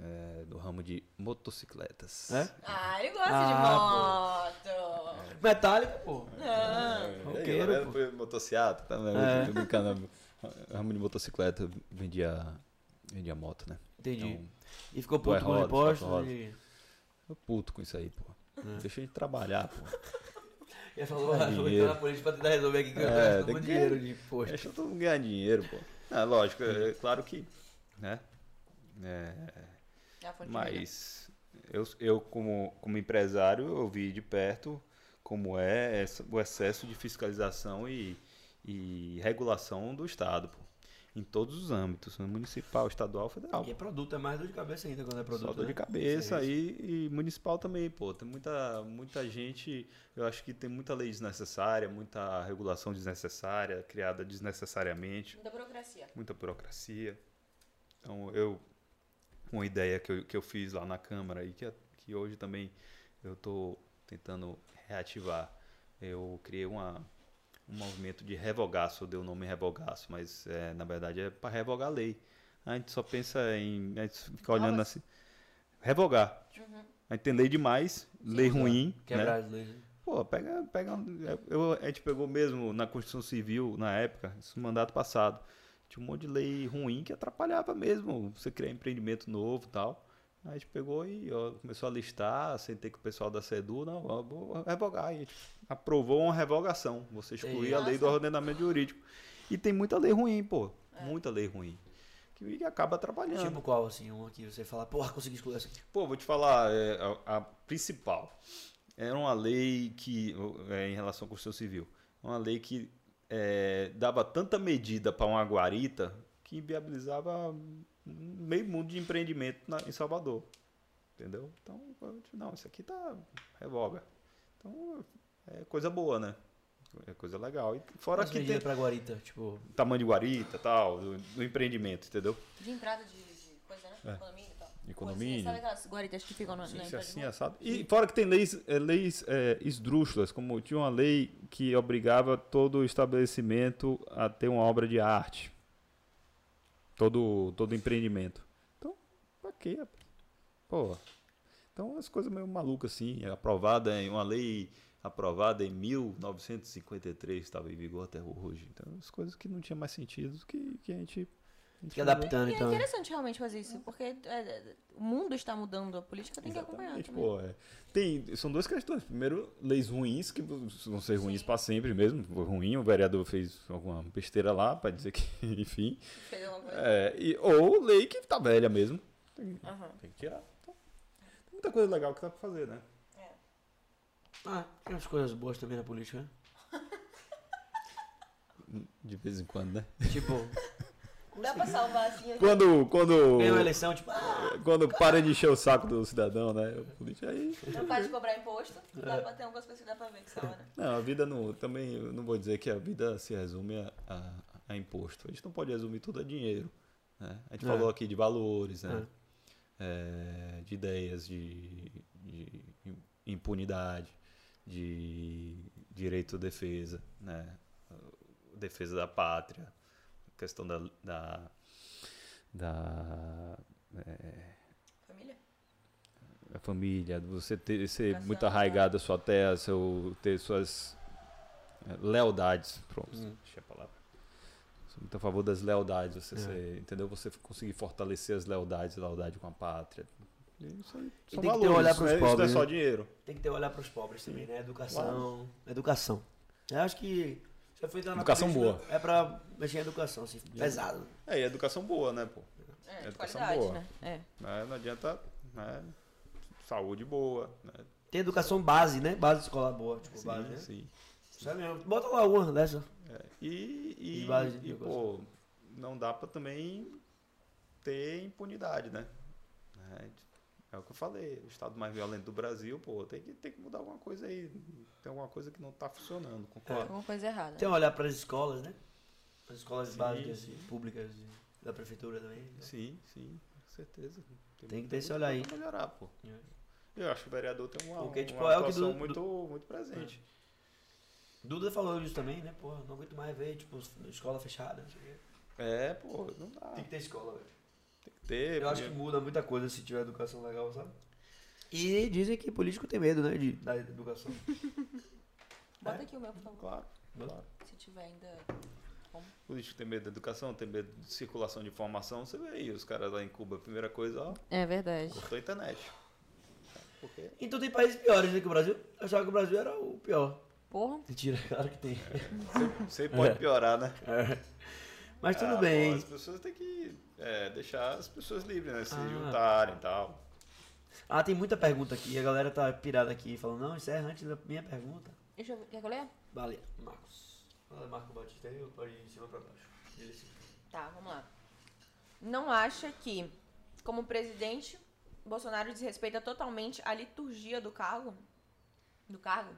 é, do ramo de motocicletas. É? Ah, ele gosta Ah, de moto. Metálica, pô. É, roqueiro, eu pô. fui motociata, tá? É. Tô brincando. Ramo de motocicleta, vendia, vendia moto, né? Entendi. Então, E ficou puto com quatro rodas. e. eu puto com isso aí, pô. É. Deixa gente trabalhar, pô. Ele falou, ah, vou dinheiro. entrar na polícia pra tentar resolver aqui que eu É, gasto dinheiro de imposto. Deixa todo mundo ganhar dinheiro, pô. É lógico, é claro que, né? É, É de mas eu, eu como, como empresário, eu vi de perto como é essa- o excesso de fiscalização e, e regulação do Estado, pô. Em todos os âmbitos, no municipal, estadual, federal. E é produto, é mais dor de cabeça ainda quando é produto. Só dor de né? cabeça Serviço. aí e municipal também, pô. Tem muita, muita gente, eu acho que tem muita lei desnecessária, muita regulação desnecessária, criada desnecessariamente, Muita burocracia. muita burocracia. Então, eu, uma ideia que eu, que eu fiz lá na Câmara e que, que hoje também eu estou tentando reativar, eu criei uma, um movimento de revogaço, eu dei o nome revogaço, mas é, na verdade é para revogar a lei. A gente só pensa em. A gente fica olhando assim. Revogar. A gente tem lei demais, lei ruim. né? Quebrar as leis. né? Pô, pega, pega. Eu, a gente pegou mesmo na Constituição Civil, na época, isso no mandato passado. Tinha um monte de lei ruim que atrapalhava mesmo você criar empreendimento novo e tal. Aí a gente pegou e ó, começou a listar, sentei com o pessoal da SEDU, não, vou revogar. E a gente aprovou uma revogação. Você excluir a lei do ordenamento jurídico. E tem muita lei ruim, pô. Muita lei ruim. Que acaba atrapalhando. Tipo qual, assim, um aqui você fala, porra, consegui excluir essa aqui. Pô, vou te falar, é, a, a principal era uma lei que, é, em relação à Constituição Civil, uma lei que é, dava tanta medida para uma guarita que inviabilizava meio mundo de empreendimento na- em Salvador. Entendeu? Então, não, isso aqui tá revoga. Então, é coisa boa, né? É coisa legal. E fora As que tem pra guarita, tipo... tamanho de guarita tal, do, do empreendimento, entendeu? De entrada de, de coisa, né? Condomínio e tal. Condomínio. Sabe aquelas guaritas que ficam no, na Isso entrada de assim, assado. E fora que tem leis, é, leis é, esdrúxulas, como tinha uma lei que obrigava todo estabelecimento a ter uma obra de arte. Todo, todo empreendimento. Então, pra quê? rapaz? Pô. Então, as coisas meio malucas assim. é Aprovada em uma lei aprovada em 1953, estava em vigor até hoje. Então, as coisas que não tinha mais sentido que, que a gente. Fica adaptando, E é então. interessante realmente fazer isso, porque é, é, o mundo está mudando, a política tem que acompanhar Exatamente, também. pô, é. Tem, são duas questões. Primeiro, leis ruins, que vão ser ruins para sempre mesmo. Foi ruim, o vereador fez alguma besteira lá para dizer que, enfim. Fez alguma coisa? É, e, ou lei que tá velha mesmo. Tem, Aham. tem que tirar. Então, tem muita coisa legal que dá pra fazer, né? Ah, tem umas coisas boas também na política, né? De vez em quando, né? Tipo, Dá pra salvar assim? Quando, quando, ganhou a eleição, tipo, ah, quando para de encher o saco do cidadão, né? O político aí. Não pode cobrar imposto, dá pra ter algumas coisas que dá pra ver que salva, né? Não, a vida não. Também não vou dizer que a vida se resume a, a, a imposto. A gente não pode resumir tudo a dinheiro. Né? A gente É. falou aqui de valores, né? É, de ideias, de, de impunidade, de direito à defesa, né? defesa da pátria, questão da, da, da é, Família? a família, você ter, ser Educação, muito arraigado à sua terra, seu, ter suas eh, lealdades, pronto, Hum. deixa a palavra, Sou muito a favor das lealdades, você É. ser- entendeu? Você conseguir fortalecer as lealdades, lealdade com a pátria. Isso aí E tem que ter valores, um olhar isso pros não é- isso não é pobres, só né? dinheiro. Tem que ter olhar para os pobres também, né? Educação. Educação. Eu acho que já foi Educação boa. É pra mexer em educação, assim, pesado. É, e educação boa, né, pô? É, de Educação qualidade, boa. né? É. Né, Não adianta, né? Saúde boa, né? Tem educação base, né? Base escolar boa, tipo, Sim, base, né? sim. Isso é mesmo. Bota lá uma dessa. É, E, e, E base de e, pô, não dá pra também ter impunidade, né? É, é o que eu falei, o estado mais violento do Brasil, pô, tem que, tem que mudar alguma coisa aí. Tem alguma coisa que não tá funcionando, concordo. Alguma coisa errada. Tem um olhar para as escolas, né? As escolas Sim, básicas sim. e públicas da prefeitura também. né? Sim, sim, com certeza. Tem que muita ter esse olhar aí. melhorar, pô. É. Eu acho que o vereador tem uma, Porque, tipo, uma é o que atuação do- muito, muito presente. Duda falou isso também, né? Pô, não aguento mais ver, tipo, escola fechada. não sei o quê. É, pô, não dá. Tem que ter escola, velho. Ter. Eu acho que muda muita coisa se tiver educação legal, sabe? E dizem que político tem medo, né? De, da educação. Bota aqui o meu, por favor. Claro, claro. Se tiver ainda. O político tem medo da educação, tem medo de circulação de informação. Você vê aí, os caras lá em Cuba, a primeira coisa, ó, É verdade. cortou a internet. Porque Então tem países piores né, que o Brasil. Eu achava que o Brasil era o pior. Porra. Mentira, claro que tem. você pode É. piorar, né? Mas tudo Ah, pô, bem. as pessoas têm que é, deixar as pessoas livres, né? Se Ah. juntarem e tal. Ah, tem muita pergunta aqui. A galera tá pirada aqui, falando, não, isso é antes da minha pergunta. Deixa eu ver. Quer que eu leia? Vale, Marcos. Fala, Marco Batista aí, ou pode ir de cima pra baixo. Ele sim. Tá, vamos lá. Não acha que, como presidente, Bolsonaro desrespeita totalmente a liturgia do cargo? Do cargo?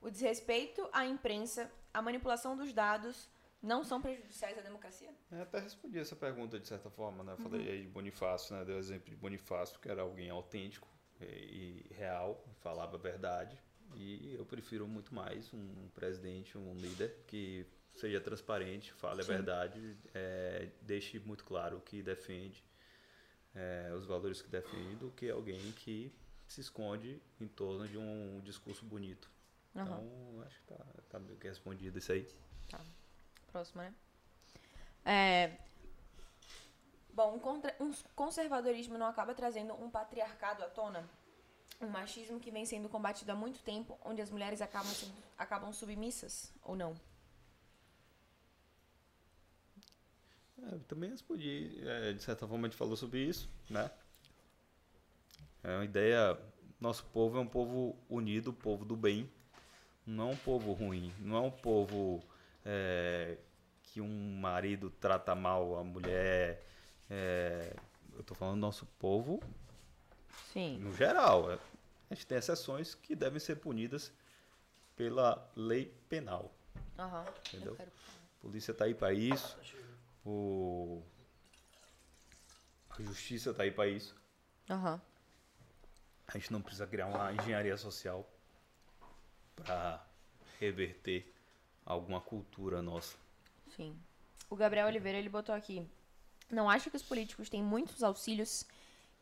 O desrespeito à imprensa, a manipulação dos dados não são prejudiciais à democracia? Eu até respondi essa pergunta de certa forma, né? Eu Falei aí de Bonifácio, né? Deu o exemplo de Bonifácio, que era alguém autêntico e e real, falava a verdade. E eu prefiro muito mais um presidente, um líder que seja transparente, fale a verdade, é, deixe muito claro o que defende, é, os valores que defende, do que alguém que se esconde em torno de um discurso bonito. Aham. Então, acho que tá, tá meio que respondido isso aí. Próximo, né? É... Bom, um, contra- um conservadorismo não acaba trazendo um patriarcado à tona? Um machismo que vem sendo combatido há muito tempo, onde as mulheres acabam, acabam submissas, ou não? É, eu também respondi, é, de certa forma a gente falou sobre isso, né? É uma ideia, nosso povo é um povo unido, povo do bem, não é um povo ruim, não é um povo é, que um marido trata mal a mulher, é, eu tô falando do nosso povo Sim. no geral, é, a gente tem exceções que devem ser punidas pela lei penal. Aham. Entendeu? Eu quero- A polícia tá aí para isso. O... A justiça tá aí para isso. Aham. A gente não precisa criar uma engenharia social para reverter alguma cultura nossa. Sim. O Gabriel Oliveira, ele botou aqui. Não acha que os políticos têm muitos auxílios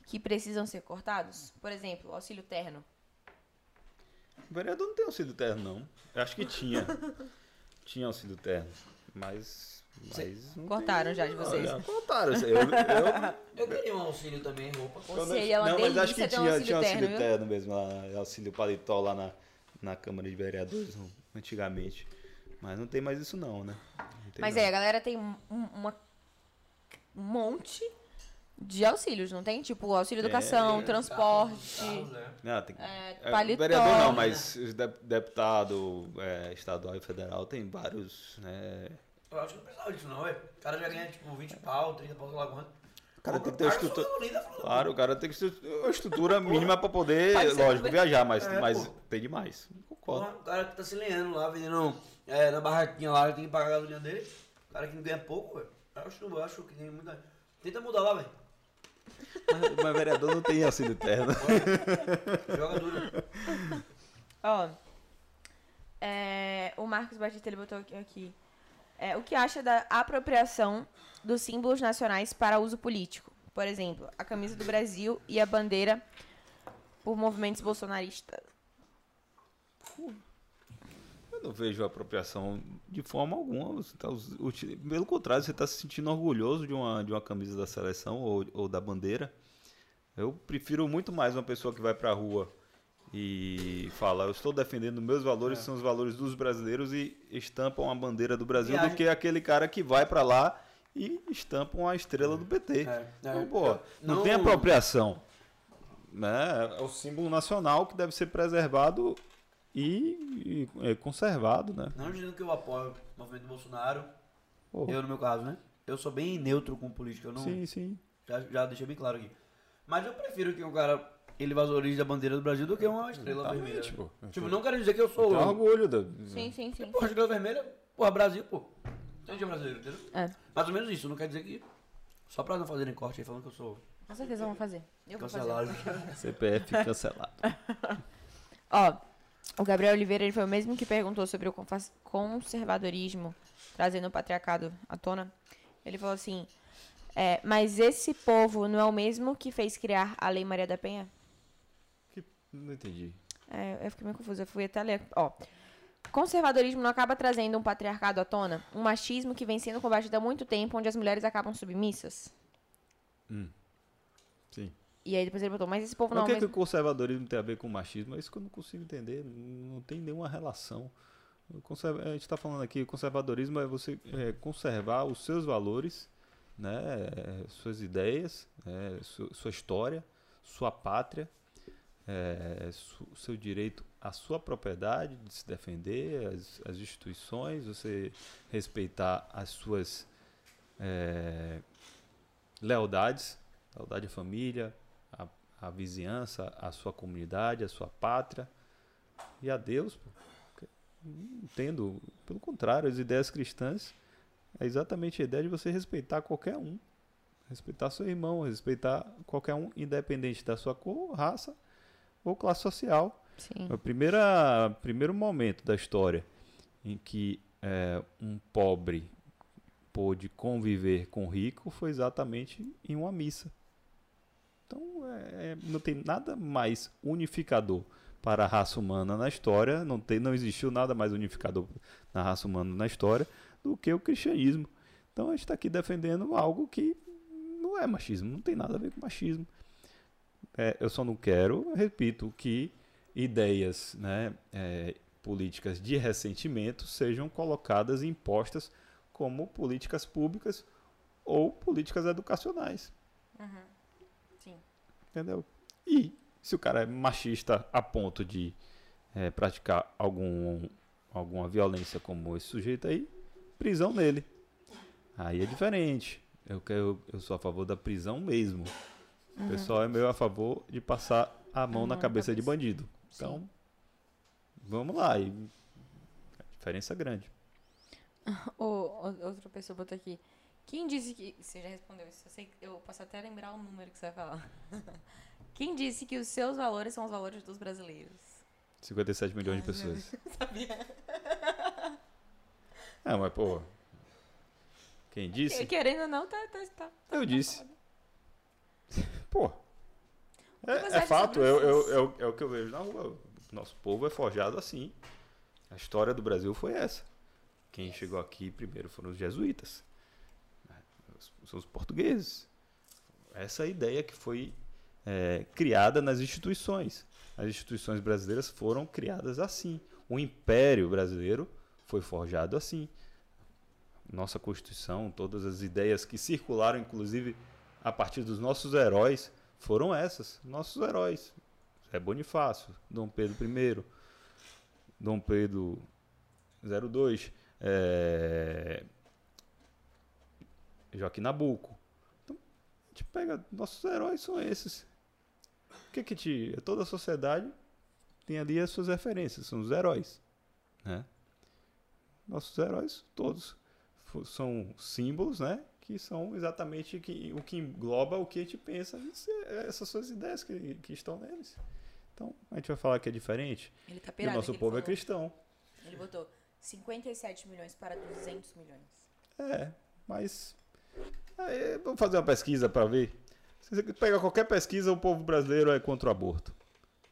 que precisam ser cortados? Por exemplo, auxílio terno. O vereador não tem auxílio terno, não. Eu acho que tinha. tinha auxílio terno. Mas. mas não Cortaram tem- já de vocês. Já cortaram. Eu, eu, Eu queria um auxílio também, roupa. Ou seja, é uma não, mas acho que ter um tinha, auxílio tinha auxílio terno, terno mesmo, lá, auxílio paletó lá na, na Câmara de Vereadores, não, antigamente. Mas não tem mais isso não, né? Não Mas não. é, a galera tem um, uma, um monte de auxílios, não tem? Tipo, auxílio Tem, educação, tem. transporte. Não, tem, É, é, paletó. vereador não, mas os de- deputado é, estadual e federal tem vários, né? Eu acho que não precisava disso não, velho. O cara já ganha tipo 20 pau, 30 pau, sei lá quanto. O cara tem que ter uma estrutura. falando. Claro, o cara tem que ter uma estrutura mínima para poder, lógico, viajar, mas, É, mas pô. tem demais. Concordo. O cara que tá se lenhando lá, vendendo é, na barraquinha lá, tem que pagar a gasolina dele. O cara que não ganha pouco, velho. Eu acho, eu acho que tem muita. Tenta mudar lá, velho. Mas, mas vereador não tem auxílio terno. Joga duro. Ó, é, o Marcos Batista ele botou aqui. É, o que acha da apropriação dos símbolos nacionais para uso político? Por exemplo, a camisa do Brasil e a bandeira por movimentos bolsonaristas. Eu Eu não vejo apropriação de forma alguma. Tá pelo contrário, você está se sentindo orgulhoso de uma, de uma camisa da seleção ou, ou da bandeira. Eu prefiro muito mais uma pessoa que vai para a rua e fala: Eu estou defendendo meus valores, são os valores dos brasileiros e estampam a bandeira do Brasil, E a do gente- que aquele cara que vai para lá e estampam a estrela do PT. É, Então, é, pô, eu- não, não- tem apropriação. Né? É o símbolo nacional que deve ser preservado e, e, é, conservado, né? Não dizendo que eu apoio o movimento do Bolsonaro, Pô, eu no meu caso, né? Eu sou bem neutro com política, eu não, sim, sim. já, já deixei bem claro aqui. Mas eu prefiro que o cara ele valorize a bandeira do Brasil do que uma estrela Exatamente, vermelha. pô. Tipo, não quero dizer que eu sou. Tem orgulho da. Sim, sim, sim. Porra, estrela vermelha, porra, Brasil, pô. Tem brasileiro, entendeu? É, Mais ou menos isso, não quer dizer que. Só pra não fazerem corte aí falando que eu sou com certeza vamos fazer. Eu vou fazer. cancelado. CPF cancelado. Ó, o Gabriel Oliveira ele foi o mesmo que perguntou sobre o conservadorismo, trazendo o patriarcado à tona. Ele falou assim: é, mas esse povo não é o mesmo que fez criar a Lei Maria da Penha? Não entendi. É, eu fiquei meio confusa, eu fui até ler. Ó. Conservadorismo não acaba trazendo um patriarcado à tona? Um machismo que vem sendo combatido há muito tempo, onde as mulheres acabam submissas? Sim. E aí depois ele botou, mas esse povo Mas não o que, é o que o mesmo... conservadorismo tem a ver com o machismo? É isso que eu não consigo entender. Não tem nenhuma relação. Conserva- A gente está falando aqui, conservadorismo é você é, conservar os seus valores, né, é, suas ideias, é, su- sua história, sua pátria, é, su- seu direito à sua propriedade de se defender, as, as instituições, você respeitar as suas é, lealdades, lealdade à família, à, à vizinhança, à sua comunidade, à sua pátria e a Deus. Entendo, pelo contrário, as ideias cristãs é exatamente a ideia de você respeitar qualquer um. Respeitar seu irmão, respeitar qualquer um, independente da sua cor, raça ou classe social. Sim. O primeira, primeiro momento da história em que é, um pobre pôde conviver com o rico foi exatamente em uma missa. Então, é, é, não tem nada mais unificador para a raça humana na história, não, tem, não existiu nada mais unificador na raça humana na história do que o cristianismo. Então, a gente está aqui defendendo algo que não é machismo, não tem nada a ver com machismo. É, eu só não quero, repito, que ideias né, é, políticas de ressentimento sejam colocadas e impostas como políticas públicas ou políticas educacionais. Sim. Entendeu? E se o cara é machista a ponto de é, praticar algum, alguma violência como esse sujeito aí, prisão nele. Aí é diferente. Eu, eu sou a favor da prisão mesmo. O pessoal é meio a favor de passar a mão na na cabeça de cabeça. bandido. Então, vamos lá. E a diferença é grande. O, o- outra pessoa botou aqui. Quem disse que. Você já respondeu isso. Eu, sei, eu posso até lembrar o número que você vai falar. Quem disse que os seus valores são os valores dos brasileiros? 57 milhões de pessoas. Sabia? É, mas pô. Quem disse? Querendo ou não, tá. tá, tá Eu disse. Pô. É, é fato, é, é o- é o- que eu vejo na rua. Nosso povo é forjado assim. A história do Brasil foi essa. Quem chegou aqui primeiro foram os jesuítas. Os- São os portugueses. Essa é ideia que foi é, criada nas instituições. As instituições brasileiras foram criadas assim. O Império Brasileiro foi forjado assim. Nossa Constituição, todas as ideias que circularam, inclusive a partir dos nossos heróis, foram essas. Nossos heróis. Zé Bonifácio, Dom Pedro I, Dom Pedro 02, é... Joaquim Nabuco. Então, a gente pega, nossos heróis são esses. O que que te... Toda a sociedade tem ali as suas referências, são os heróis. Né? Nossos heróis, todos, são símbolos, né? Que são exatamente que, o que engloba o que a gente pensa. É- essas são as ideias que, que estão neles. Então, a gente vai falar que é diferente. Ele tá E o pirado. nosso povo é falou. cristão. Ele botou 57 milhões para 200 milhões. É, mas. aí, vamos fazer uma pesquisa para ver. Se você pega qualquer pesquisa, o povo brasileiro é contra o aborto.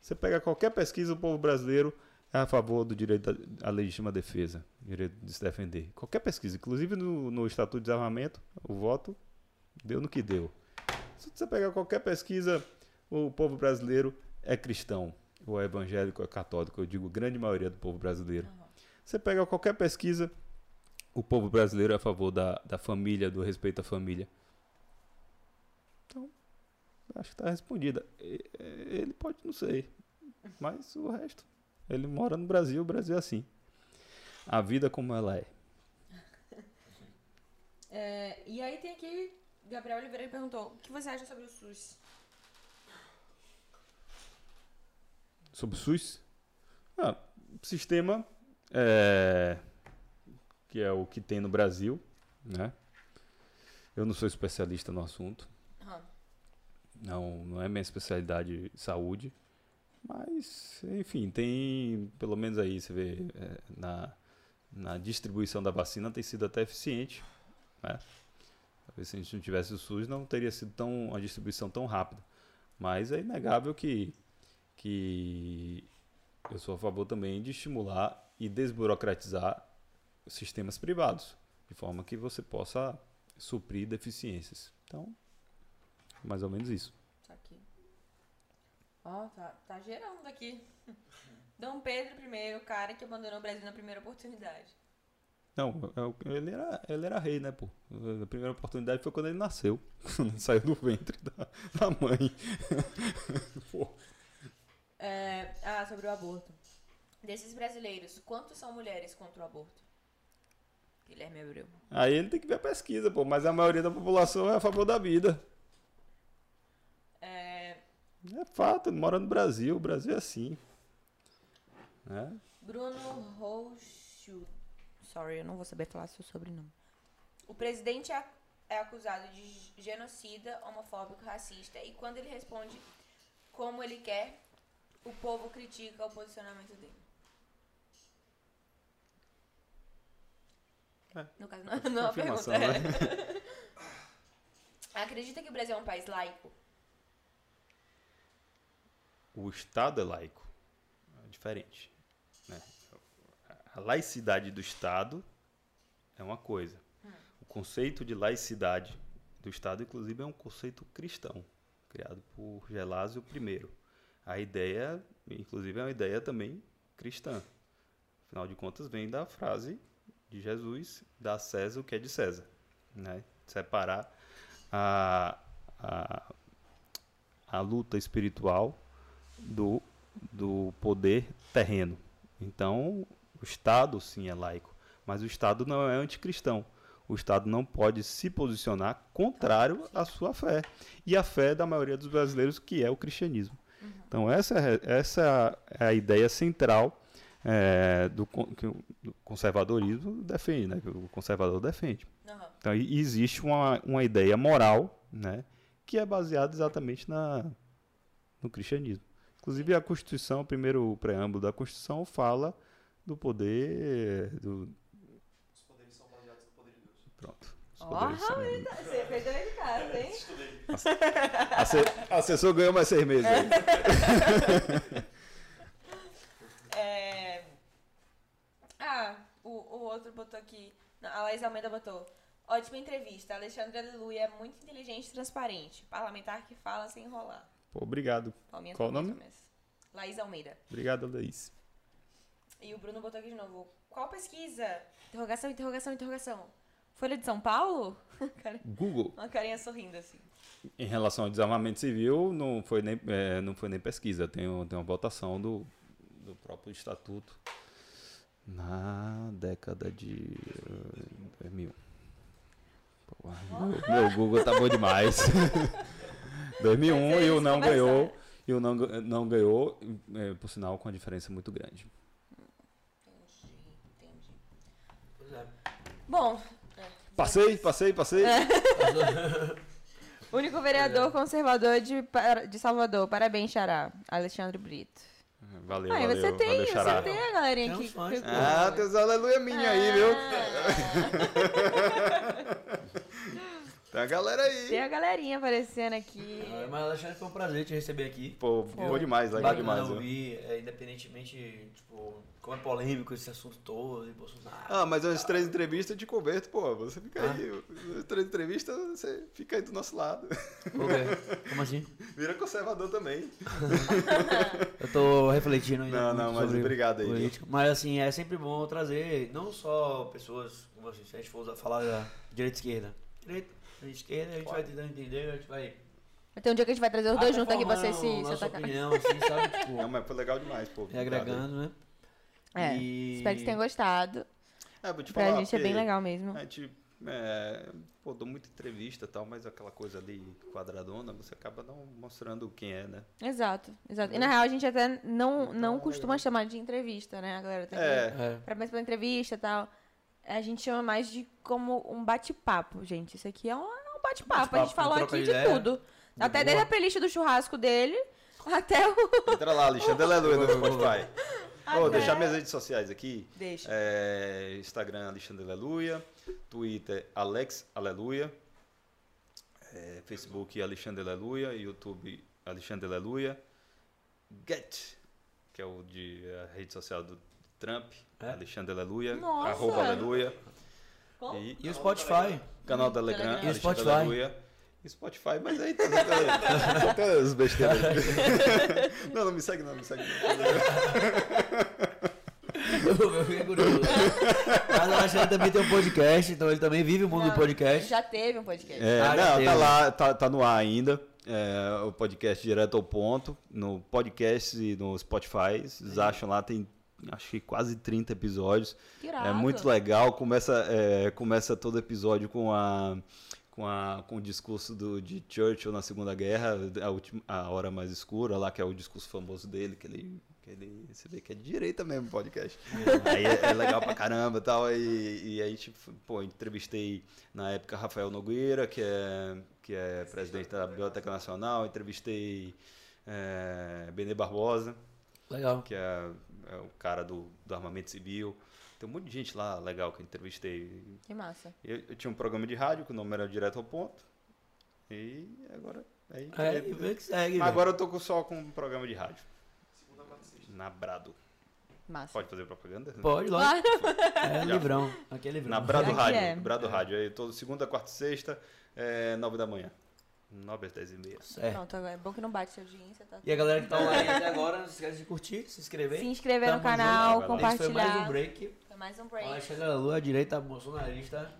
Você pega qualquer pesquisa, o povo brasileiro é a favor do direito à legítima defesa, direito de se defender. Qualquer pesquisa, inclusive no, no Estatuto de Desarmamento, o voto deu no que deu. Se você pegar qualquer pesquisa, o povo brasileiro é cristão, ou é evangélico, ou é católico, eu digo grande maioria do povo brasileiro. Você pega qualquer pesquisa, o povo brasileiro é a favor da, da família, do respeito à família. Então, acho que está respondida. Ele pode, não sei, mas o resto. Ele mora no Brasil, o Brasil é assim. A vida como ela é. É, e aí tem aqui, Gabriel Oliveira perguntou, o que você acha sobre o SUS? Sobre o SUS? Ah, sistema é, que é o que tem no Brasil, né? Eu não sou especialista no assunto. Aham. Não, não é minha especialidade saúde. Mas, enfim, tem, pelo menos aí, você vê, é, na, na distribuição da vacina tem sido até eficiente. Né? Talvez se a gente não tivesse o SUS, não teria sido tão, uma distribuição tão rápida. Mas é inegável que, que eu sou a favor também de estimular e desburocratizar sistemas privados, de forma que você possa suprir deficiências. Então, mais ou menos isso. Ó, tá, tá gerando aqui. Dom Pedro I, o cara que abandonou o Brasil na primeira oportunidade. Não, é ele era, ele era rei, né, pô? A primeira oportunidade foi quando ele nasceu. Quando ele saiu do ventre da, da mãe. Pô. É, ah, sobre o aborto. Desses brasileiros, quantos são mulheres contra o aborto? Guilherme Abreu. Aí ele tem que ver a pesquisa, pô. Mas a maioria da população é a favor da vida. É, fato, ele mora no Brasil. O Brasil é assim. Né? Bruno Rochu. Sorry, eu não vou saber falar seu sobrenome. O presidente é, é acusado de genocida, homofóbico, racista. E quando ele responde como ele quer, o povo critica o posicionamento dele. É. No caso, não, não é uma pergunta. Confirmação, é. né? Acredita que o Brasil é um país laico? O Estado é laico. É diferente. Né? A laicidade do Estado é uma coisa. O conceito de laicidade do Estado, inclusive, é um conceito cristão, criado por Gelásio I. A ideia, inclusive, é uma ideia também cristã. Afinal de contas, vem da frase de Jesus, a César o que é de César. Né? Separar a, a, a luta espiritual do, do poder terreno. Então, o Estado sim é laico, mas o Estado não é anticristão. O Estado não pode se posicionar contrário à sua fé e à fé da maioria dos brasileiros, que é o cristianismo. Então, essa é, essa é a ideia central é, do, que o do conservadorismo defende, né? que o conservador defende. Aham. Então, existe uma, uma ideia moral, né, que é baseada exatamente na, no cristianismo. Inclusive, a Constituição, o primeiro preâmbulo da Constituição, fala do poder. Do, Os poderes são baseados no poder de Deus. pronto. Poderes são- Você fez dever de casa, hein? Asse- Assessor ganhou mais seis meses. aí. É... Ah, o, o outro botou aqui. Não, a Laís Almeida botou. Ótima entrevista. Alexandre Aleluia é muito inteligente e transparente. Parlamentar que fala sem enrolar. Pô, obrigado. Palminhas, Qual o nome? palminhas. Laís Almeida. Obrigado, Luiz. E o Bruno botou aqui de novo. Qual pesquisa? Interrogação, interrogação, interrogação. Folha de São Paulo? Cara, Google. Uma carinha sorrindo assim. Em relação ao desarmamento civil, não foi nem, é, não foi nem pesquisa, tem, tem uma votação do, do próprio estatuto na década de eh, 2000. Pô, meu, meu Google tá bom demais. 2001 e o não ganhou, e o não, não ganhou, eh, por sinal, com uma diferença muito grande. Entendi, entendi. Pois é. Bom, Passei, passei, passei. único vereador conservador de, de Salvador. Parabéns, Xará. Alexandre Brito. Valeu, Aí valeu, você tem, valeu, Xará. você tem a galerinha Tem que. Ah, tem os aleluia minha aí, viu? Ah. Tem a galera aí. Tem a galerinha aparecendo aqui. Ah, Mas Alexandre, foi um prazer te receber aqui. Pô, boa demais, legal demais. ouvir, é, independentemente, tipo, como é polêmico esse assunto todo, e Bolsonaro. Ah, mas as três entrevistas eu te converto, pô. Você fica aí. As três entrevistas, você fica aí do nosso lado. Quê? Como assim? Vira conservador também. Eu tô refletindo ainda. Não, não, mas obrigado aí, política. Mas assim, é sempre bom trazer não só pessoas como assim, se a gente for falar da direita e esquerda. Direita e esquerda, a gente vai tentando entender, a gente vai. Vai ter um dia que a gente vai trazer os dois juntos aqui pra vocês se, se nossa atacar. opinião, assim, sabe? Tipo, Não, mas foi legal demais, pô. e agregando, né? É, E- espero que vocês tenham gostado. É, vou te Pra falar, gente é bem legal mesmo. A gente, é, pô, dou muita entrevista e tal, mas aquela coisa ali quadradona, você acaba não mostrando quem é, né? Exato, exato. E na real a gente até não, não costuma chamar de entrevista, né? A galera tem que... É, É. Parabéns pela entrevista e tal. A gente chama mais de como um bate-papo, gente. Isso aqui é um, é um bate-papo. a gente falou aqui de ideia. tudo. Até boa. desde a playlist do churrasco dele, até o. entra lá, Alexandre Aleluia no Spotify. Vou Até- deixar minhas redes sociais aqui. Deixa. É, Instagram Alexandre Aleluia, Twitter Alex Aleluia, é, Facebook Alexandre Aleluia, YouTube Alexandre Aleluia, Get, que é o de a rede social do Trump, É? Alexandre Aleluia, Nossa! arroba Aleluia, Como? e E o Spotify? canal da Telegram, Telegram. E o Alexandre Spotify? Aleluia. E Spotify, mas aí tá, tem as besteiras. não, não me segue não, me segue não. Eu fiquei curioso. Mas o Alexandre também tem um podcast, então ele também vive o mundo do podcast. Já teve um podcast. É, Ah, não, teve. tá lá, tá, tá no ar ainda. É, o podcast direto ao ponto. No podcast e no Spotify. Vocês acham lá, tem acho que quase 30 episódios. É muito legal. Começa, é, começa todo episódio com a. Com, a, com o discurso do, de Churchill na Segunda Guerra, a, última, a Hora Mais Escura, lá, que é o discurso famoso dele, que ele, que ele você vê que é de direita mesmo o podcast. Aí é, é legal pra caramba e tal. E, e aí, tipo, pô, entrevistei na época Rafael Nogueira, que é, que é presidente da Biblioteca Nacional, entrevistei é, Benê Barbosa, Legal. que é, é o cara do, do armamento civil. Tem um monte de gente lá legal que eu entrevistei. Que massa. Eu, eu tinha um programa de rádio, que o nome era Direto ao Ponto. E agora. Aí, É, vê que segue. Agora eu tô com- só com um programa de rádio. Na Brado. Massa. Pode fazer propaganda? Pode. Claro. É livrão. Aqui é livrão. Na Brado Rádio. é. Brado Rádio. Aí todo segunda, quarta e sexta, é, nove da manhã. Nove às dez e meia. Certo. Pronto, agora é bom que não bate sua audiência, tá? E a galera que tá online até agora, não se esquece de curtir, se inscrever. Se inscrever no Tamo canal, junto. Esse foi mais compartilhar. um break. Foi mais um break. Alexandre Lua, direita bolsonarista.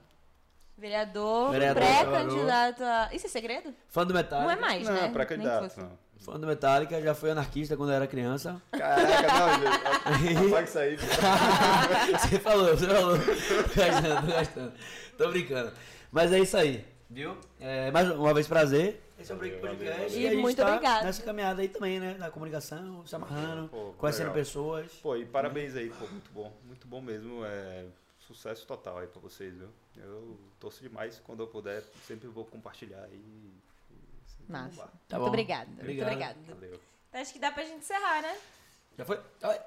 Vereador, Vereador, pré-candidato a... Isso é segredo? Fã do Metallica. Não é mais, não, né? pra Nem que candidato. fosse. Não. Fã do Metallica, já foi anarquista quando era criança. Caraca, não, gente. Apaga isso aí. você falou, você falou. Tô gastando, tô gastando. Tô brincando. Mas é isso aí, viu? É, mais uma vez prazer. Esse é o Break Podcast. E a gente muito tá obrigada. Nessa caminhada aí também, né? Da comunicação, se amarrando, Pô, conhecendo legal. pessoas. Pô, e parabéns aí, pô, muito bom. Muito bom mesmo. É, sucesso total aí pra vocês, viu? Eu torço demais. Quando eu puder, sempre vou compartilhar aí. e Massa. Tá muito bom. obrigada. Muito Obrigado. Valeu. Acho que dá pra gente encerrar, né? Já foi? Oi.